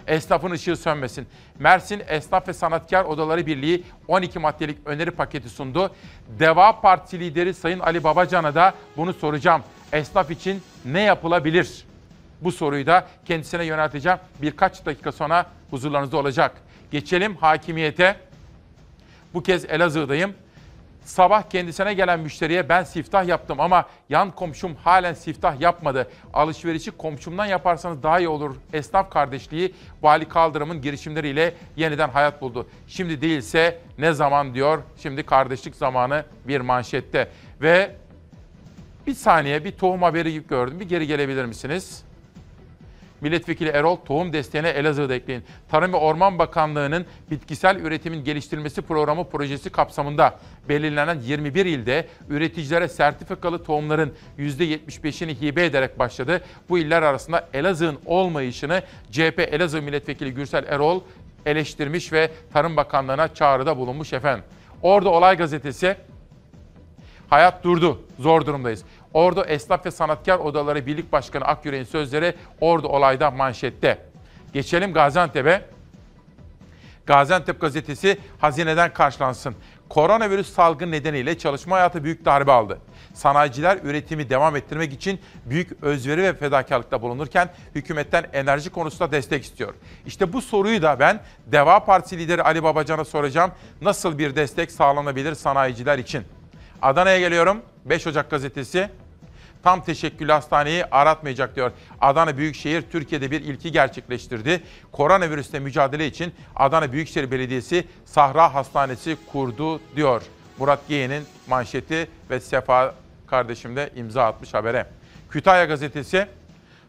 Esnafın ışığı sönmesin. Mersin Esnaf ve Sanatkar Odaları Birliği 12 maddelik öneri paketi sundu. Deva Partisi lideri Sayın Ali Babacan'a da bunu soracağım. Esnaf için ne yapılabilir? Bu soruyu da kendisine yönelteceğim. Birkaç dakika sonra huzurlarınızda olacak. Geçelim hakimiyete. Bu kez Elazığ'dayım. Sabah kendisine gelen müşteriye ben siftah yaptım ama yan komşum halen siftah yapmadı. Alışverişi komşumdan yaparsanız daha iyi olur. Esnaf kardeşliği Vali Kaldırım'ın girişimleriyle yeniden hayat buldu. Şimdi değilse ne zaman diyor. Şimdi kardeşlik zamanı bir manşette. Ve bir saniye bir tohum haberi gördüm. Bir geri gelebilir misiniz? Milletvekili Erol tohum desteğine Elazığ'da ekleyin. Tarım ve Orman Bakanlığı'nın bitkisel üretimin geliştirilmesi programı projesi kapsamında belirlenen 21 ilde üreticilere sertifikalı tohumların %75'ini hibe ederek başladı. Bu iller arasında Elazığ'ın olmayışını CHP Elazığ Milletvekili Gürsel Erol eleştirmiş ve Tarım Bakanlığı'na çağrıda bulunmuş efendim. Orada Olay Gazetesi Hayat durdu. Zor durumdayız. Ordu Esnaf ve Sanatkar Odaları Birlik Başkanı Akyürek'in sözleri Ordu olayda manşette. Geçelim Gaziantep'e. Gaziantep gazetesi hazineden karşılansın. Koronavirüs salgın nedeniyle çalışma hayatı büyük darbe aldı. Sanayiciler üretimi devam ettirmek için büyük özveri ve fedakarlıkta bulunurken hükümetten enerji konusunda destek istiyor. İşte bu soruyu da ben Deva Partisi lideri Ali Babacan'a soracağım. Nasıl bir destek sağlanabilir sanayiciler için? Adana'ya geliyorum. 5 Ocak gazetesi tam teşekküllü hastaneyi aratmayacak diyor. Adana Büyükşehir Türkiye'de bir ilki gerçekleştirdi. Koronavirüsle mücadele için Adana Büyükşehir Belediyesi Sahra Hastanesi kurdu diyor. Murat Geyen'in manşeti ve Sefa kardeşim de imza atmış habere. Kütahya gazetesi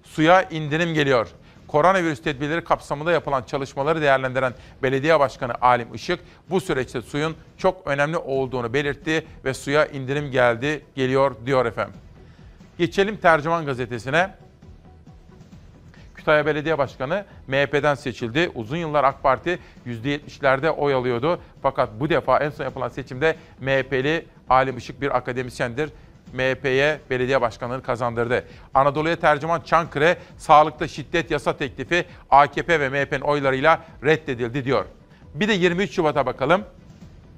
suya indirim geliyor. Koronavirüs tedbirleri kapsamında yapılan çalışmaları değerlendiren Belediye Başkanı Alim Işık bu süreçte suyun çok önemli olduğunu belirtti ve suya indirim geldi, geliyor diyor efendim. Geçelim Tercüman Gazetesi'ne. Kütahya Belediye Başkanı MHP'den seçildi. Uzun yıllar AK Parti %70'lerde oy alıyordu. Fakat bu defa en son yapılan seçimde MHP'li Alim Işık bir akademisyendir. MHP'ye belediye başkanlığını kazandırdı. Anadolu'ya tercüman Çankırı, sağlıkta şiddet yasa teklifi AKP ve MHP'nin oylarıyla reddedildi diyor. Bir de 23 Şubat'a bakalım.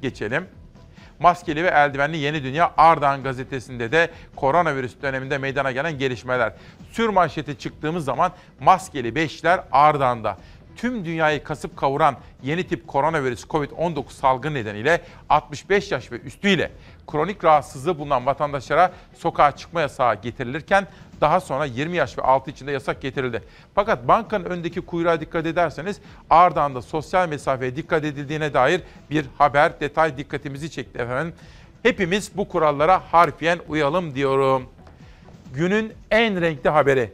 Geçelim. Maskeli ve eldivenli Yeni Dünya Ardahan gazetesinde de koronavirüs döneminde meydana gelen gelişmeler. Sür manşeti çıktığımız zaman maskeli beşler Ardahan'da. Tüm dünyayı kasıp kavuran yeni tip koronavirüs COVID-19 salgını nedeniyle 65 yaş ve üstüyle kronik rahatsızlığı bulunan vatandaşlara sokağa çıkma yasağı getirilirken daha sonra 20 yaş ve altı içinde yasak getirildi. Fakat bankanın öndeki kuyruğa dikkat ederseniz Ardahan'da sosyal mesafeye dikkat edildiğine dair bir haber, detay dikkatimizi çekti efendim. Hepimiz bu kurallara harfiyen uyalım diyorum. Günün en renkli haberi.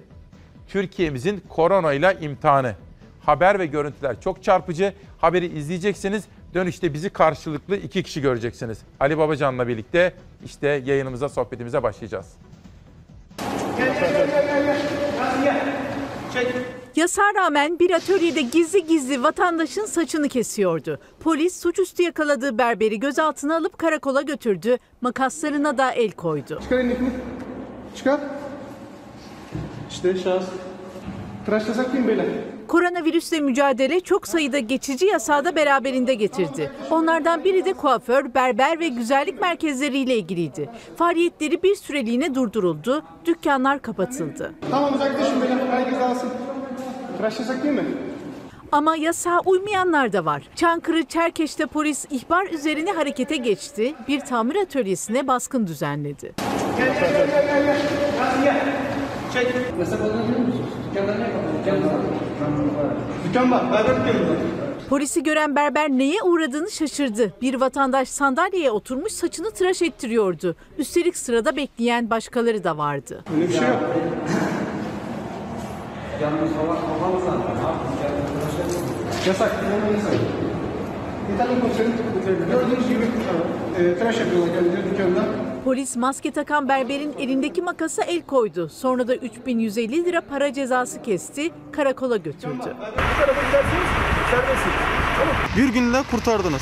Türkiye'mizin koronayla imtihanı. Haber ve görüntüler çok çarpıcı. Haberi izleyeceksiniz. Dönüşte bizi karşılıklı iki kişi göreceksiniz. Ali Babacan'la birlikte işte yayınımıza, sohbetimize başlayacağız. Yasağa rağmen bir atölyede gizli gizli vatandaşın saçını kesiyordu. Polis suçüstü yakaladığı berberi gözaltına alıp karakola götürdü. Makaslarına da el koydu. Çıkar elini. Çıkar. İşte şahıs. Tıraşlasak değil mi beyler? Koronavirüsle mücadele çok sayıda geçici yasağı da beraberinde getirdi. Onlardan biri de kuaför, berber ve güzellik merkezleriyle ilgiliydi. Faaliyetleri bir süreliğine durduruldu, dükkanlar kapatıldı. Tamam uzaklaşın beyler. Herkes alsın. Tıraşlasak değil mi? Ama yasağa uymayanlar da var. Çankırı Çerkeş'te polis ihbar üzerine harekete geçti. Bir tamir atölyesine baskın düzenledi. Gel gel gel gel gel. Gel. Çek. Yasak biliyor musunuz? Dükkan var. Berber dükkanı var. Polisi gören berber neye uğradığını şaşırdı. Bir vatandaş sandalyeye oturmuş saçını tıraş ettiriyordu. Üstelik sırada bekleyen başkaları da vardı. Öyle bir şey yok. Yasak. Gördüğünüz gibi e, tıraş yapıyorlar kendileri dükkanda. Polis maske takan berberin elindeki makasa el koydu. Sonra da 3150 lira para cezası kesti, karakola götürdü. Bu tarafa giderseniz serbestsiniz. Tamam. Bir günde kurtardınız.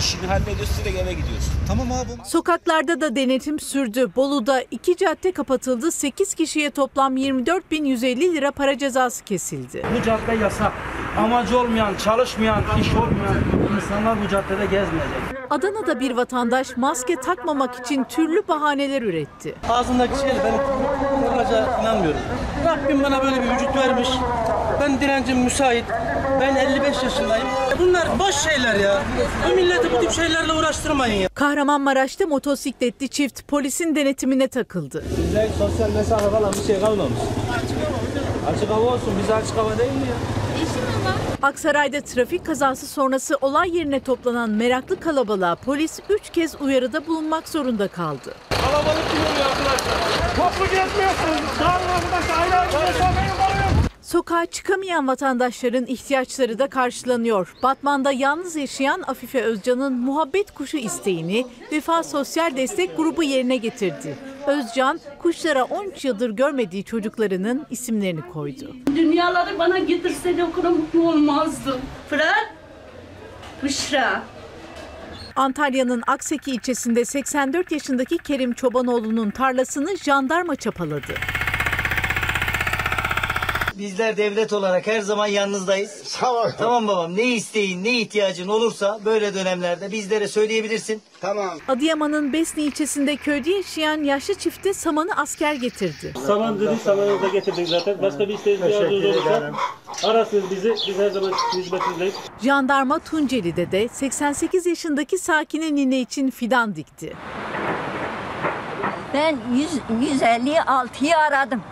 İşini hallediyorsun direkt eve gidiyorsun. Tamam abi. Sokaklarda da denetim sürdü. Bolu'da iki cadde kapatıldı. 8 kişiye toplam 24.150 lira para cezası kesildi. Bu cadde yasak. Amacı olmayan, çalışmayan, iş olmayan insanlar bu caddede gezmeyecek. Adana'da bir vatandaş maske takmamak için türlü bahaneler üretti. Ağzındaki şeyle ben olacağı inanmıyorum. Rabbim bana böyle bir vücut vermiş. Ben direncim müsait. Ben 55 yaşındayım. Bunlar boş şeyler ya. Bu milleti bu tip şeylerle uğraştırmayın ya. Kahramanmaraş'ta motosikletli çift polisin denetimine takıldı. Bizde sosyal mesafe falan bir şey kalmamış. Açık hava olsun. Bize açık hava değil mi ya? Aksaray'da trafik kazası sonrası olay yerine toplanan meraklı kalabalığa polis 3 kez uyarıda bulunmak zorunda kaldı. Kalabalık oluyor arkadaşlar. Toplu gezmiyorsunuz. Dağılın arkadaşlar. Ayrı ayrı mesafeyi. Sokağa çıkamayan vatandaşların ihtiyaçları da karşılanıyor. Batman'da yalnız yaşayan Afife Özcan'ın muhabbet kuşu isteğini Vefa Sosyal Destek Grubu yerine getirdi. Özcan, kuşlara 13 yıldır görmediği çocuklarının isimlerini koydu. Dünyaları bana getirseydi o kadar mutlu olmazdım. Fırat, Büşra. Antalya'nın Akseki ilçesinde 84 yaşındaki Kerim Çobanoğlu'nun tarlasını jandarma çapaladı. Bizler devlet olarak her zaman yanınızdayız. Tamam. Tamam babam. Ne isteğin, ne ihtiyacın olursa böyle dönemlerde bizlere söyleyebilirsin. Tamam. Adıyaman'ın Besni ilçesinde köyde yaşayan yaşlı çifte samanı asker getirdi. Saman dedi, samanı da getirdik zaten. Başka bir isteğiniz bir arzunuz olursa arasınız bizi. Biz her zaman hizmetindeyiz. Jandarma Tunceli'de de 88 yaşındaki sakine nine için fidan dikti. Ben 100, 156'yı aradım.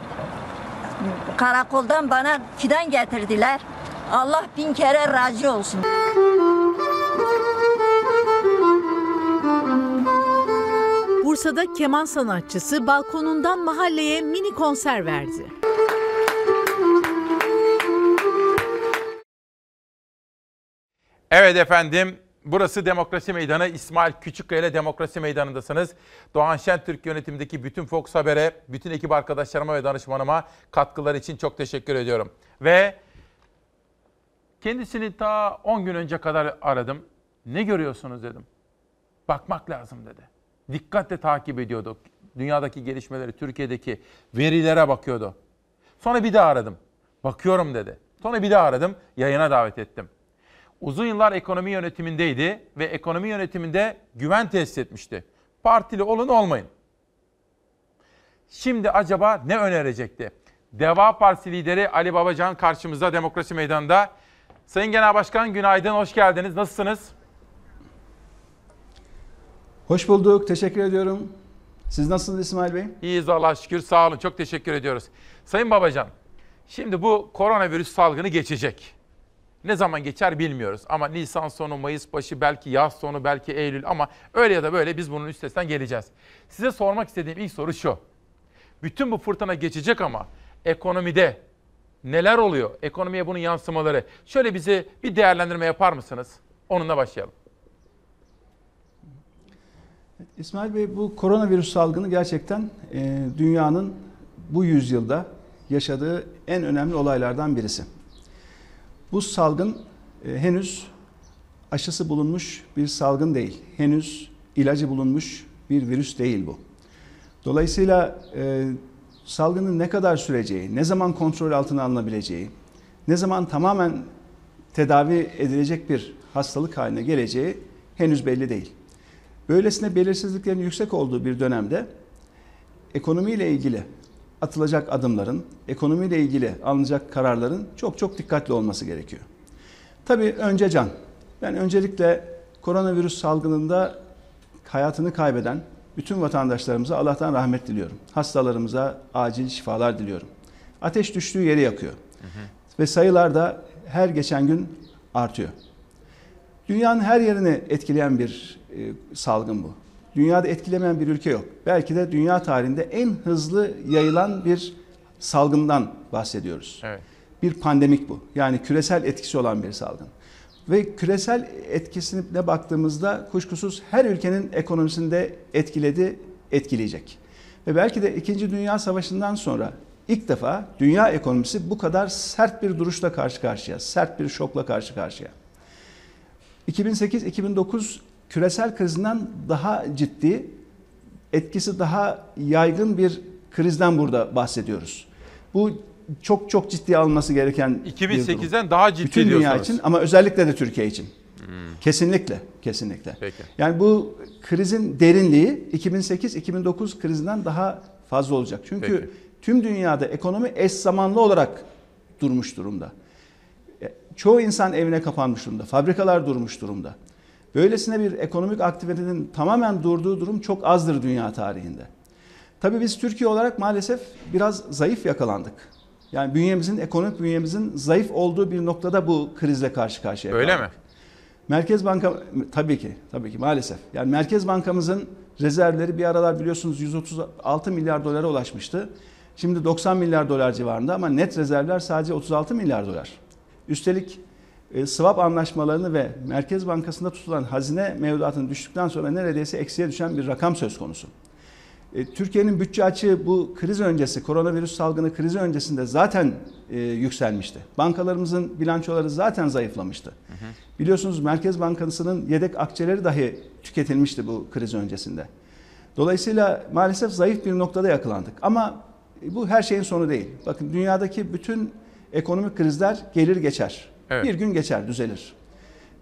Karakoldan bana fidan getirdiler. Allah bin kere razı olsun. Bursa'da keman sanatçısı balkonundan mahalleye mini konser verdi. Evet efendim Burası Demokrasi Meydanı. İsmail Küçükkaya ile Demokrasi Meydanı'ndasınız. Doğan Şentürk yönetimindeki bütün Fox Haber'e, bütün ekip arkadaşlarıma ve danışmanıma katkılar için çok teşekkür ediyorum. Ve kendisini ta 10 gün önce kadar aradım. Ne görüyorsunuz dedim. Bakmak lazım dedi. Dikkatle takip ediyordu. Dünyadaki gelişmeleri, Türkiye'deki verilere bakıyordu. Sonra bir daha aradım. Bakıyorum dedi. Sonra bir daha aradım. Yayına davet ettim. Uzun yıllar ekonomi yönetimindeydi ve ekonomi yönetiminde güven tesis etmişti. Partili olun olmayın. Şimdi acaba ne önerecekti? Deva Partisi lideri Ali Babacan karşımızda Demokrasi Meydanı'nda. Sayın Genel Başkan günaydın, hoş geldiniz. Nasılsınız? Hoş bulduk, teşekkür ediyorum. Siz nasılsınız İsmail Bey? İyiyiz Allah'a şükür, sağ olun. Çok teşekkür ediyoruz. Sayın Babacan, şimdi bu koronavirüs salgını geçecek. Ne zaman geçer bilmiyoruz ama Nisan sonu, Mayıs başı, belki yaz sonu, belki Eylül ama öyle ya da böyle biz bunun üstesinden geleceğiz. Size sormak istediğim ilk soru şu. Bütün bu fırtına geçecek ama ekonomide neler oluyor? Ekonomiye bunun yansımaları. Şöyle bize bir değerlendirme yapar mısınız? Onunla başlayalım. İsmail Bey bu koronavirüs salgını gerçekten e, dünyanın bu yüzyılda yaşadığı en önemli olaylardan birisi. Bu salgın e, henüz aşısı bulunmuş bir salgın değil. Henüz ilacı bulunmuş bir virüs değil bu. Dolayısıyla e, salgının ne kadar süreceği, ne zaman kontrol altına alınabileceği, ne zaman tamamen tedavi edilecek bir hastalık haline geleceği henüz belli değil. Böylesine belirsizliklerin yüksek olduğu bir dönemde ekonomiyle ilgili atılacak adımların, ekonomiyle ilgili alınacak kararların çok çok dikkatli olması gerekiyor. Tabii önce can. Ben öncelikle koronavirüs salgınında hayatını kaybeden bütün vatandaşlarımıza Allah'tan rahmet diliyorum. Hastalarımıza acil şifalar diliyorum. Ateş düştüğü yeri yakıyor. Hı hı. Ve sayılar da her geçen gün artıyor. Dünyanın her yerini etkileyen bir e, salgın bu. Dünyada etkilemeyen bir ülke yok. Belki de dünya tarihinde en hızlı yayılan bir salgından bahsediyoruz. Evet. Bir pandemik bu. Yani küresel etkisi olan bir salgın. Ve küresel etkisine baktığımızda kuşkusuz her ülkenin ekonomisinde etkiledi, etkileyecek. Ve belki de 2. Dünya Savaşı'ndan sonra ilk defa dünya ekonomisi bu kadar sert bir duruşla karşı karşıya, sert bir şokla karşı karşıya. 2008-2009 küresel krizinden daha ciddi, etkisi daha yaygın bir krizden burada bahsediyoruz. Bu çok çok ciddi alınması gereken 2008'den daha ciddi Bütün dünya için ama özellikle de Türkiye için. Kesinlikle, kesinlikle. Peki. Yani bu krizin derinliği 2008-2009 krizinden daha fazla olacak. Çünkü Peki. tüm dünyada ekonomi eş zamanlı olarak durmuş durumda. E, Çoğu insan evine kapanmış durumda. Fabrikalar durmuş durumda. Böylesine bir ekonomik aktivitenin tamamen durduğu durum çok azdır dünya tarihinde. Tabii biz Türkiye olarak maalesef biraz zayıf yakalandık. Yani bünyemizin, ekonomik bünyemizin zayıf olduğu bir noktada bu krizle karşı karşıya Öyle kaldık. mi? Merkez Banka tabii ki, tabii ki maalesef. Yani Merkez Bankamızın rezervleri bir aralar biliyorsunuz 136 milyar dolara ulaşmıştı. Şimdi 90 milyar dolar civarında ama net rezervler sadece 36 milyar dolar. Üstelik e, swap anlaşmalarını ve Merkez Bankası'nda tutulan hazine mevduatını düştükten sonra neredeyse eksiye düşen bir rakam söz konusu. E, Türkiye'nin bütçe açığı bu kriz öncesi, koronavirüs salgını krizi öncesinde zaten e, yükselmişti. Bankalarımızın bilançoları zaten zayıflamıştı. Biliyorsunuz Merkez Bankası'nın yedek akçeleri dahi tüketilmişti bu kriz öncesinde. Dolayısıyla maalesef zayıf bir noktada yakalandık. Ama bu her şeyin sonu değil. Bakın dünyadaki bütün ekonomik krizler gelir geçer. Evet. Bir gün geçer, düzelir.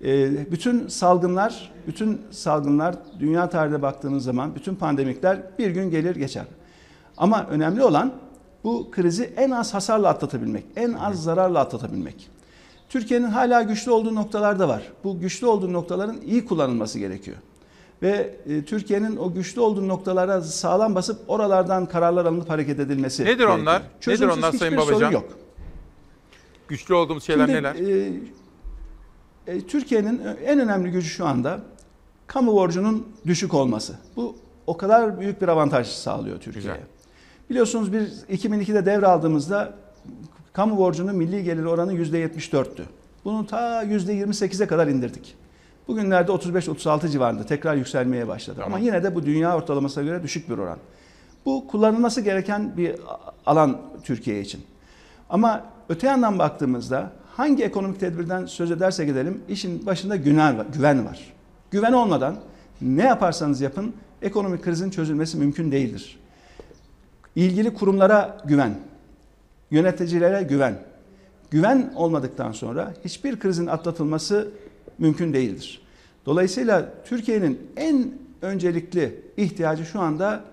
Ee, bütün salgınlar, bütün salgınlar dünya tarihine baktığınız zaman bütün pandemikler bir gün gelir geçer. Ama önemli olan bu krizi en az hasarla atlatabilmek, en az zararla atlatabilmek. Türkiye'nin hala güçlü olduğu noktalar da var. Bu güçlü olduğu noktaların iyi kullanılması gerekiyor. Ve e, Türkiye'nin o güçlü olduğu noktalara sağlam basıp oralardan kararlar alınıp hareket edilmesi Nedir gerekiyor. onlar? Nedir Çözümsüz onlar Sayın hiçbir sorun Babacan? yok. Güçlü olduğumuz şeyler Şimdi, neler? e, e, Türkiye'nin en önemli gücü şu anda kamu borcunun düşük olması. Bu o kadar büyük bir avantaj sağlıyor Türkiye'ye. Biliyorsunuz biz 2002'de devraldığımızda kamu borcunun milli gelir oranı %74'tü. Bunu ta %28'e kadar indirdik. Bugünlerde 35-36 civarında tekrar yükselmeye başladı. Ama yine de bu dünya ortalamasına göre düşük bir oran. Bu kullanılması gereken bir alan Türkiye için. Ama öte yandan baktığımızda hangi ekonomik tedbirden söz edersek edelim işin başında güven var. Güven, var. güven olmadan ne yaparsanız yapın ekonomik krizin çözülmesi mümkün değildir. İlgili kurumlara güven, yöneticilere güven. Güven olmadıktan sonra hiçbir krizin atlatılması mümkün değildir. Dolayısıyla Türkiye'nin en öncelikli ihtiyacı şu anda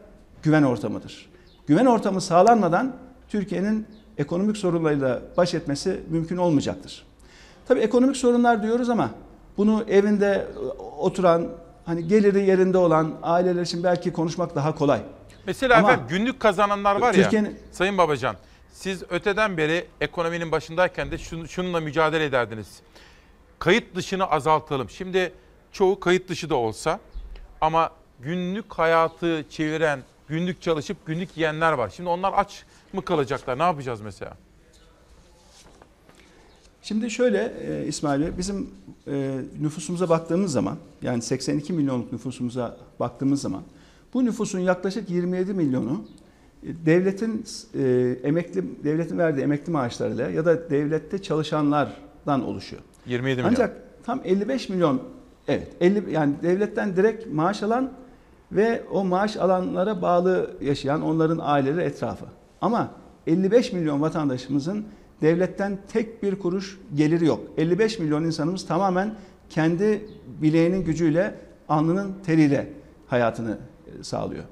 güven ortamıdır. Güven ortamı sağlanmadan Türkiye'nin ekonomik sorunlarıyla baş etmesi mümkün olmayacaktır. Tabii ekonomik sorunlar diyoruz ama bunu evinde oturan, hani geliri yerinde olan aileler için belki konuşmak daha kolay. Mesela Ama efendim günlük kazananlar var ya Sayın Babacan siz öteden beri ekonominin başındayken de şun, şununla mücadele ederdiniz. Kayıt dışını azaltalım. Şimdi çoğu kayıt dışı da olsa ama günlük hayatı çeviren, günlük çalışıp günlük yiyenler var. Şimdi onlar aç mı kalacaklar? Ne yapacağız mesela? Şimdi şöyle e, İsmail Bey, bizim e, nüfusumuza baktığımız zaman, yani 82 milyonluk nüfusumuza baktığımız zaman, bu nüfusun yaklaşık 27 milyonu e, devletin e, emekli devletin verdiği emekli maaşlarıyla ya da devlette çalışanlardan oluşuyor. 27 milyon. Ancak tam 55 milyon evet 50 yani devletten direkt maaş alan ve o maaş alanlara bağlı yaşayan onların aileleri etrafı. Ama 55 milyon vatandaşımızın devletten tek bir kuruş geliri yok. 55 milyon insanımız tamamen kendi bileğinin gücüyle, alnının teriyle hayatını e, sağlıyor.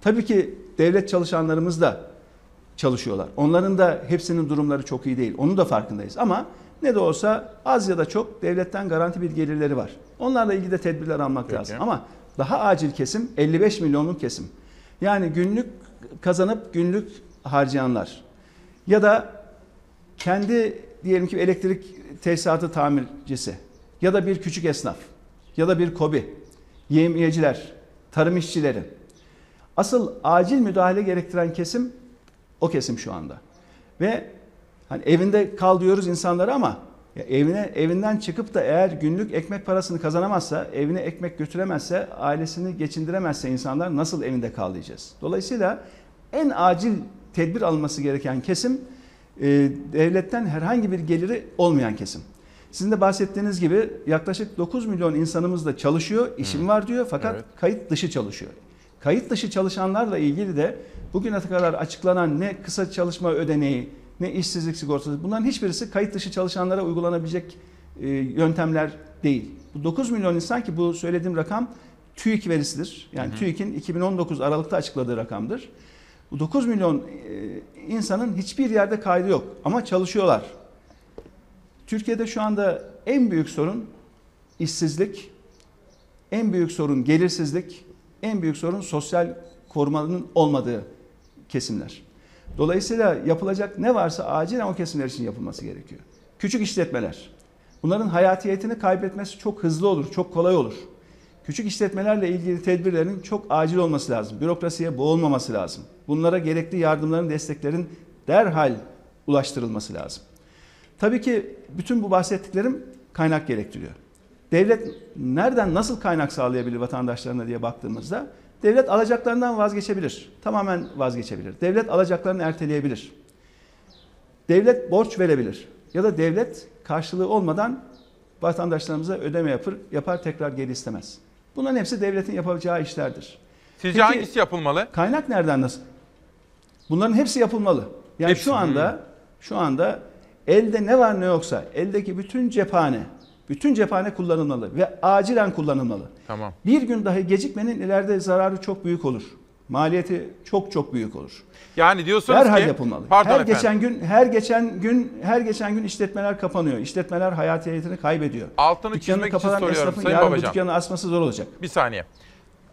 Tabii ki devlet çalışanlarımız da çalışıyorlar. Onların da hepsinin durumları çok iyi değil. Onun da farkındayız. Ama ne de olsa az ya da çok devletten garanti bir gelirleri var. Onlarla ilgili de tedbirler almak Peki. lazım. Ama daha acil kesim 55 milyonluk kesim. Yani günlük kazanıp günlük harcayanlar. Ya da kendi diyelim ki elektrik tesisatı tamircisi ya da bir küçük esnaf ya da bir kobi, yemiyeciler, tarım işçileri. Asıl acil müdahale gerektiren kesim o kesim şu anda. Ve hani evinde kal diyoruz insanlara ama ya evine evinden çıkıp da eğer günlük ekmek parasını kazanamazsa, evine ekmek götüremezse, ailesini geçindiremezse insanlar nasıl evinde kal diyeceğiz. Dolayısıyla en acil tedbir alınması gereken kesim e, devletten herhangi bir geliri olmayan kesim. Sizin de bahsettiğiniz gibi yaklaşık 9 milyon insanımız da çalışıyor, işim var diyor fakat Evet. kayıt dışı çalışıyor. Kayıt dışı çalışanlarla ilgili de bugüne kadar açıklanan ne kısa çalışma ödeneği, ne işsizlik sigortası bunların hiçbirisi kayıt dışı çalışanlara uygulanabilecek e, yöntemler değil. Bu 9 milyon insan ki bu söylediğim rakam TÜİK verisidir. Yani TÜİK'in 2019 Aralık'ta açıkladığı rakamdır. Bu 9 milyon e, insanın hiçbir yerde kaydı yok ama çalışıyorlar. Türkiye'de şu anda en büyük sorun işsizlik, en büyük sorun gelirsizlik, en büyük sorun sosyal korumanın olmadığı kesimler. Dolayısıyla yapılacak ne varsa acilen o kesimler için yapılması gerekiyor. Küçük işletmeler. Bunların hayatiyetini kaybetmesi çok hızlı olur, çok kolay olur. Küçük işletmelerle ilgili tedbirlerin çok acil olması lazım. Bürokrasiye boğulmaması lazım. Bunlara gerekli yardımların, desteklerin derhal ulaştırılması lazım. Tabii ki bütün bu bahsettiklerim kaynak gerektiriyor. Devlet nereden nasıl kaynak sağlayabilir vatandaşlarına diye baktığımızda devlet alacaklarından vazgeçebilir. Tamamen vazgeçebilir. Devlet alacaklarını erteleyebilir. Devlet borç verebilir. Ya da devlet karşılığı olmadan vatandaşlarımıza ödeme yapar, yapar tekrar geri istemez. Bunların hepsi devletin yapacağı işlerdir. Sizce hangisi yapılmalı? Kaynak nereden nasıl? Bunların hepsi yapılmalı. Yani Hepsi, şu anda şu anda elde ne var ne yoksa eldeki bütün cephane bütün cephane kullanılmalı ve acilen kullanılmalı. Tamam. Bir gün dahi gecikmenin ileride zararı çok büyük olur. Maliyeti çok çok büyük olur. Yani diyorsunuz Derhal ki yapılmalı. Pardon her efendim. geçen gün her geçen gün her geçen gün işletmeler kapanıyor. İşletmeler hayatiyetini kaybediyor. Altını Dükkanını çizmek için kapatan soruyorum esnafın Sayın yarın bu Babacan. dükkanı açması zor olacak. Bir saniye.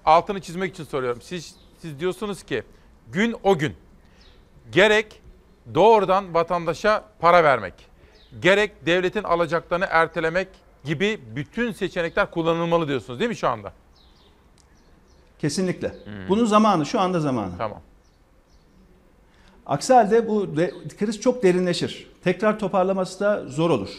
Altını çizmek için soruyorum. Siz siz diyorsunuz ki gün o gün gerek doğrudan vatandaşa para vermek, gerek devletin alacaklarını ertelemek gibi bütün seçenekler kullanılmalı diyorsunuz değil mi şu anda? Kesinlikle. Bunun zamanı şu anda zamanı. Tamam. Aksi halde bu de- kriz çok derinleşir. Tekrar toparlaması da zor olur.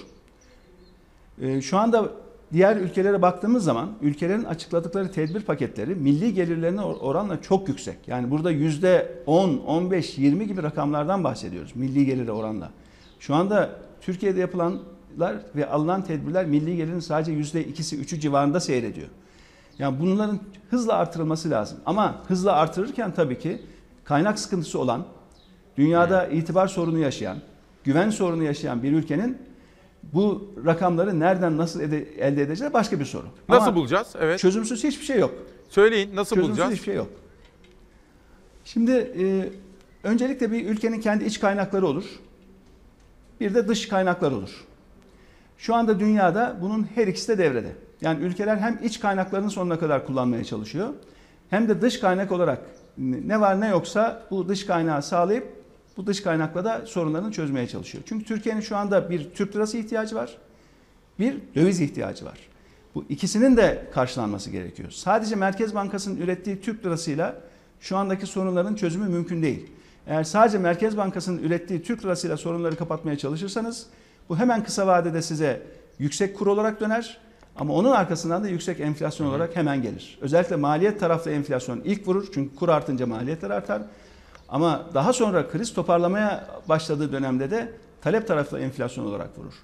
E, şu anda diğer ülkelere baktığımız zaman ülkelerin açıkladıkları tedbir paketleri milli gelirlerine oranla çok yüksek. Yani burada yüzde 10, 15, 20 gibi rakamlardan bahsediyoruz milli gelire oranla. Şu anda Türkiye'de yapılanlar ve alınan tedbirler milli gelirin sadece yüzde ikisi, üçü civarında seyrediyor. Yani bunların hızla artırılması lazım. Ama hızla artırırken tabii ki kaynak sıkıntısı olan, dünyada itibar sorunu yaşayan, güven sorunu yaşayan bir ülkenin bu rakamları nereden nasıl ede, elde edeceği başka bir soru. Nasıl Ama bulacağız? Evet. Çözümsüz hiçbir şey yok. Söyleyin nasıl Çözümsüz bulacağız? hiçbir şey yok. Şimdi e, öncelikle bir ülkenin kendi iç kaynakları olur. Bir de dış kaynaklar olur. Şu anda dünyada bunun her ikisi de devrede. Yani ülkeler hem iç kaynaklarını sonuna kadar kullanmaya çalışıyor hem de dış kaynak olarak ne var ne yoksa bu dış kaynağı sağlayıp bu dış kaynakla da sorunlarını çözmeye çalışıyor. Çünkü Türkiye'nin şu anda bir Türk lirası ihtiyacı var, bir döviz ihtiyacı var. Bu ikisinin de karşılanması gerekiyor. Sadece Merkez Bankası'nın ürettiği Türk lirasıyla şu andaki sorunların çözümü mümkün değil. Eğer sadece Merkez Bankası'nın ürettiği Türk lirasıyla sorunları kapatmaya çalışırsanız bu hemen kısa vadede size yüksek kur olarak döner ama onun arkasından da yüksek enflasyon olarak hemen gelir. Özellikle maliyet taraflı enflasyon ilk vurur çünkü kur artınca maliyetler artar. Ama daha sonra kriz toparlamaya başladığı dönemde de talep taraflı enflasyon olarak vurur.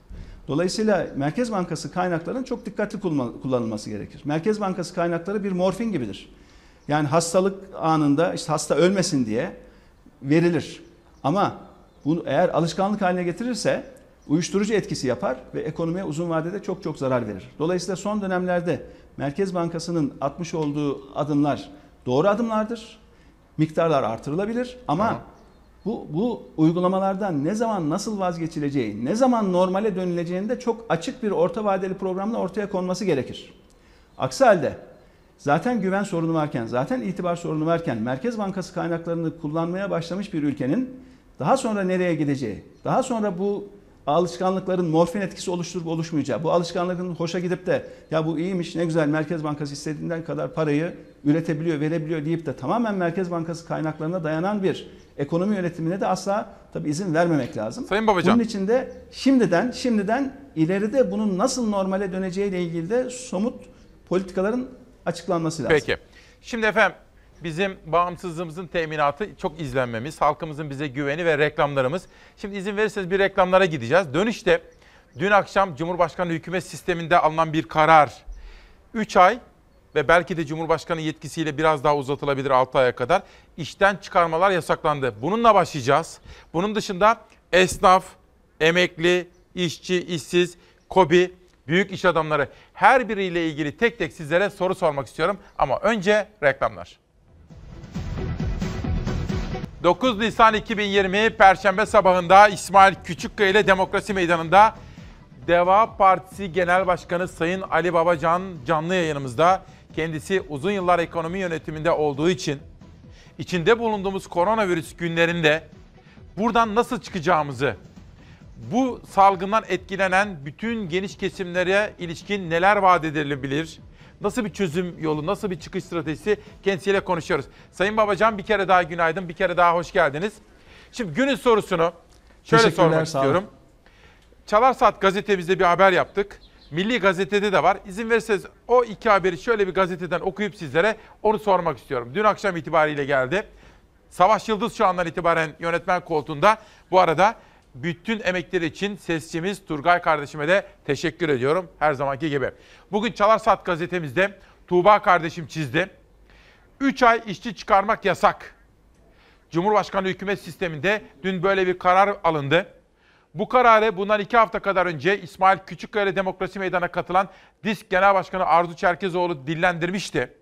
Dolayısıyla Merkez Bankası kaynaklarının çok dikkatli kullanılması gerekir. Merkez Bankası kaynakları bir morfin gibidir. Yani hastalık anında işte hasta ölmesin diye verilir. Ama bunu eğer alışkanlık haline getirirse uyuşturucu etkisi yapar ve ekonomiye uzun vadede çok çok zarar verir. Dolayısıyla son dönemlerde Merkez Bankası'nın atmış olduğu adımlar doğru adımlardır. Miktarlar artırılabilir ama Aha. bu, bu uygulamalardan ne zaman nasıl vazgeçileceği, ne zaman normale dönüleceğinde çok açık bir orta vadeli programla ortaya konması gerekir. Aksi halde zaten güven sorunu varken, zaten itibar sorunu varken Merkez Bankası kaynaklarını kullanmaya başlamış bir ülkenin daha sonra nereye gideceği, daha sonra bu alışkanlıkların morfin etkisi oluşturup oluşmayacağı, bu alışkanlıkın hoşa gidip de ya bu iyiymiş ne güzel Merkez Bankası istediğinden kadar parayı üretebiliyor, verebiliyor deyip de tamamen Merkez Bankası kaynaklarına dayanan bir ekonomi yönetimine de asla tabi izin vermemek lazım. Sayın Babacan. Bunun için de şimdiden şimdiden ileride bunun nasıl normale döneceğiyle ilgili de somut politikaların açıklanması lazım. Peki. Şimdi efendim bizim bağımsızlığımızın teminatı çok izlenmemiz, halkımızın bize güveni ve reklamlarımız. Şimdi izin verirseniz bir reklamlara gideceğiz. Dönüşte dün akşam Cumhurbaşkanı hükümet sisteminde alınan bir karar 3 ay ve belki de Cumhurbaşkanı yetkisiyle biraz daha uzatılabilir 6 aya kadar işten çıkarmalar yasaklandı. Bununla başlayacağız. Bunun dışında esnaf, emekli, işçi, işsiz, kobi, büyük iş adamları her biriyle ilgili tek tek sizlere soru sormak istiyorum. Ama önce reklamlar. 9 Nisan 2020 Perşembe sabahında İsmail Küçükkaya ile Demokrasi Meydanı'nda Deva Partisi Genel Başkanı Sayın Ali Babacan canlı yayınımızda. Kendisi uzun yıllar ekonomi yönetiminde olduğu için içinde bulunduğumuz koronavirüs günlerinde buradan nasıl çıkacağımızı, bu salgından etkilenen bütün geniş kesimlere ilişkin neler vaat edilebilir, Nasıl bir çözüm yolu, nasıl bir çıkış stratejisi kendisiyle konuşuyoruz. Sayın Babacan bir kere daha günaydın, bir kere daha hoş geldiniz. Şimdi günün sorusunu şöyle sormak istiyorum. Çalar Saat gazetemizde bir haber yaptık. Milli Gazete'de de var. İzin verirseniz o iki haberi şöyle bir gazeteden okuyup sizlere onu sormak istiyorum. Dün akşam itibariyle geldi. Savaş Yıldız şu andan itibaren yönetmen koltuğunda. Bu arada bütün emekleri için sesçimiz Turgay kardeşime de teşekkür ediyorum her zamanki gibi. Bugün Çalar Saat gazetemizde Tuğba kardeşim çizdi. 3 ay işçi çıkarmak yasak. Cumhurbaşkanı hükümet sisteminde dün böyle bir karar alındı. Bu kararı bundan iki hafta kadar önce İsmail Küçükkaya Demokrasi Meydanı'na katılan DİSK Genel Başkanı Arzu Çerkezoğlu dillendirmişti.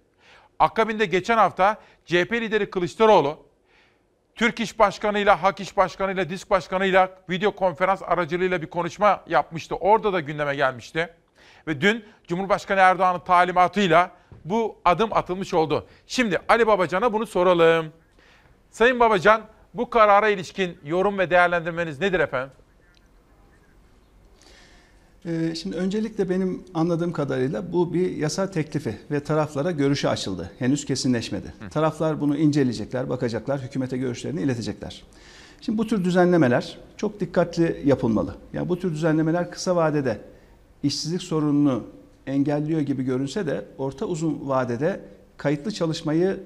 Akabinde geçen hafta CHP lideri Kılıçdaroğlu Türk İş Başkanı ile Hak İş Başkanı ile Disk Başkanı ile video konferans aracılığıyla bir konuşma yapmıştı. Orada da gündeme gelmişti. Ve dün Cumhurbaşkanı Erdoğan'ın talimatıyla bu adım atılmış oldu. Şimdi Ali Babacan'a bunu soralım. Sayın Babacan bu karara ilişkin yorum ve değerlendirmeniz nedir efendim? Ee, şimdi öncelikle benim anladığım kadarıyla bu bir yasa teklifi ve taraflara görüşü açıldı. Henüz kesinleşmedi. Hı. Taraflar bunu inceleyecekler, bakacaklar, hükümete görüşlerini iletecekler. Şimdi bu tür düzenlemeler çok dikkatli yapılmalı. Yani bu tür düzenlemeler kısa vadede işsizlik sorununu engelliyor gibi görünse de orta uzun vadede kayıtlı çalışmayı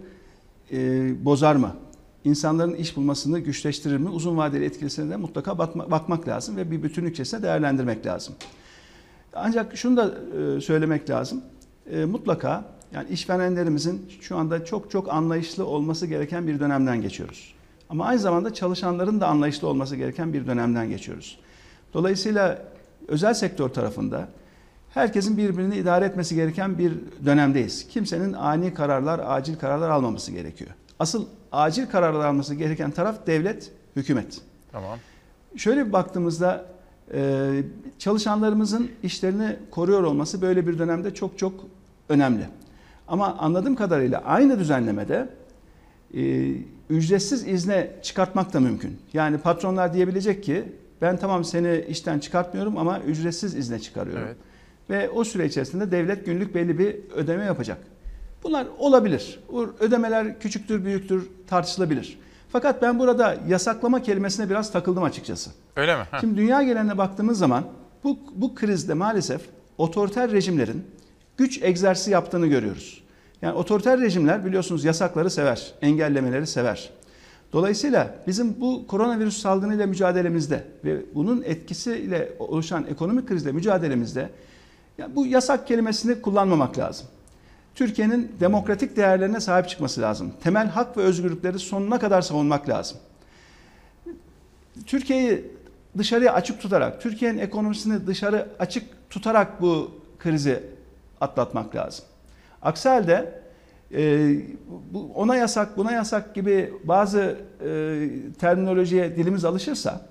e, bozar mı? İnsanların iş bulmasını güçleştirir mi? Uzun vadeli etkilisine de mutlaka bakma, bakmak lazım ve bir bütünlük içerisinde değerlendirmek lazım. Ancak şunu da e, söylemek lazım. E, mutlaka yani işverenlerimizin şu anda çok çok anlayışlı olması gereken bir dönemden geçiyoruz. Ama aynı zamanda çalışanların da anlayışlı olması gereken bir dönemden geçiyoruz. Dolayısıyla özel sektör tarafında herkesin birbirini idare etmesi gereken bir dönemdeyiz. Kimsenin ani kararlar, acil kararlar almaması gerekiyor. Asıl acil kararlar alması gereken taraf devlet, hükümet. Tamam. Şöyle bir baktığımızda e, çalışanlarımızın işlerini koruyor olması böyle bir dönemde çok çok önemli. Ama anladığım kadarıyla aynı düzenlemede e, ücretsiz izne çıkartmak da mümkün. Yani patronlar diyebilecek ki ben tamam seni işten çıkartmıyorum ama ücretsiz izne çıkarıyorum. Evet. Ve o süre içerisinde devlet günlük belli bir ödeme yapacak. Bunlar olabilir. Ödemeler küçüktür, büyüktür tartışılabilir. Fakat ben burada yasaklama kelimesine biraz takıldım açıkçası. Öyle mi? Heh. Şimdi dünya geneline baktığımız zaman bu, bu krizde maalesef otoriter rejimlerin güç egzersizi yaptığını görüyoruz. Yani otoriter rejimler biliyorsunuz yasakları sever, engellemeleri sever. Dolayısıyla bizim bu koronavirüs salgınıyla mücadelemizde ve bunun etkisiyle oluşan ekonomik krizle mücadelemizde ya bu yasak kelimesini kullanmamak lazım. Türkiye'nin demokratik değerlerine sahip çıkması lazım. Temel hak ve özgürlükleri sonuna kadar savunmak lazım. Türkiye'yi dışarıya açık tutarak, Türkiye'nin ekonomisini dışarı açık tutarak bu krizi atlatmak lazım. Aksi halde e, bu ona yasak, buna yasak gibi bazı e, terminolojiye dilimiz alışırsa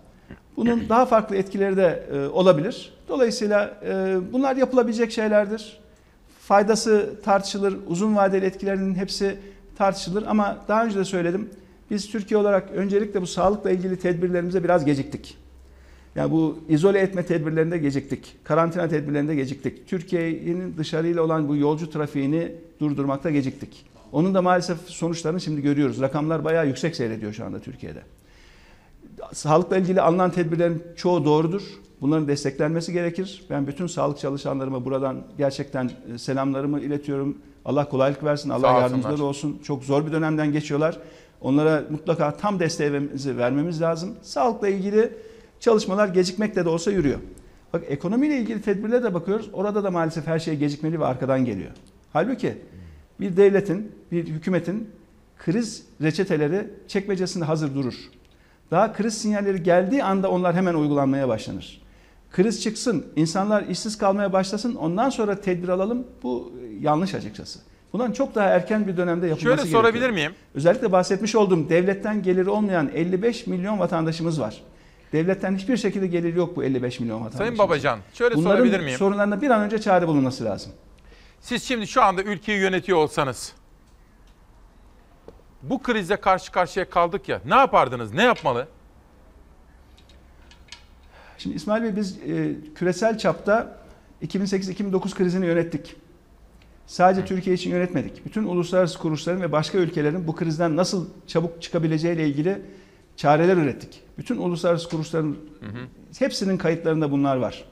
bunun daha farklı etkileri de e, olabilir. Dolayısıyla e, bunlar yapılabilecek şeylerdir. Faydası tartışılır, uzun vadeli etkilerinin hepsi tartışılır ama daha önce de söyledim. Biz Türkiye olarak öncelikle bu sağlıkla ilgili tedbirlerimize biraz geciktik. Yani bu izole etme tedbirlerinde geciktik. Karantina tedbirlerinde geciktik. Türkiye'nin dışarıyla olan bu yolcu trafiğini durdurmakta geciktik. Onun da maalesef sonuçlarını şimdi görüyoruz. Rakamlar bayağı yüksek seyrediyor şu anda Türkiye'de. Sağlıkla ilgili alınan tedbirlerin çoğu doğrudur. Bunların desteklenmesi gerekir. Ben bütün sağlık çalışanlarıma buradan gerçekten e, selamlarımı iletiyorum. Allah kolaylık versin, Allah Sağ yardımcıları olsunlar. olsun. Çok zor bir dönemden geçiyorlar. Onlara mutlaka tam desteğimizi vermemiz lazım. Sağlıkla ilgili çalışmalar gecikmekle de olsa yürüyor. Bak ekonomiyle ilgili tedbirlere de bakıyoruz. Orada da maalesef her şey gecikmeli ve arkadan geliyor. Halbuki bir devletin, bir hükümetin kriz reçeteleri çekmecesinde hazır durur. Daha kriz sinyalleri geldiği anda onlar hemen uygulanmaya başlanır. Kriz çıksın, insanlar işsiz kalmaya başlasın, ondan sonra tedbir alalım. Bu yanlış açıkçası. Bundan çok daha erken bir dönemde yapılması Şöyle gerekiyor. sorabilir miyim? Özellikle bahsetmiş olduğum devletten geliri olmayan 55 milyon vatandaşımız var. Devletten hiçbir şekilde geliri yok bu 55 milyon vatandaşımız. Sayın Babacan şöyle Bunların sorabilir miyim? sorunlarına bir an önce çare bulunması lazım. Siz şimdi şu anda ülkeyi yönetiyor olsanız bu krizle karşı karşıya kaldık ya ne yapardınız? Ne yapmalı? Şimdi İsmail Bey biz e, küresel çapta 2008-2009 krizini yönettik. Sadece Türkiye için yönetmedik. Bütün uluslararası kuruluşların ve başka ülkelerin bu krizden nasıl çabuk çıkabileceğiyle ilgili çareler ürettik. Bütün uluslararası kuruluşların hepsinin kayıtlarında bunlar var.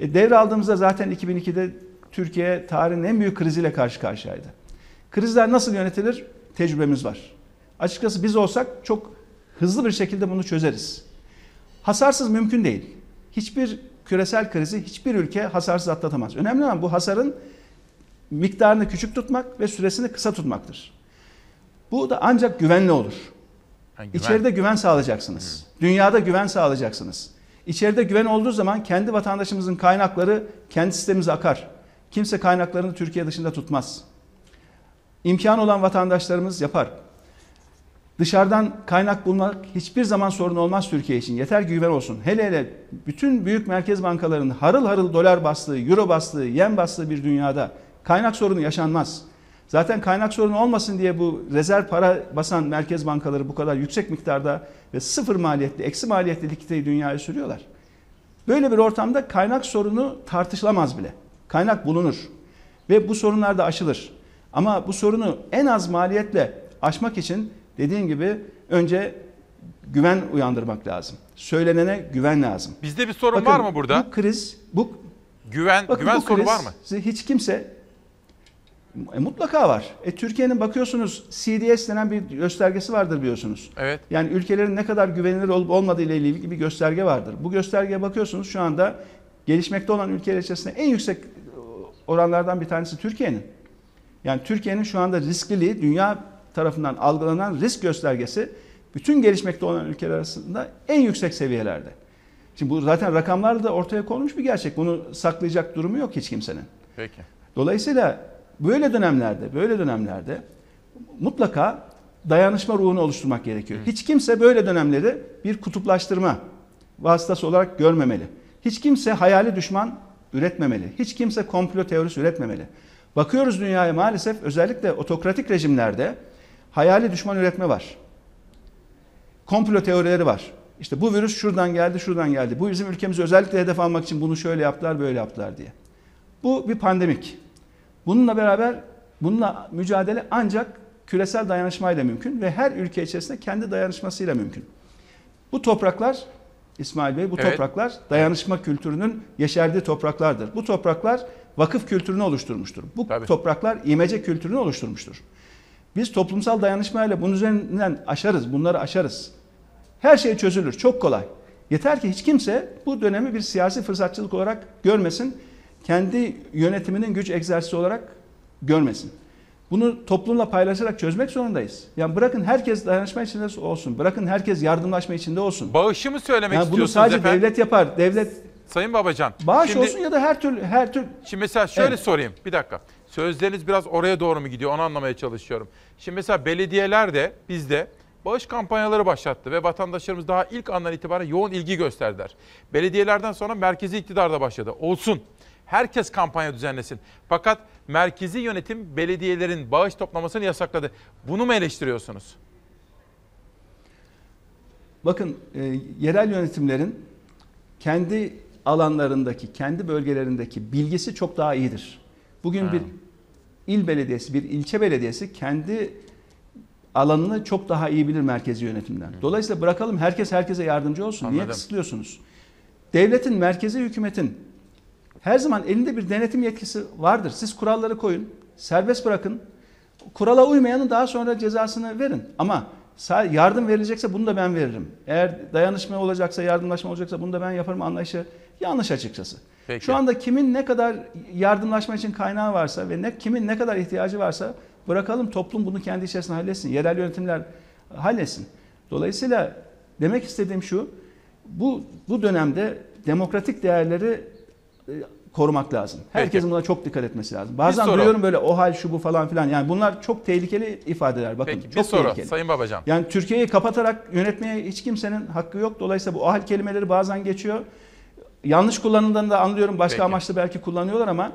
E, devraldığımızda zaten 2002'de Türkiye tarihin en büyük kriziyle karşı karşıyaydı. Krizler nasıl yönetilir? Tecrübemiz var. Açıkçası biz olsak çok hızlı bir şekilde bunu çözeriz. Hasarsız mümkün değil. Hiçbir küresel krizi hiçbir ülke hasarsız atlatamaz. Önemli olan bu hasarın miktarını küçük tutmak ve süresini kısa tutmaktır. Bu da ancak güvenle olur. Yani güven. İçeride güven sağlayacaksınız. Dünyada güven sağlayacaksınız. İçeride güven olduğu zaman kendi vatandaşımızın kaynakları kendi sistemimize akar. Kimse kaynaklarını Türkiye dışında tutmaz. İmkan olan vatandaşlarımız yapar. Dışarıdan kaynak bulmak hiçbir zaman sorun olmaz Türkiye için. Yeter ki güven olsun. Hele hele bütün büyük merkez bankalarının harıl harıl dolar bastığı, euro bastığı, yen bastığı bir dünyada kaynak sorunu yaşanmaz. Zaten kaynak sorunu olmasın diye bu rezerv para basan merkez bankaları bu kadar yüksek miktarda ve sıfır maliyetli, eksi maliyetli likiditeyi dünyaya sürüyorlar. Böyle bir ortamda kaynak sorunu tartışılamaz bile. Kaynak bulunur ve bu sorunlar da aşılır. Ama bu sorunu en az maliyetle aşmak için dediğim gibi önce güven uyandırmak lazım. Söylenene güven lazım. Bizde bir sorun Bakın, var mı burada? Bu kriz, bu Güven Bakın güven bu sorunu var mı? Hiç kimse e, mutlaka var. E, Türkiye'nin bakıyorsunuz CDS denen bir göstergesi vardır biliyorsunuz. Evet. Yani ülkelerin ne kadar güvenilir olup olmadığı ile ilgili bir gösterge vardır. Bu göstergeye bakıyorsunuz şu anda gelişmekte olan ülkeler içerisinde en yüksek oranlardan bir tanesi Türkiye'nin. Yani Türkiye'nin şu anda riskliliği dünya tarafından algılanan risk göstergesi bütün gelişmekte olan ülkeler arasında en yüksek seviyelerde. Şimdi bu zaten rakamlarla da ortaya konmuş bir gerçek. Bunu saklayacak durumu yok hiç kimsenin. Peki. Dolayısıyla böyle dönemlerde, böyle dönemlerde mutlaka dayanışma ruhunu oluşturmak gerekiyor. Hiç kimse böyle dönemleri bir kutuplaştırma vasıtası olarak görmemeli. Hiç kimse hayali düşman üretmemeli. Hiç kimse komplo teorisi üretmemeli. Bakıyoruz dünyaya maalesef özellikle otokratik rejimlerde hayali düşman üretme var. Komplo teorileri var. İşte bu virüs şuradan geldi, şuradan geldi. Bu bizim ülkemizi özellikle hedef almak için bunu şöyle yaptılar, böyle yaptılar diye. Bu bir pandemik. Bununla beraber bununla mücadele ancak küresel dayanışmayla mümkün ve her ülke içerisinde kendi dayanışmasıyla mümkün. Bu topraklar İsmail Bey bu Evet. topraklar dayanışma kültürünün yeşerdiği topraklardır. Bu topraklar vakıf kültürünü oluşturmuştur. Bu topraklar imece kültürünü oluşturmuştur. Biz toplumsal dayanışmayla bunun üzerinden aşarız, bunları aşarız. Her şey çözülür, çok kolay. Yeter ki hiç kimse bu dönemi bir siyasi fırsatçılık olarak görmesin. Kendi yönetiminin güç egzersizi olarak görmesin. Bunu toplumla paylaşarak çözmek zorundayız. Yani bırakın herkes dayanışma içinde olsun. Bırakın herkes yardımlaşma içinde olsun. Bağışı mı söylemek Yani bunu istiyorsunuz sadece efendim? devlet yapar. Devlet Sayın Babacan. bağış şimdi- olsun ya da her türlü her tür Şimdi mesela şöyle Evet. sorayım. Bir dakika. Sözleriniz biraz oraya doğru mu gidiyor? Onu anlamaya çalışıyorum. Şimdi mesela belediyeler de bizde bağış kampanyaları başlattı ve vatandaşlarımız daha ilk andan itibaren yoğun ilgi gösterdiler. Belediyelerden sonra merkezi iktidar da başladı. Olsun. Herkes kampanya düzenlesin. Fakat merkezi yönetim belediyelerin bağış toplamasını yasakladı. Bunu mu eleştiriyorsunuz? Bakın e, yerel yönetimlerin kendi alanlarındaki, kendi bölgelerindeki bilgisi çok daha iyidir. Bugün Ha. bir il belediyesi, bir ilçe belediyesi kendi alanını çok daha iyi bilir merkezi yönetimden. Dolayısıyla bırakalım herkes herkese yardımcı olsun. Niye Anladım. kısıtlıyorsunuz? Devletin, merkezi hükümetin her zaman elinde bir denetim yetkisi vardır. Siz kuralları koyun, serbest bırakın. Kurala uymayanın daha sonra cezasını verin. Ama yardım verilecekse bunu da ben veririm. Eğer dayanışma olacaksa, yardımlaşma olacaksa bunu da ben yaparım anlayışı yanlış açıkçası. Peki. Şu anda kimin ne kadar yardımlaşma için kaynağı varsa ve ne kimin ne kadar ihtiyacı varsa bırakalım toplum bunu kendi içerisinde halletsin. Yerel yönetimler halletsin. Dolayısıyla demek istediğim şu, bu bu dönemde demokratik değerleri e, korumak lazım. Herkesin buna çok dikkat etmesi lazım. Bazen soru. duyuyorum böyle o hal şu bu falan filan. Yani bunlar çok tehlikeli ifadeler. Bakın Peki bir çok soru tehlikeli. Sayın Babacan. Yani Türkiye'yi kapatarak yönetmeye hiç kimsenin hakkı yok. Dolayısıyla bu ahal kelimeleri bazen geçiyor. Yanlış kullanıldığını da anlıyorum. Başka Peki. amaçla belki kullanıyorlar ama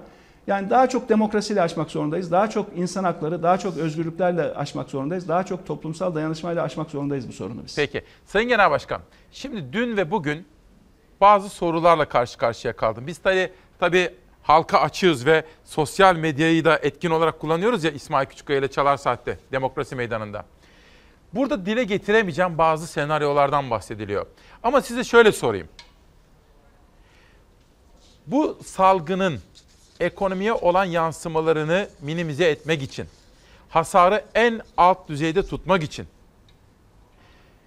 yani daha çok demokrasiyle aşmak zorundayız. Daha çok insan hakları, daha çok özgürlüklerle aşmak zorundayız. Daha çok toplumsal dayanışmayla aşmak zorundayız bu sorunu biz. Peki. Sayın Genel Başkan, şimdi dün ve bugün bazı sorularla karşı karşıya kaldım. Biz tabii, tabii halka açığız ve sosyal medyayı da etkin olarak kullanıyoruz ya İsmail Küçükkaya ile Çalar Saat'te Demokrasi Meydanı'nda. Burada dile getiremeyeceğim bazı senaryolardan bahsediliyor. Ama size şöyle sorayım. Bu salgının ekonomiye olan yansımalarını minimize etmek için, hasarı en alt düzeyde tutmak için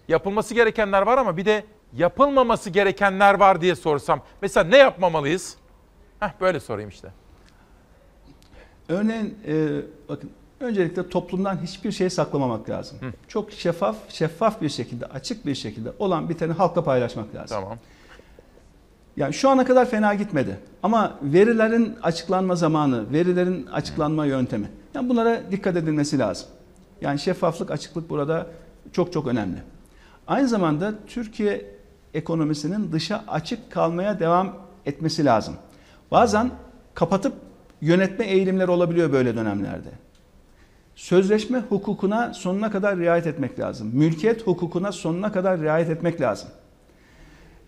yapılması gerekenler var ama bir de yapılmaması gerekenler var diye sorsam. Mesela ne yapmamalıyız? Heh, böyle sorayım işte. Örneğin e, bakın öncelikle toplumdan hiçbir şey saklamamak lazım. Çok şeffaf, şeffaf bir şekilde, açık bir şekilde olan biteni halkla paylaşmak lazım. Tamam. Yani şu ana kadar fena gitmedi. Ama verilerin açıklanma zamanı, verilerin açıklanma yöntemi. Yani bunlara dikkat edilmesi lazım. Yani şeffaflık, açıklık burada çok çok önemli. Aynı zamanda Türkiye ekonomisinin dışa açık kalmaya devam etmesi lazım. Bazen kapatıp yönetme eğilimleri olabiliyor böyle dönemlerde. Sözleşme hukukuna sonuna kadar riayet etmek lazım. Mülkiyet hukukuna sonuna kadar riayet etmek lazım.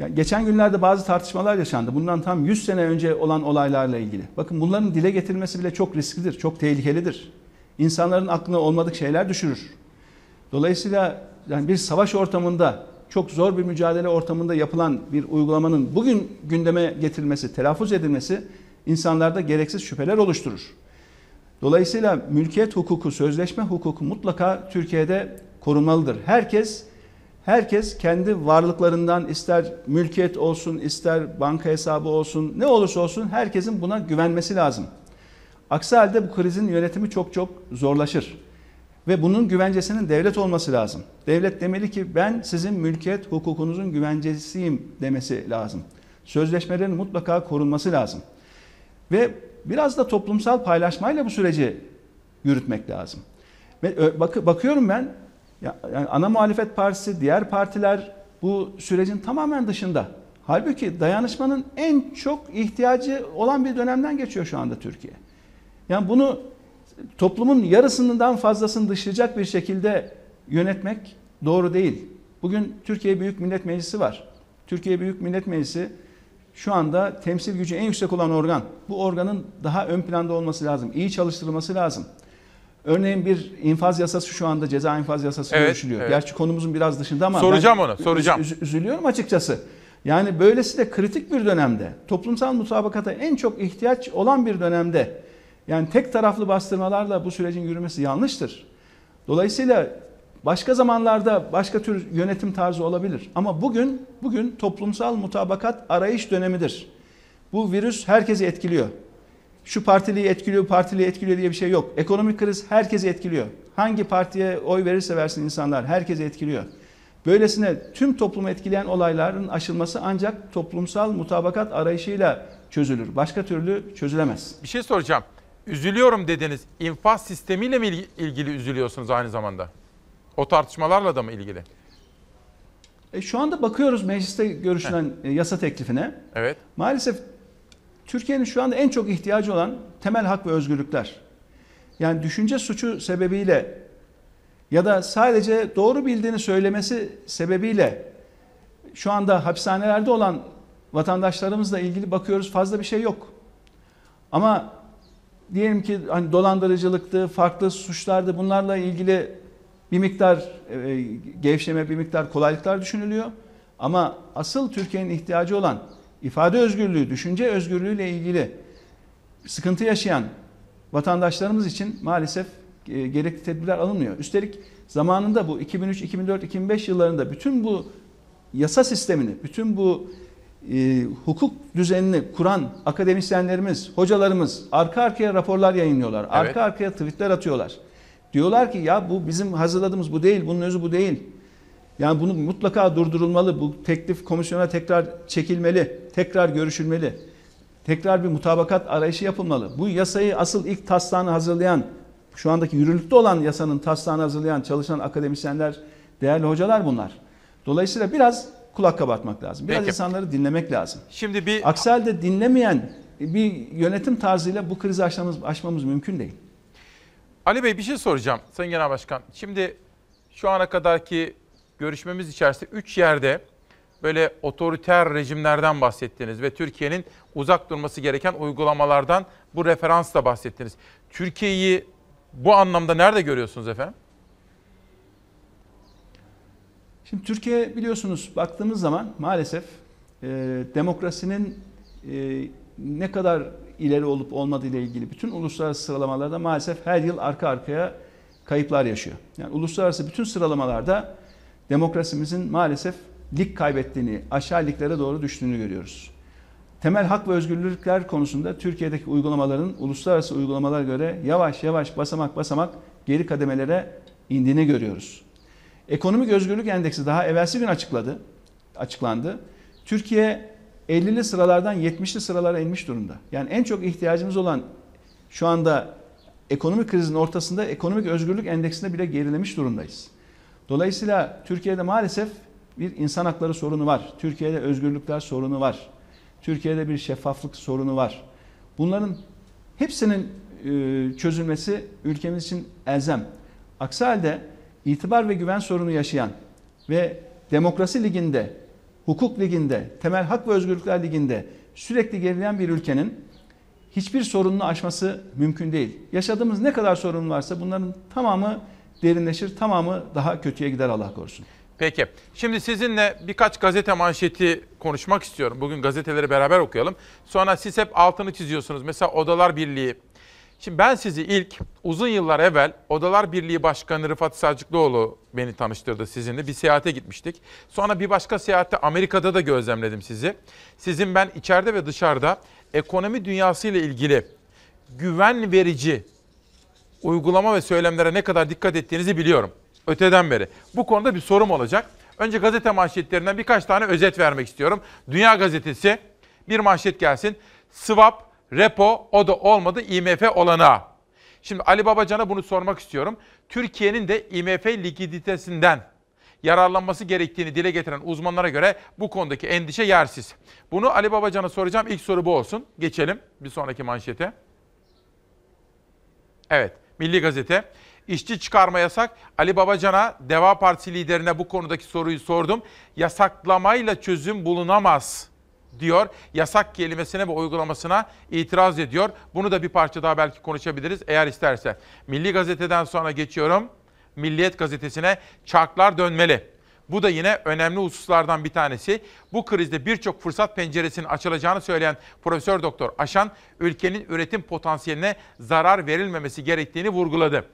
Yani geçen günlerde bazı tartışmalar yaşandı. Bundan tam 100 sene önce olan olaylarla ilgili. Bakın bunların dile getirilmesi bile çok risklidir, çok tehlikelidir. İnsanların aklına olmadık şeyler düşürür. Dolayısıyla yani bir savaş ortamında, çok zor bir mücadele ortamında yapılan bir uygulamanın bugün gündeme getirilmesi, telaffuz edilmesi insanlarda gereksiz şüpheler oluşturur. Dolayısıyla mülkiyet hukuku, sözleşme hukuku mutlaka Türkiye'de korunmalıdır. Herkes herkes kendi varlıklarından ister mülkiyet olsun, ister banka hesabı olsun, ne olursa olsun herkesin buna güvenmesi lazım. Aksi halde bu krizin yönetimi çok çok zorlaşır. Ve bunun güvencesinin devlet olması lazım. Devlet demeli ki ben sizin mülkiyet hukukunuzun güvencesiyim demesi lazım. Sözleşmelerin mutlaka korunması lazım. Ve biraz da toplumsal paylaşmayla bu süreci yürütmek lazım. Ve bak, bakıyorum ben yani ana muhalefet partisi, diğer partiler bu sürecin tamamen dışında. Halbuki dayanışmanın en çok ihtiyacı olan bir dönemden geçiyor şu anda Türkiye. Yani bunu toplumun yarısından fazlasını dışlayacak bir şekilde yönetmek doğru değil. Bugün Türkiye Büyük Millet Meclisi var. Türkiye Büyük Millet Meclisi şu anda temsil gücü en yüksek olan organ. Bu organın daha ön planda olması lazım. İyi çalıştırılması lazım. Örneğin bir infaz yasası şu anda ceza infaz yasası Evet, görüşülüyor. evet. Gerçi konumuzun biraz dışında ama Soracağım onu, soracağım. üz- üzülüyorum açıkçası. Yani böylesi de kritik bir dönemde, toplumsal mutabakata en çok ihtiyaç olan bir dönemde yani tek taraflı bastırmalarla bu sürecin yürümesi yanlıştır. Dolayısıyla başka zamanlarda başka tür yönetim tarzı olabilir. Ama bugün bugün toplumsal mutabakat arayış dönemidir. Bu virüs herkesi etkiliyor. Şu partiliyi etkiliyor, partiliyi etkiliyor diye bir şey yok. Ekonomik kriz herkesi etkiliyor. Hangi partiye oy verirse versin insanlar herkesi etkiliyor. Böylesine tüm toplumu etkileyen olayların aşılması ancak toplumsal mutabakat arayışıyla çözülür. Başka türlü çözülemez. Bir şey soracağım. Üzülüyorum dediniz. İnfaz sistemiyle mi il- ilgili üzülüyorsunuz aynı zamanda? O tartışmalarla da mı ilgili? E, şu anda bakıyoruz mecliste görüşülen e, yasa teklifine. Evet. Maalesef Türkiye'nin şu anda en çok ihtiyacı olan temel hak ve özgürlükler. Yani düşünce suçu sebebiyle ya da sadece doğru bildiğini söylemesi sebebiyle şu anda hapishanelerde olan vatandaşlarımızla ilgili bakıyoruz fazla bir şey yok. Ama diyelim ki hani dolandırıcılıktı, farklı suçlardı bunlarla ilgili bir miktar e, gevşeme, bir miktar kolaylıklar düşünülüyor. Ama asıl Türkiye'nin ihtiyacı olan ifade özgürlüğü, düşünce özgürlüğü ile ilgili sıkıntı yaşayan vatandaşlarımız için maalesef e, gerekli tedbirler alınmıyor. Üstelik zamanında bu 2003, 2004, 2005 yıllarında bütün bu yasa sistemini, bütün bu e, hukuk düzenini kuran akademisyenlerimiz, hocalarımız arka arkaya raporlar yayınlıyorlar. Evet. Arka arkaya tweetler atıyorlar. Diyorlar ki ya bu bizim hazırladığımız bu değil, bunun özü bu değil. Yani bunu mutlaka durdurulmalı. Bu teklif komisyona tekrar çekilmeli, tekrar görüşülmeli. Tekrar bir mutabakat arayışı yapılmalı. Bu yasayı asıl ilk taslağını hazırlayan, şu andaki yürürlükte olan yasanın taslağını hazırlayan çalışan akademisyenler, değerli hocalar bunlar. Dolayısıyla biraz kulak kabartmak lazım. Biraz Peki. insanları dinlemek lazım. Şimdi bir Aksi halde dinlemeyen bir yönetim tarzıyla bu krizi aşmamız, aşmamız mümkün değil. Ali Bey bir şey soracağım Sayın Genel Başkan. Şimdi şu ana kadarki görüşmemiz içerisinde 3 yerde böyle otoriter rejimlerden bahsettiniz ve Türkiye'nin uzak durması gereken uygulamalardan bu referansla bahsettiniz. Türkiye'yi bu anlamda nerede görüyorsunuz efendim? Şimdi Türkiye biliyorsunuz baktığımız zaman maalesef e, demokrasinin e, ne kadar ileri olup olmadığı ile ilgili bütün uluslararası sıralamalarda maalesef her yıl arka arkaya kayıplar yaşıyor. Yani uluslararası bütün sıralamalarda demokrasimizin maalesef lig kaybettiğini, aşağı liglere doğru düştüğünü görüyoruz. Temel hak ve özgürlükler konusunda Türkiye'deki uygulamaların uluslararası uygulamalara göre yavaş yavaş basamak basamak geri kademelere indiğini görüyoruz. Ekonomik Özgürlük Endeksi daha evvelsi gün açıkladı, açıklandı. Türkiye 50'li sıralardan 70'li sıralara inmiş durumda. Yani en çok ihtiyacımız olan şu anda ekonomik krizin ortasında ekonomik özgürlük endeksinde bile gerilemiş durumdayız. Dolayısıyla Türkiye'de maalesef bir insan hakları sorunu var. Türkiye'de özgürlükler sorunu var. Türkiye'de bir şeffaflık sorunu var. Bunların hepsinin e, çözülmesi ülkemiz için elzem. Aksi halde itibar ve güven sorunu yaşayan ve demokrasi liginde, hukuk liginde, temel hak ve özgürlükler liginde sürekli gerileyen bir ülkenin hiçbir sorununu aşması mümkün değil. Yaşadığımız ne kadar sorun varsa bunların tamamı derinleşir, tamamı daha kötüye gider Allah korusun. Peki. Şimdi sizinle birkaç gazete manşeti konuşmak istiyorum. Bugün gazeteleri beraber okuyalım. Sonra siz hep altını çiziyorsunuz. Mesela Odalar Birliği. Şimdi ben sizi ilk uzun yıllar evvel Odalar Birliği Başkanı Rıfat Selçukluoğlu beni tanıştırdı sizinle. Bir seyahate gitmiştik. Sonra bir başka seyahatte Amerika'da da gözlemledim sizi. Sizin ben içeride ve dışarıda ekonomi dünyası ile ilgili güven verici uygulama ve söylemlere ne kadar dikkat ettiğinizi biliyorum. Öteden beri. Bu konuda bir sorum olacak. Önce gazete manşetlerinden birkaç tane özet vermek istiyorum. Dünya Gazetesi bir manşet gelsin. Swap, repo, o da olmadı IMF olanağı. Şimdi Ali Babacan'a bunu sormak istiyorum. Türkiye'nin de IMF likiditesinden yararlanması gerektiğini dile getiren uzmanlara göre bu konudaki endişe yersiz. Bunu Ali Babacan'a soracağım. İlk soru bu olsun. Geçelim bir sonraki manşete. Evet, Milli Gazete. İşçi çıkarma yasak. Ali Babacan'a, Deva Partisi liderine bu konudaki soruyu sordum. Yasaklamayla çözüm bulunamaz diyor. Yasak kelimesine ve uygulamasına itiraz ediyor. Bunu da bir parça daha belki konuşabiliriz eğer isterse. Milli Gazete'den sonra geçiyorum. Milliyet Gazetesi'ne çarklar dönmeli. Bu da yine önemli hususlardan bir tanesi. Bu krizde birçok fırsat penceresinin açılacağını söyleyen Profesör Doktor Aşan, ülkenin üretim potansiyeline zarar verilmemesi gerektiğini vurguladı.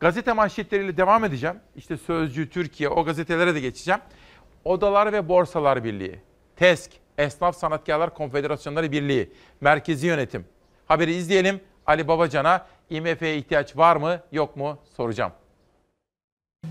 Gazete manşetleriyle devam edeceğim. İşte Sözcü, Türkiye, o gazetelere de geçeceğim. Odalar ve Borsalar Birliği, TESK, Esnaf Sanatkarlar Konfederasyonları Birliği, Merkezi Yönetim. Haberi izleyelim. Ali Babacan'a IMF'ye ihtiyaç var mı yok mu soracağım.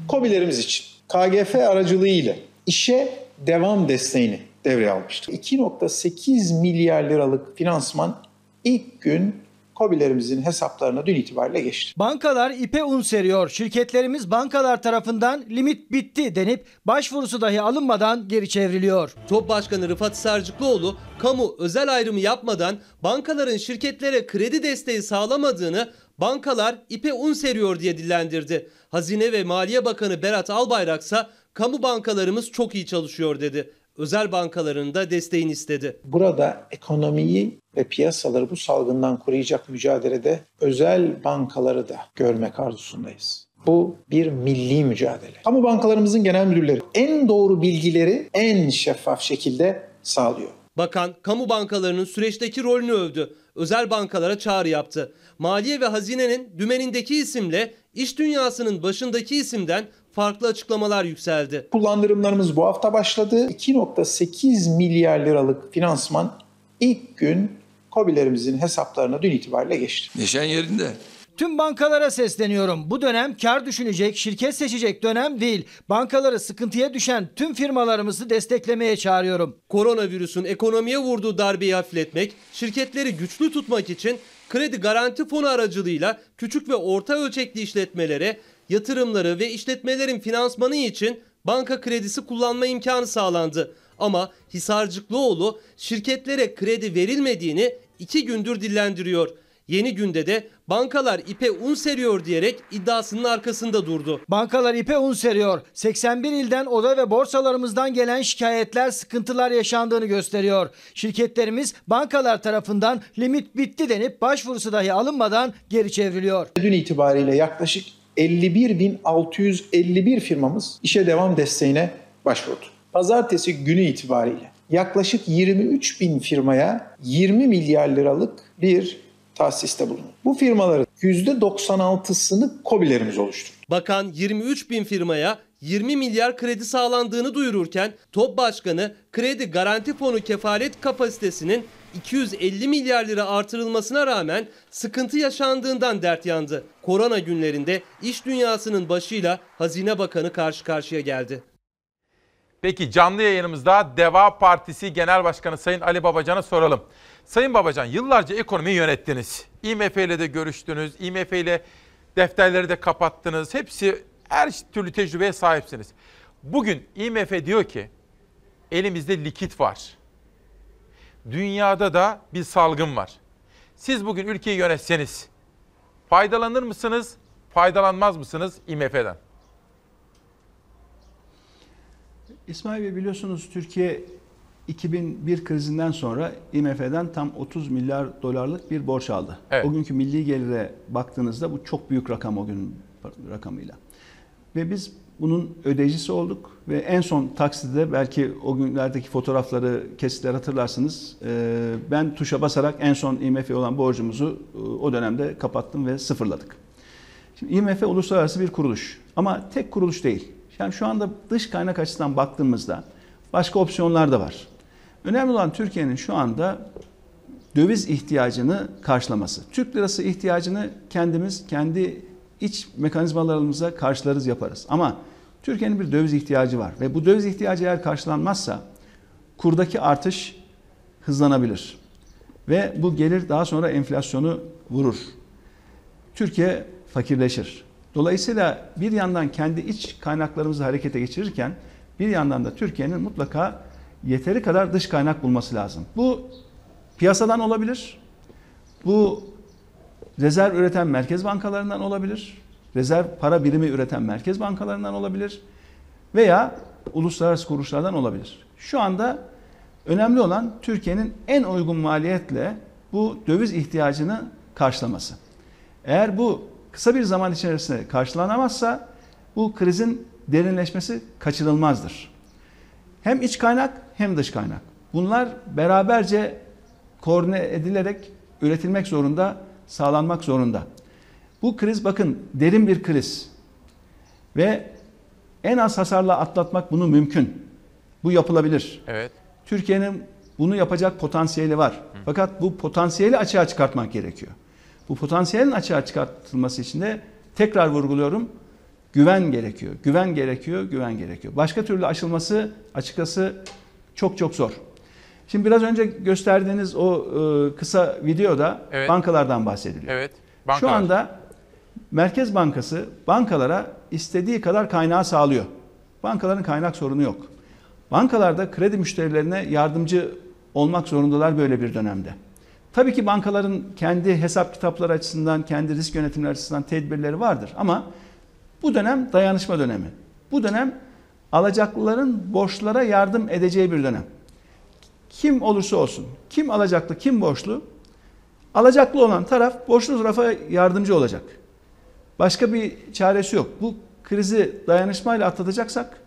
KOBİ'lerimiz için KGF aracılığıyla işe devam desteğini devreye almıştı. 2.8 milyar liralık finansman ilk gün KOBİ'lerimizin hesaplarına dün itibariyle geçti. Bankalar ipe un seriyor. Şirketlerimiz bankalar tarafından limit bitti denip başvurusu dahi alınmadan geri çevriliyor. Top Başkanı Rıfat Sarcıklıoğlu, kamu özel ayrımı yapmadan bankaların şirketlere kredi desteği sağlamadığını bankalar ipe un seriyor diye dillendirdi. Hazine ve Maliye Bakanı Berat Albayrak ise kamu bankalarımız çok iyi çalışıyor dedi. Özel bankaların da desteğini istedi. Burada ekonomiyi ve piyasaları bu salgından koruyacak mücadelede özel bankaları da görmek arzusundayız. Bu bir milli mücadele. Kamu bankalarımızın genel müdürleri en doğru bilgileri en şeffaf şekilde sağlıyor. Bakan kamu bankalarının süreçteki rolünü övdü. Özel bankalara çağrı yaptı. Maliye ve Hazine'nin dümenindeki isimle iş dünyasının başındaki isimden farklı açıklamalar yükseldi. Kullandırımlarımız bu hafta başladı. 2.8 milyar liralık finansman ilk gün KOBİ'lerimizin hesaplarına dün itibariyle geçti. Neşen yerinde. Tüm bankalara sesleniyorum. Bu dönem kar düşünecek, şirket seçecek dönem değil. Bankaları sıkıntıya düşen tüm firmalarımızı desteklemeye çağırıyorum. Koronavirüsün ekonomiye vurduğu darbeyi hafifletmek, şirketleri güçlü tutmak için kredi garanti fonu aracılığıyla küçük ve orta ölçekli işletmelere yatırımları ve işletmelerin finansmanı için banka kredisi kullanma imkanı sağlandı. Ama Hisarcıklıoğlu şirketlere kredi verilmediğini iki gündür dillendiriyor. Yeni günde de bankalar ipe un seriyor diyerek iddiasının arkasında durdu. Bankalar ipe un seriyor. 81 ilden oda ve borsalarımızdan gelen şikayetler, sıkıntılar yaşandığını gösteriyor. Şirketlerimiz bankalar tarafından limit bitti denip başvurusu dahi alınmadan geri çevriliyor. Dün itibariyle yaklaşık 51.651 firmamız işe devam desteğine başvurdu. Pazartesi günü itibariyle yaklaşık 23 bin firmaya 20 milyar liralık bir tahsiste bulundu. Bu firmaların %96'sını KOBİ'lerimiz oluşturdu. Bakan 23 bin firmaya 20 milyar kredi sağlandığını duyururken TOP Başkanı kredi garanti fonu kefalet kapasitesinin 250 milyar lira artırılmasına rağmen sıkıntı yaşandığından dert yandı. Korona günlerinde iş dünyasının başıyla Hazine Bakanı karşı karşıya geldi. Peki canlı yayınımızda Deva Partisi Genel Başkanı Sayın Ali Babacan'a soralım. Sayın Babacan yıllarca ekonomiyi yönettiniz. IMF ile de görüştünüz. IMF ile defterleri de kapattınız. Hepsi her türlü tecrübeye sahipsiniz. Bugün IMF diyor ki elimizde likit var. Dünyada da bir salgın var. Siz bugün ülkeyi yönetseniz faydalanır mısınız, faydalanmaz mısınız IMF'den? İsmail Bey biliyorsunuz Türkiye 2001 krizinden sonra IMF'den tam 30 milyar dolarlık bir borç aldı. Evet. O günkü milli gelire baktığınızda bu çok büyük rakam o gün rakamıyla. Ve biz Bunun ödeyicisi olduk ve en son takside belki o günlerdeki fotoğrafları, kesitler hatırlarsınız. Ee, Ben tuşa basarak en son IMF'ye olan borcumuzu e, o dönemde kapattım ve sıfırladık. Şimdi IMF uluslararası bir kuruluş ama tek kuruluş değil. Yani şu anda dış kaynak açısından baktığımızda başka opsiyonlar da var. Önemli olan Türkiye'nin şu anda döviz ihtiyacını karşılaması. Türk lirası ihtiyacını kendimiz kendi iç mekanizmalarımıza karşılarız yaparız. Ama Türkiye'nin bir döviz ihtiyacı var ve bu döviz ihtiyacı eğer karşılanmazsa kurdaki artış hızlanabilir. Ve bu gelir daha sonra enflasyonu vurur. Türkiye fakirleşir. Dolayısıyla bir yandan kendi iç kaynaklarımızı harekete geçirirken bir yandan da Türkiye'nin mutlaka yeteri kadar dış kaynak bulması lazım. Bu piyasadan olabilir. Bu rezerv üreten merkez bankalarından olabilir. Rezerv para birimi üreten merkez bankalarından olabilir. Veya uluslararası kuruluşlardan olabilir. Şu anda önemli olan Türkiye'nin en uygun maliyetle bu döviz ihtiyacını karşılaması. Eğer bu kısa bir zaman içerisinde karşılanamazsa bu krizin derinleşmesi kaçınılmazdır. Hem iç kaynak hem dış kaynak. Bunlar beraberce koordine edilerek üretilmek zorunda, sağlanmak zorunda. Bu kriz bakın derin bir kriz ve en az hasarla atlatmak bunu mümkün. Bu yapılabilir. Evet. Türkiye'nin bunu yapacak potansiyeli var. Fakat bu potansiyeli açığa çıkartmak gerekiyor. Bu potansiyelin açığa çıkartılması için de tekrar vurguluyorum güven gerekiyor. Güven gerekiyor, güven gerekiyor. Başka türlü aşılması açıkçası çok çok zor. Şimdi biraz önce gösterdiğiniz o e, kısa videoda Evet. bankalardan bahsediliyor. Evet. Şu Bankalar. anda Merkez Bankası bankalara istediği kadar kaynağı sağlıyor. Bankaların kaynak sorunu yok. Bankalar da kredi müşterilerine yardımcı olmak zorundalar böyle bir dönemde. Tabii ki bankaların kendi hesap kitapları açısından, kendi risk yönetimleri açısından tedbirleri vardır ama bu dönem dayanışma dönemi. Bu dönem alacaklıların borçlara yardım edeceği bir dönem. Kim olursa olsun, kim alacaklı, kim borçlu, alacaklı olan taraf borçlu tarafa yardımcı olacak. Başka bir çaresi yok. Bu krizi dayanışmayla atlatacaksak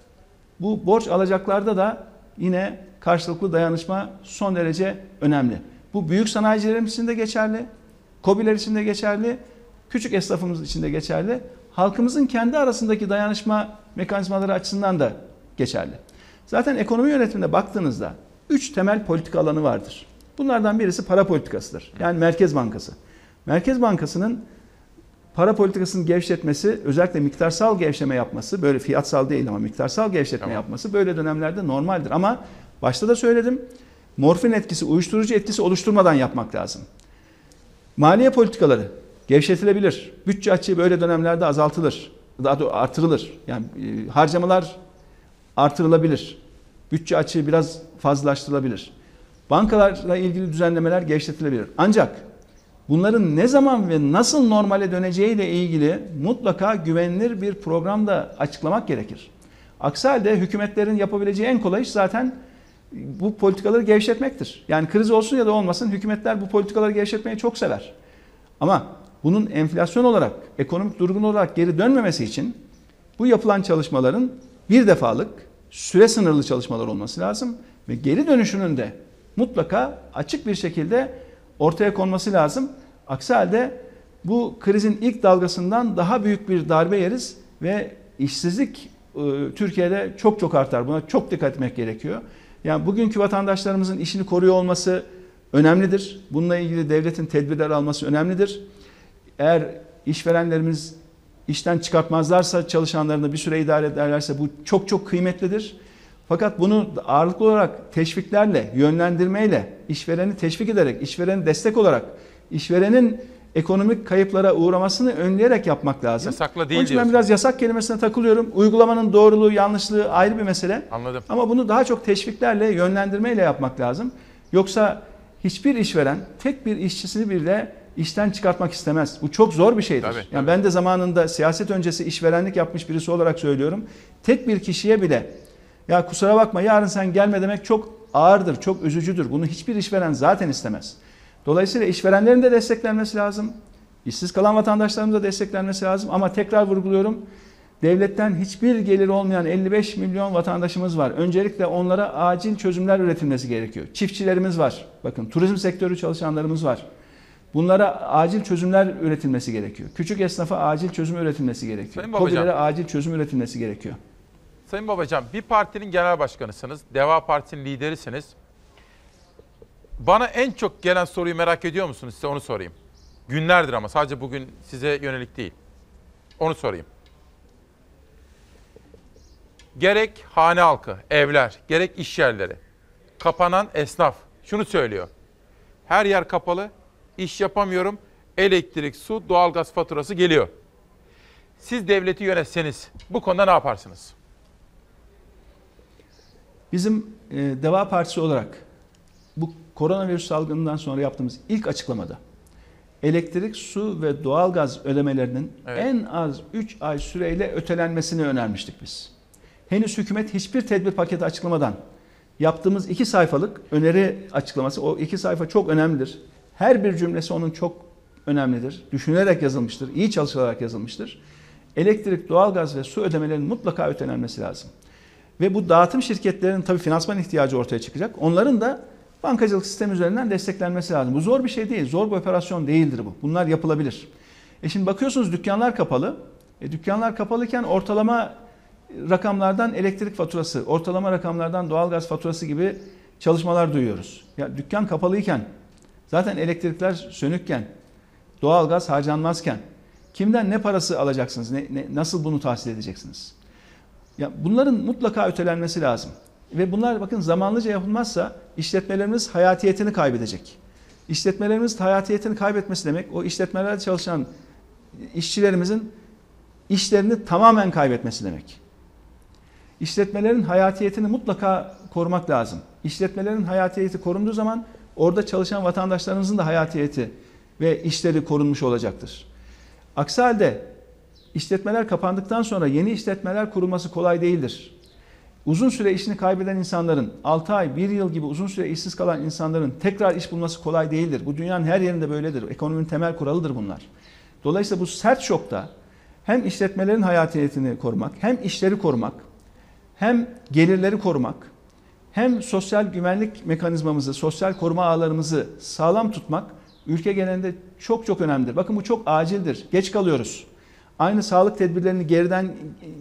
bu borç alacaklarda da yine karşılıklı dayanışma son derece önemli. Bu büyük sanayicilerimiz için de geçerli, KOBİ'ler için de geçerli, küçük esnafımız için de geçerli. Halkımızın kendi arasındaki dayanışma mekanizmaları açısından da geçerli. Zaten ekonomi yönetimine baktığınızda üç temel politika alanı vardır. Bunlardan birisi para politikasıdır. Yani Merkez Bankası. Merkez Bankası'nın para politikasını gevşetmesi, özellikle miktarsal gevşeme yapması, böyle fiyatsal değil ama miktarsal gevşetme yapması böyle dönemlerde normaldir. Ama başta da söyledim, morfin etkisi, uyuşturucu etkisi oluşturmadan yapmak lazım. Maliye politikaları gevşetilebilir. Bütçe açığı böyle dönemlerde azaltılır. Daha doğrusu artırılır. Yani e, harcamalar artırılabilir. Bütçe açığı biraz fazlalaştırılabilir. Bankalarla ilgili düzenlemeler gevşetilebilir. Ancak bunların ne zaman ve nasıl normale döneceğiyle ilgili mutlaka güvenilir bir programda açıklamak gerekir. Aksi halde hükümetlerin yapabileceği en kolay iş zaten bu politikaları gevşetmektir. Yani kriz olsun ya da olmasın hükümetler bu politikaları gevşetmeyi çok sever. Ama bunun enflasyon olarak, ekonomik durgun olarak geri dönmemesi için bu yapılan çalışmaların bir defalık süre sınırlı çalışmalar olması lazım ve geri dönüşünün de mutlaka açık bir şekilde ortaya konması lazım. Aksi halde bu krizin ilk dalgasından daha büyük bir darbe yeriz ve işsizlik e, Türkiye'de çok çok artar. Buna çok dikkat etmek gerekiyor. Yani bugünkü vatandaşlarımızın işini koruyor olması önemlidir. Bununla ilgili devletin tedbirler alması önemlidir. Eğer işverenlerimiz işten çıkartmazlarsa çalışanlarını bir süre idare ederlerse bu çok çok kıymetlidir. Fakat bunu ağırlıklı olarak teşviklerle, yönlendirmeyle, işvereni teşvik ederek, işvereni destek olarak, işverenin ekonomik kayıplara uğramasını önleyerek yapmak lazım. Yasakla değil Onun için ben biraz yasak kelimesine takılıyorum. Uygulamanın doğruluğu, yanlışlığı ayrı bir mesele. Anladım. Ama bunu daha çok teşviklerle, yönlendirmeyle yapmak lazım. Yoksa hiçbir işveren tek bir işçisini bile işten çıkartmak istemez. Bu çok zor bir şeydir. Tabii, yani ben de zamanında siyaset öncesi işverenlik yapmış birisi olarak söylüyorum. Tek bir kişiye bile ya kusura bakma yarın sen gelme demek çok ağırdır, çok üzücüdür. Bunu hiçbir işveren zaten istemez. Dolayısıyla işverenlerin de desteklenmesi lazım. İşsiz kalan vatandaşlarımız da desteklenmesi lazım. Ama tekrar vurguluyorum. Devletten hiçbir gelir olmayan 55 milyon vatandaşımız var. Öncelikle onlara acil çözümler üretilmesi gerekiyor. Çiftçilerimiz var. Bakın turizm sektörü çalışanlarımız var. Bunlara acil çözümler üretilmesi gerekiyor. Küçük esnafa acil çözüm üretilmesi gerekiyor. Sayın. COBİ'lere acil çözüm üretilmesi gerekiyor. Sayın Babacan bir partinin genel başkanısınız. Deva Partisi'nin liderisiniz. Bana en çok gelen soruyu merak ediyor musunuz? Size onu sorayım. Günlerdir ama sadece bugün size yönelik değil. Onu sorayım. Gerek hane halkı, evler, gerek iş yerleri. Kapanan esnaf şunu söylüyor. Her yer kapalı, iş yapamıyorum. Elektrik, su, doğalgaz faturası geliyor. Siz devleti yönetseniz bu konuda ne yaparsınız? Bizim e, Deva Partisi olarak bu koronavirüs salgınından sonra yaptığımız ilk açıklamada elektrik, su ve doğalgaz ödemelerinin Evet. en az 3 ay süreyle ötelenmesini önermiştik biz. Henüz hükümet hiçbir tedbir paketi açıklamadan yaptığımız iki sayfalık öneri açıklaması, o iki sayfa çok önemlidir. Her bir cümlesi onun çok önemlidir. Düşünülerek yazılmıştır, iyi çalışılarak yazılmıştır. Elektrik, doğalgaz ve su ödemelerinin mutlaka ötelenmesi lazım. Ve bu dağıtım şirketlerinin tabii finansman ihtiyacı ortaya çıkacak. Onların da bankacılık sistemi üzerinden desteklenmesi lazım. Bu zor bir şey değil, zor bir operasyon değildir bu. Bunlar yapılabilir. E şimdi bakıyorsunuz dükkanlar kapalı. E dükkanlar kapalıken ortalama rakamlardan elektrik faturası, ortalama rakamlardan doğalgaz faturası gibi çalışmalar duyuyoruz. Ya dükkan kapalıyken, zaten elektrikler sönükken, doğalgaz harcanmazken kimden ne parası alacaksınız, ne, ne- nasıl bunu tahsil edeceksiniz? Ya bunların mutlaka ötelenmesi lazım. Ve bunlar bakın zamanlıca yapılmazsa işletmelerimiz hayatiyetini kaybedecek. İşletmelerimiz hayatiyetini kaybetmesi demek o işletmelerde çalışan işçilerimizin işlerini tamamen kaybetmesi demek. İşletmelerin hayatiyetini mutlaka korumak lazım. İşletmelerin hayatiyeti korunduğu zaman orada çalışan vatandaşlarımızın da hayatiyeti ve işleri korunmuş olacaktır. Aksi halde işletmeler kapandıktan sonra yeni işletmeler kurulması kolay değildir. Uzun süre işini kaybeden insanların, 6 ay, 1 yıl gibi uzun süre işsiz kalan insanların tekrar iş bulması kolay değildir. Bu dünyanın her yerinde böyledir. Ekonominin temel kuralıdır bunlar. Dolayısıyla bu sert şokta hem işletmelerin hayatiyetini korumak, hem işleri korumak, hem gelirleri korumak, hem sosyal güvenlik mekanizmamızı, sosyal koruma ağlarımızı sağlam tutmak ülke genelinde çok çok önemlidir. Bakın bu çok acildir. Geç kalıyoruz. Aynı sağlık tedbirlerini geriden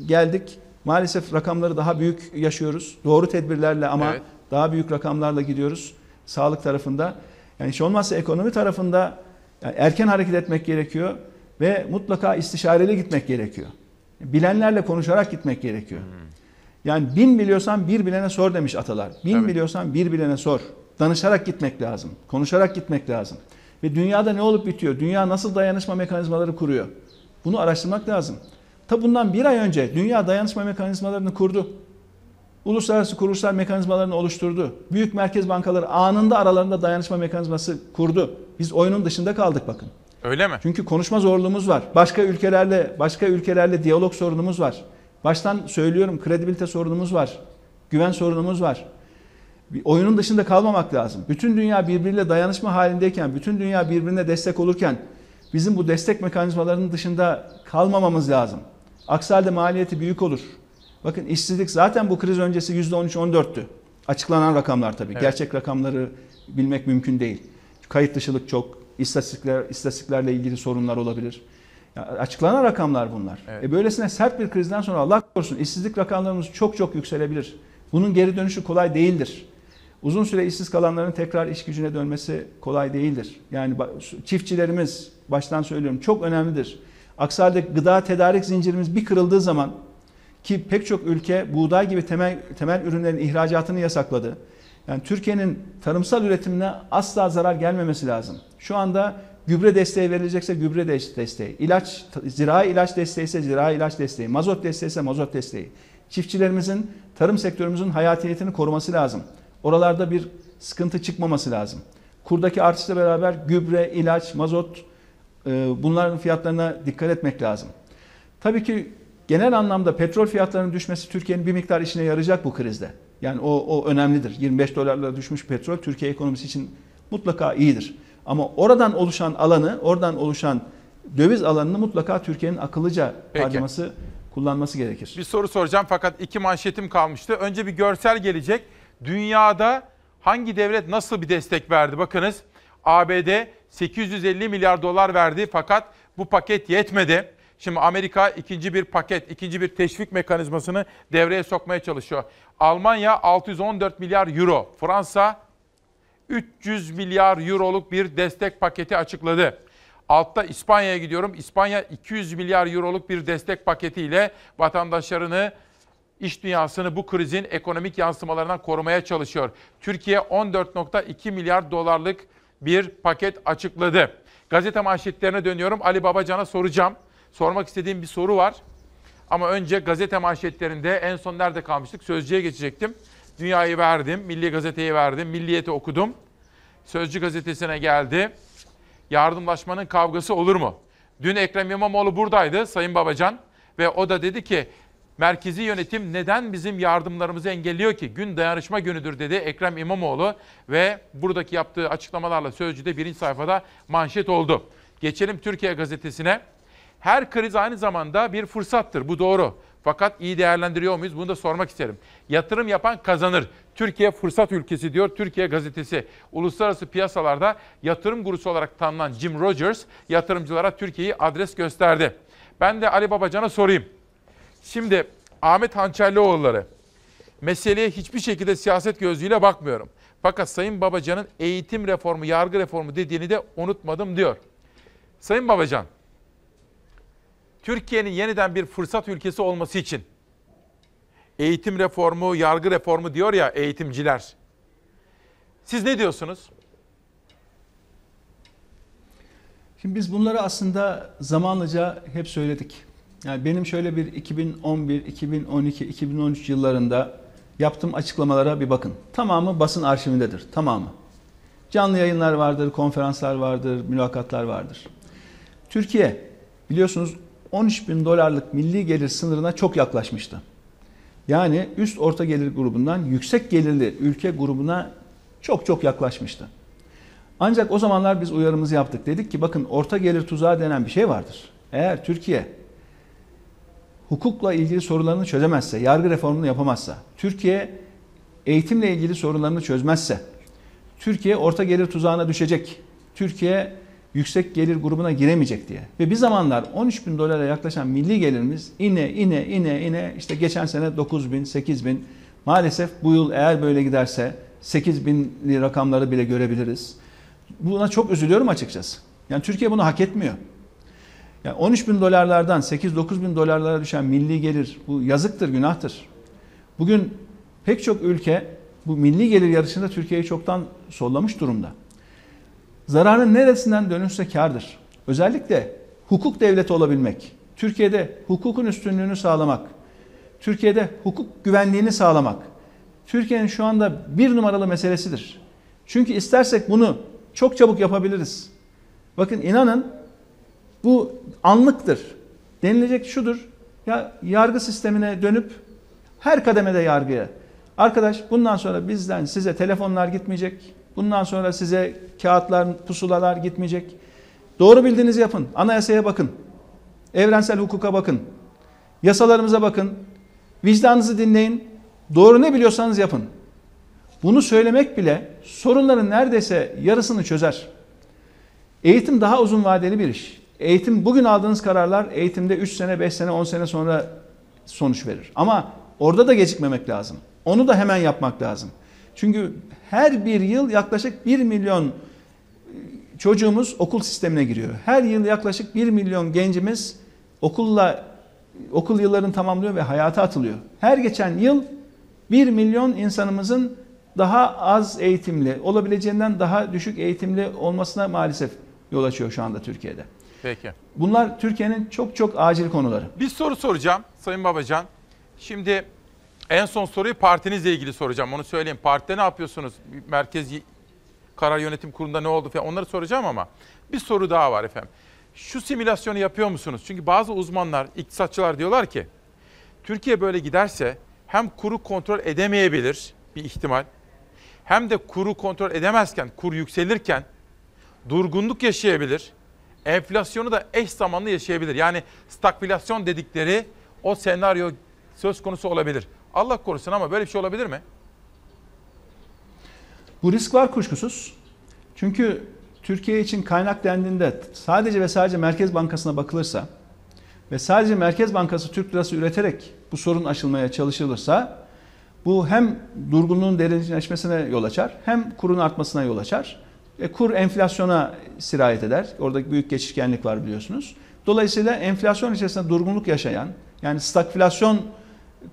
geldik. Maalesef rakamları daha büyük yaşıyoruz. Doğru tedbirlerle ama Evet. daha büyük rakamlarla gidiyoruz sağlık tarafında. Yani hiç olmazsa ekonomi tarafında yani erken hareket etmek gerekiyor ve mutlaka istişareli gitmek gerekiyor. Bilenlerle konuşarak gitmek gerekiyor. Yani bin biliyorsan bir bilene sor demiş atalar. Bin Tabii. biliyorsan bir bilene sor. Danışarak gitmek lazım. Konuşarak gitmek lazım. Ve dünyada ne olup bitiyor? Dünya nasıl dayanışma mekanizmaları kuruyor? Bunu araştırmak lazım. Ta bundan bir ay önce dünya dayanışma mekanizmalarını kurdu. Uluslararası kuruluşlar mekanizmalarını oluşturdu. Büyük merkez bankaları anında aralarında dayanışma mekanizması kurdu. Biz oyunun dışında kaldık bakın. Öyle mi? Çünkü konuşma zorluğumuz var. Başka ülkelerle başka ülkelerle diyalog sorunumuz var. Baştan söylüyorum kredibilite sorunumuz var. Güven sorunumuz var. Bir oyunun dışında kalmamak lazım. Bütün dünya birbiriyle dayanışma halindeyken, bütün dünya birbirine destek olurken bizim bu destek mekanizmalarının dışında kalmamamız lazım. Aksi halde maliyeti büyük olur. Bakın işsizlik zaten bu kriz öncesi %13-14'tü. Açıklanan rakamlar tabii. Evet. Gerçek rakamları bilmek mümkün değil. Kayıt dışılık çok, istatistikler, istatistiklerle ilgili sorunlar olabilir. Açıklanan rakamlar bunlar. Evet. E böylesine sert bir krizden sonra Allah korusun işsizlik rakamlarımız çok çok yükselebilir. Bunun geri dönüşü kolay değildir. Uzun süre işsiz kalanların tekrar iş gücüne dönmesi kolay değildir. Yani çiftçilerimiz baştan söylüyorum çok önemlidir. Aksi halde gıda tedarik zincirimiz bir kırıldığı zaman ki pek çok ülke buğday gibi temel temel ürünlerin ihracatını yasakladı. Yani Türkiye'nin tarımsal üretimine asla zarar gelmemesi lazım. Şu anda gübre desteği verilecekse gübre de- desteği, ilaç, zirai ilaç desteği ise zirai ilaç desteği, mazot desteği ise mazot desteği. Çiftçilerimizin, tarım sektörümüzün hayatiyetini koruması lazım. Oralarda bir sıkıntı çıkmaması lazım. Kurdaki artışla beraber gübre, ilaç, mazot e, bunların fiyatlarına dikkat etmek lazım. Tabii ki genel anlamda petrol fiyatlarının düşmesi Türkiye'nin bir miktar işine yarayacak bu krizde. Yani o, o önemlidir. 25 dolarla düşmüş petrol Türkiye ekonomisi için mutlaka iyidir. Ama oradan oluşan alanı, oradan oluşan döviz alanını mutlaka Türkiye'nin akıllıca Peki. harcaması kullanması gerekir. Bir soru soracağım fakat iki manşetim kalmıştı. Önce bir görsel gelecek. Dünyada hangi devlet nasıl bir destek verdi? Bakınız ABD 850 milyar dolar verdi fakat bu paket yetmedi. Şimdi Amerika ikinci bir paket, ikinci bir teşvik mekanizmasını devreye sokmaya çalışıyor. Almanya 614 milyar euro, Fransa 300 milyar euroluk bir destek paketi açıkladı. Altta İspanya'ya gidiyorum. İspanya 200 milyar euroluk bir destek paketiyle vatandaşlarını, iş dünyasını bu krizin ekonomik yansımalarından korumaya çalışıyor. Türkiye 14.2 milyar dolarlık bir paket açıkladı. Gazete manşetlerine dönüyorum. Ali Babacan'a soracağım. Sormak istediğim bir soru var. Ama önce gazete manşetlerinde en son nerede kalmıştık? Sözcü'ye geçecektim. Dünyayı verdim, Milli Gazete'yi verdim, Milliyet'i okudum. Sözcü gazetesine geldi. Yardımlaşmanın kavgası olur mu? Dün Ekrem İmamoğlu buradaydı Sayın Babacan ve o da dedi ki merkezi yönetim neden bizim yardımlarımızı engelliyor ki? Gün dayanışma günüdür dedi Ekrem İmamoğlu ve buradaki yaptığı açıklamalarla Sözcü'de birinci sayfada manşet oldu. Geçelim Türkiye gazetesine. Her kriz aynı zamanda bir fırsattır. Bu doğru. Fakat iyi değerlendiriyor muyuz? Bunu da sormak isterim. Yatırım yapan kazanır. Türkiye fırsat ülkesi diyor Türkiye gazetesi. Uluslararası piyasalarda yatırım gurusu olarak tanınan Jim Rogers yatırımcılara Türkiye'yi adres gösterdi. Ben de Ali Babacan'a sorayım. Şimdi Ahmet Hançerlioğulları meseleye hiçbir şekilde siyaset gözlüğüyle bakmıyorum. Fakat Sayın Babacan'ın eğitim reformu, yargı reformu dediğini de unutmadım diyor. Sayın Babacan, Türkiye'nin yeniden bir fırsat ülkesi olması için eğitim reformu, yargı reformu diyor ya eğitimciler. Siz ne diyorsunuz? Şimdi biz bunları aslında zamanlıca hep söyledik. Yani benim şöyle bir 2011, 2012, 2013 yıllarında yaptığım açıklamalara bir bakın. Tamamı basın arşivindedir. Tamamı. Canlı yayınlar vardır, konferanslar vardır, mülakatlar vardır. Türkiye biliyorsunuz 13 bin dolarlık milli gelir sınırına çok yaklaşmıştı. Yani üst orta gelir grubundan yüksek gelirli ülke grubuna çok çok yaklaşmıştı. Ancak o zamanlar biz uyarımızı yaptık. Dedik ki bakın orta gelir tuzağı denen bir şey vardır. Eğer Türkiye hukukla ilgili sorularını çözemezse, yargı reformunu yapamazsa, Türkiye eğitimle ilgili sorunlarını çözmezse, Türkiye orta gelir tuzağına düşecek. Türkiye yüksek gelir grubuna giremeyecek diye. Ve bir zamanlar 13 bin dolara yaklaşan milli gelirimiz ine ine ine ine işte geçen sene 9 bin 8 bin maalesef bu yıl eğer böyle giderse 8 binli rakamları bile görebiliriz. Buna çok üzülüyorum açıkçası. Yani Türkiye bunu hak etmiyor. Yani 13 bin dolarlardan 8-9 bin dolarlara düşen milli gelir bu yazıktır, günahtır. Bugün pek çok ülke bu milli gelir yarışında Türkiye'yi çoktan sollamış durumda. Zararın neresinden dönülse kardır. Özellikle hukuk devleti olabilmek, Türkiye'de hukukun üstünlüğünü sağlamak, Türkiye'de hukuk güvenliğini sağlamak, Türkiye'nin şu anda bir numaralı meselesidir. Çünkü istersek bunu çok çabuk yapabiliriz. Bakın inanın bu anlıktır. Denilecek şudur. Ya yargı sistemine dönüp her kademede yargıya. Arkadaş bundan sonra bizden size telefonlar gitmeyecek. Bundan sonra size kağıtlar, pusulalar gitmeyecek. Doğru bildiğinizi yapın. Anayasaya bakın. Evrensel hukuka bakın. Yasalarımıza bakın. Vicdanınızı dinleyin. Doğru ne biliyorsanız yapın. Bunu söylemek bile sorunların neredeyse yarısını çözer. Eğitim daha uzun vadeli bir iş. Eğitim bugün aldığınız kararlar eğitimde 3 sene, 5 sene, 10 sene sonra sonuç verir. Ama orada da gecikmemek lazım. Onu da hemen yapmak lazım. Çünkü her bir yıl yaklaşık 1 milyon çocuğumuz okul sistemine giriyor. Her yıl yaklaşık 1 milyon gencimiz okulla okul yıllarını tamamlıyor ve hayata atılıyor. Her geçen yıl 1 milyon insanımızın daha az eğitimli, olabileceğinden daha düşük eğitimli olmasına maalesef yol açıyor şu anda Türkiye'de. Peki. Bunlar Türkiye'nin çok çok acil konuları. Bir soru soracağım Sayın Babacan. Şimdi en son soruyu partinizle ilgili soracağım. Onu söyleyeyim. Partide ne yapıyorsunuz? Merkez Karar Yönetim Kurulu'nda ne oldu falan onları soracağım ama bir soru daha var efendim. Şu simülasyonu yapıyor musunuz? Çünkü bazı uzmanlar, iktisatçılar diyorlar ki Türkiye böyle giderse hem kuru kontrol edemeyebilir bir ihtimal hem de kuru kontrol edemezken, kur yükselirken durgunluk yaşayabilir. Enflasyonu da eş zamanlı yaşayabilir. Yani stagflasyon dedikleri O senaryo söz konusu olabilir. Allah korusun ama böyle bir şey olabilir mi? Bu risk var kuşkusuz. Çünkü Türkiye için kaynak dendiğinde sadece ve sadece Merkez Bankası'na bakılırsa ve sadece Merkez Bankası Türk lirası üreterek bu sorun aşılmaya çalışılırsa bu hem durgunluğun derinleşmesine yol açar hem kurun artmasına yol açar. E, kur enflasyona sirayet eder. Orada büyük geçişkenlik var biliyorsunuz. Dolayısıyla enflasyon içerisinde durgunluk yaşayan yani stagflasyon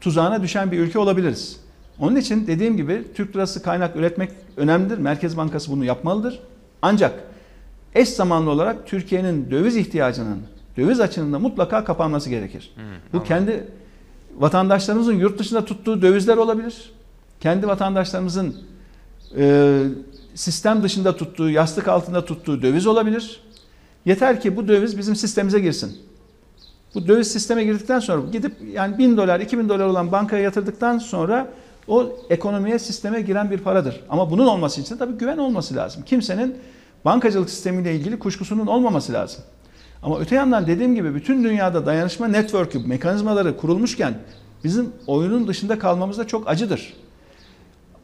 tuzağına düşen bir ülke olabiliriz. Onun için dediğim gibi Türk lirası kaynak üretmek önemlidir. Merkez Bankası bunu yapmalıdır. Ancak eş zamanlı olarak Türkiye'nin döviz ihtiyacının, döviz açığının da mutlaka kapanması gerekir. Bu kendi vatandaşlarımızın yurt dışında tuttuğu dövizler olabilir. Kendi vatandaşlarımızın e, sistem dışında tuttuğu, yastık altında tuttuğu döviz olabilir. Yeter ki bu döviz bizim sistemimize girsin. Bu döviz sisteme girdikten sonra gidip yani 1000 dolar, 2000 dolar olan bankaya yatırdıktan sonra o ekonomiye, sisteme giren bir paradır. Ama bunun olması için tabii güven olması lazım. Kimsenin bankacılık sistemiyle ilgili kuşkusunun olmaması lazım. Ama öte yandan dediğim gibi bütün dünyada dayanışma network'ü, mekanizmaları kurulmuşken bizim oyunun dışında kalmamız da çok acıdır.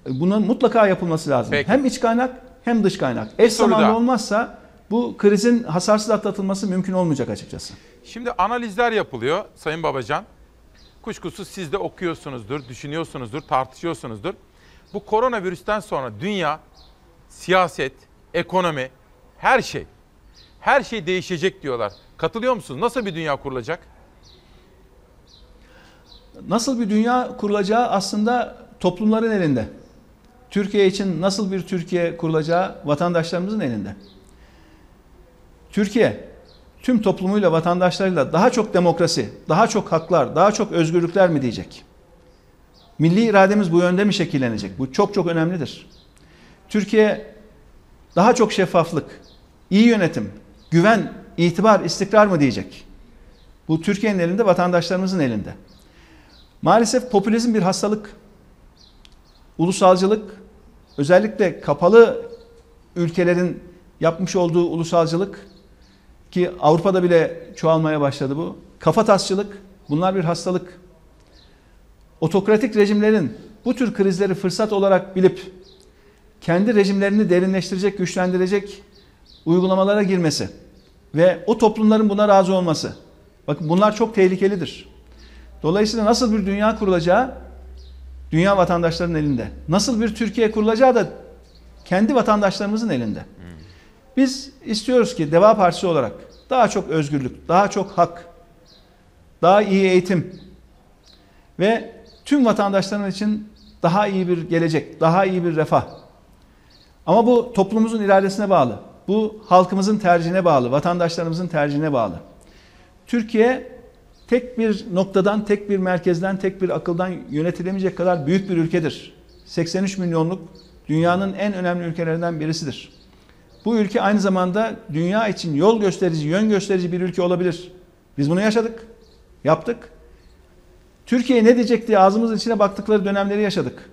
Bunun mutlaka yapılması lazım. Peki. Hem iç kaynak hem dış kaynak. Eş zamanlı olmazsa bu krizin hasarsız atlatılması mümkün olmayacak açıkçası. Şimdi analizler yapılıyor Sayın Babacan. Kuşkusuz siz de okuyorsunuzdur, düşünüyorsunuzdur, tartışıyorsunuzdur. Bu koronavirüsten sonra dünya, siyaset, ekonomi, her şey, her şey değişecek diyorlar. Katılıyor musunuz? Nasıl bir dünya kurulacak? Nasıl bir dünya kurulacağı aslında toplumların elinde. Türkiye için nasıl bir Türkiye kurulacağı vatandaşlarımızın elinde. Türkiye tüm toplumuyla, vatandaşlarıyla daha çok demokrasi, daha çok haklar, daha çok özgürlükler mi diyecek? Milli irademiz bu yönde mi şekillenecek? Bu çok çok önemlidir. Türkiye daha çok şeffaflık, iyi yönetim, güven, itibar, istikrar mı diyecek? Bu Türkiye'nin elinde, vatandaşlarımızın elinde. Maalesef popülizm bir hastalık. Ulusalcılık, özellikle kapalı ülkelerin yapmış olduğu ulusalcılık ki Avrupa'da bile çoğalmaya başladı bu. Kafatasçılık, bunlar bir hastalık. Otokratik rejimlerin bu tür krizleri fırsat olarak bilip kendi rejimlerini derinleştirecek, güçlendirecek uygulamalara girmesi ve o toplumların buna razı olması. Bakın bunlar çok tehlikelidir. Dolayısıyla nasıl bir dünya kurulacağı dünya vatandaşlarının elinde. Nasıl bir Türkiye kurulacağı da kendi vatandaşlarımızın elinde. Biz istiyoruz ki Deva Partisi olarak daha çok özgürlük, daha çok hak, daha iyi eğitim ve tüm vatandaşların için daha iyi bir gelecek, daha iyi bir refah. Ama bu toplumumuzun iradesine bağlı. Bu halkımızın tercihine bağlı, vatandaşlarımızın tercihine bağlı. Türkiye tek bir noktadan, tek bir merkezden, tek bir akıldan yönetilemeyecek kadar büyük bir ülkedir. 83 milyonluk dünyanın en önemli ülkelerinden birisidir. Bu ülke aynı zamanda dünya için yol gösterici, yön gösterici bir ülke olabilir. Biz bunu yaşadık, yaptık. Türkiye ne diyecek diye ağzımızın içine baktıkları dönemleri yaşadık.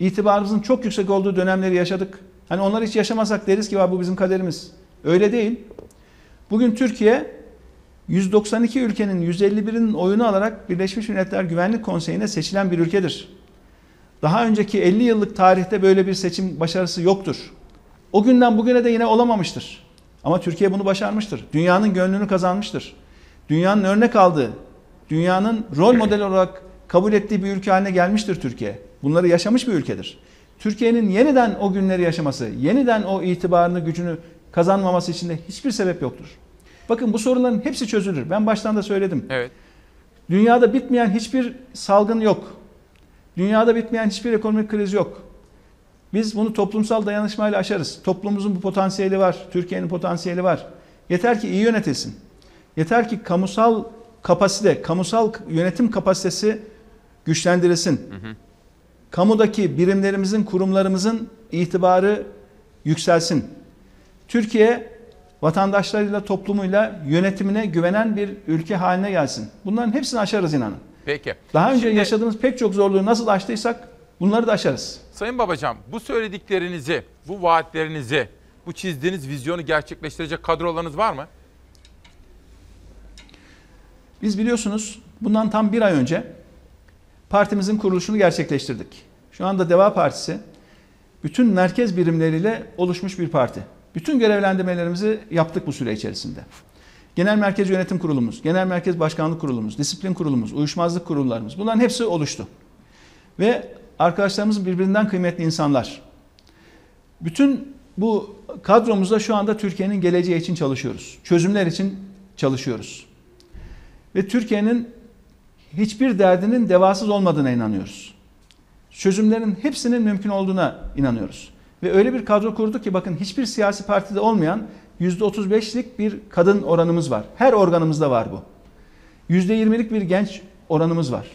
İtibarımızın çok yüksek olduğu dönemleri yaşadık. Hani onları hiç yaşamasak deriz ki "Va, bu bizim kaderimiz. Öyle değil. Bugün Türkiye 192 ülkenin 151'inin oyunu alarak Birleşmiş Milletler Güvenlik Konseyi'ne seçilen bir ülkedir. Daha önceki 50 yıllık tarihte böyle bir seçim başarısı yoktur. O günden bugüne de yine olamamıştır. Ama Türkiye bunu başarmıştır. Dünyanın gönlünü kazanmıştır. Dünyanın örnek aldığı, dünyanın rol model olarak kabul ettiği bir ülke haline gelmiştir Türkiye. Bunları yaşamış bir ülkedir. Türkiye'nin yeniden o günleri yaşaması, yeniden o itibarını, gücünü kazanmaması için de hiçbir sebep yoktur. Bakın bu sorunların hepsi çözülür. Ben baştan da söyledim. Evet. Dünyada bitmeyen hiçbir salgın yok. Dünyada bitmeyen hiçbir ekonomik kriz yok. Biz bunu toplumsal dayanışmayla aşarız. Toplumumuzun bu potansiyeli var. Türkiye'nin potansiyeli var. Yeter ki iyi yönetilsin. Yeter ki kamusal kapasite, kamusal yönetim kapasitesi güçlendirilsin. Hı hı. Kamudaki birimlerimizin, kurumlarımızın itibarı yükselsin. Türkiye vatandaşlarıyla, toplumuyla yönetimine güvenen bir ülke haline gelsin. Bunların hepsini aşarız inanın. Peki. Daha önce Şimdi- yaşadığımız pek çok zorluğu nasıl aştıysak bunları da aşarız. Sayın Babacan bu söylediklerinizi, bu vaatlerinizi, bu çizdiğiniz vizyonu gerçekleştirecek kadrolarınız var mı? Biz biliyorsunuz Bundan tam bir ay önce partimizin kuruluşunu gerçekleştirdik. Şu anda Deva Partisi bütün merkez birimleriyle oluşmuş bir parti. Bütün görevlendirmelerimizi yaptık bu süre içerisinde. Genel Merkez Yönetim Kurulumuz, Genel Merkez Başkanlık Kurulumuz, Disiplin Kurulumuz, Uyuşmazlık Kurullarımız bunların hepsi oluştu. Ve arkadaşlarımız birbirinden kıymetli insanlar. Bütün bu kadromuzda şu anda Türkiye'nin geleceği için çalışıyoruz. Çözümler için çalışıyoruz. Ve Türkiye'nin hiçbir derdinin devasız olmadığına inanıyoruz. Çözümlerin hepsinin mümkün olduğuna inanıyoruz. Ve öyle bir kadro kurduk ki bakın hiçbir siyasi partide olmayan %35'lik bir kadın oranımız var. Her organımızda var bu. %20'lik bir genç oranımız var.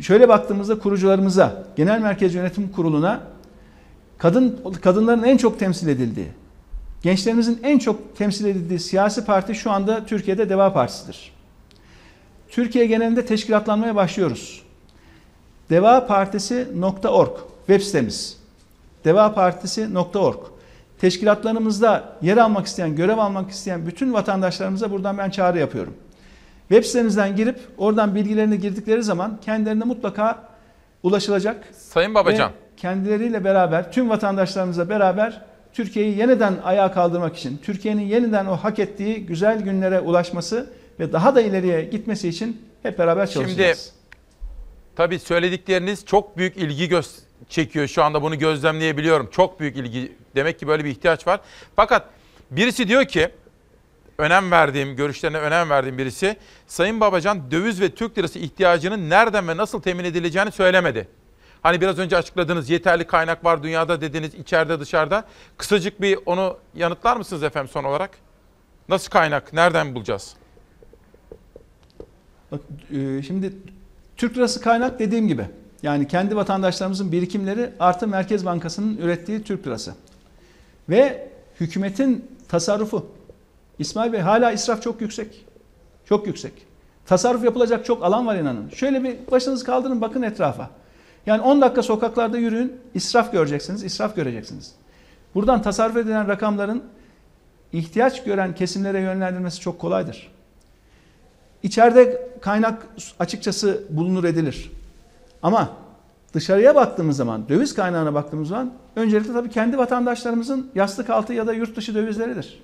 Şöyle baktığımızda kurucularımıza, Genel Merkez Yönetim Kurulu'na kadın kadınların en çok temsil edildiği, gençlerimizin en çok temsil edildiği siyasi parti şu anda Türkiye'de Deva Partisi'dir. Türkiye genelinde teşkilatlanmaya başlıyoruz. devapartisi.org web sitemiz. devapartisi.org Teşkilatlarımızda yer almak isteyen, görev almak isteyen bütün vatandaşlarımıza buradan ben çağrı yapıyorum. Web sitemizden girip oradan bilgilerini girdikleri zaman kendilerine mutlaka ulaşılacak. Sayın Babacan. Ve kendileriyle beraber, tüm vatandaşlarımızla beraber Türkiye'yi yeniden ayağa kaldırmak için, Türkiye'nin yeniden o hak ettiği güzel günlere ulaşması ve daha da ileriye gitmesi için hep beraber çalışacağız. Şimdi tabii söyledikleriniz çok büyük ilgi göz çekiyor. Şu anda bunu gözlemleyebiliyorum. Çok büyük ilgi. Demek ki böyle bir ihtiyaç var. Fakat birisi diyor ki önem verdiğim, görüşlerine önem verdiğim birisi Sayın Babacan döviz ve Türk lirası ihtiyacının nereden ve nasıl temin edileceğini söylemedi. Hani biraz önce açıkladınız yeterli kaynak var dünyada dediniz içeride dışarıda. Kısacık bir onu yanıtlar mısınız efendim son olarak? Nasıl kaynak? Nereden bulacağız? Bak, e, şimdi Türk lirası kaynak dediğim gibi yani kendi vatandaşlarımızın birikimleri artı Merkez Bankası'nın ürettiği Türk lirası. Ve hükümetin tasarrufu. İsmail Bey hala israf çok yüksek. Çok yüksek. Tasarruf yapılacak çok alan var inanın. Şöyle bir başınızı kaldırın bakın etrafa. Yani 10 dakika sokaklarda yürüyün, israf göreceksiniz, israf göreceksiniz. Buradan tasarruf edilen rakamların ihtiyaç gören kesimlere yönlendirmesi çok kolaydır. İçeride kaynak açıkçası bulunur edilir. Ama dışarıya baktığımız zaman, döviz kaynağına baktığımız zaman öncelikle tabii kendi vatandaşlarımızın yastık altı ya da yurt dışı dövizleridir.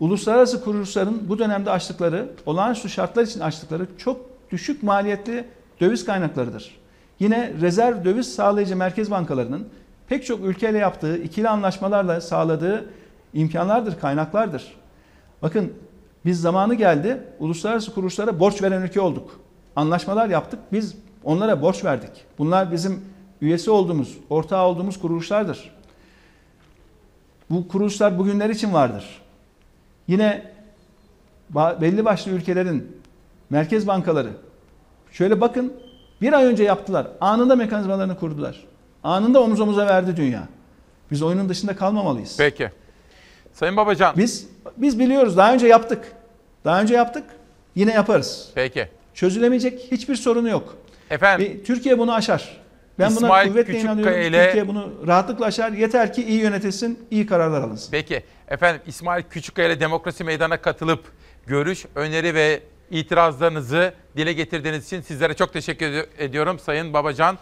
Uluslararası kuruluşların bu dönemde açtıkları, olağanüstü şartlar için açtıkları çok düşük maliyetli döviz kaynaklarıdır. Yine rezerv döviz sağlayıcı merkez bankalarının pek çok ülkeyle yaptığı ikili anlaşmalarla sağladığı imkanlardır, kaynaklardır. Bakın biz zamanı geldi uluslararası kuruluşlara borç veren ülke olduk. Anlaşmalar yaptık. Biz onlara borç verdik. Bunlar bizim üyesi olduğumuz, ortağı olduğumuz kuruluşlardır. Bu kuruluşlar bugünler için vardır. Yine belli başlı ülkelerin merkez bankaları şöyle bakın bir ay önce yaptılar. Anında mekanizmalarını kurdular. Anında omuz omuza verdi dünya. Biz oyunun dışında kalmamalıyız. Peki. Sayın Babacan. Biz biz biliyoruz. Daha önce yaptık. Daha önce yaptık. Yine yaparız. Peki. Çözülemeyecek hiçbir sorunu yok. Efendim. Türkiye bunu aşar. Ben İsmail buna kuvvetle Küçükkaya inanıyorum. ile- Türkiye bunu rahatlıkla aşar. Yeter ki iyi yönetilsin, iyi kararlar alınsın. Peki. Efendim İsmail Küçükkaya ile Demokrasi Meydanı'na katılıp görüş, öneri ve itirazlarınızı dile getirdiğiniz için sizlere çok teşekkür ed- ediyorum Sayın Babacan.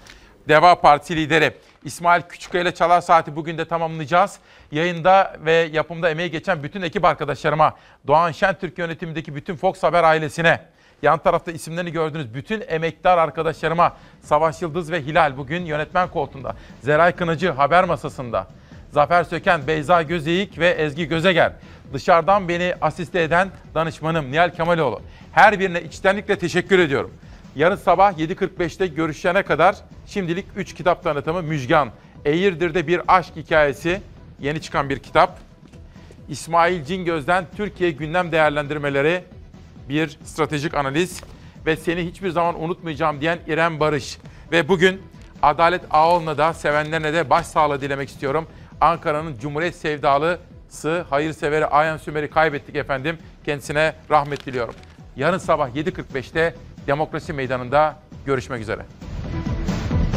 Deva Partisi lideri İsmail Küçükkaya ile Çalar Saati bugün de tamamlayacağız. Yayında ve yapımda emeği geçen bütün ekip arkadaşlarıma, Doğan Şentürk yönetimindeki bütün Fox Haber ailesine, yan tarafta isimlerini gördüğünüz bütün emektar arkadaşlarıma, Savaş Yıldız ve Hilal bugün yönetmen koltuğunda, Zeray Kınacı haber masasında, Zafer Söken, Beyza Gözeyik ve Ezgi Gözeger. Dışarıdan beni asiste eden danışmanım Nihal Kemaloğlu. Her birine içtenlikle teşekkür ediyorum. Yarın sabah 7.45'te görüşene kadar şimdilik 3 kitap tanıtımı Müjgan. Eğirdir'de bir aşk hikayesi. Yeni çıkan bir kitap. İsmail Cingöz'den Türkiye gündem değerlendirmeleri bir stratejik analiz ve seni hiçbir zaman unutmayacağım diyen İrem Barış. Ve bugün Adalet Ağol'una da sevenlerine de başsağlığı dilemek istiyorum. Ankara'nın Cumhuriyet sevdalısı, hayırseveri Ayhan Sümer'i kaybettik efendim. Kendisine rahmet diliyorum. Yarın sabah 7.45'te Demokrasi Meydanı'nda görüşmek üzere.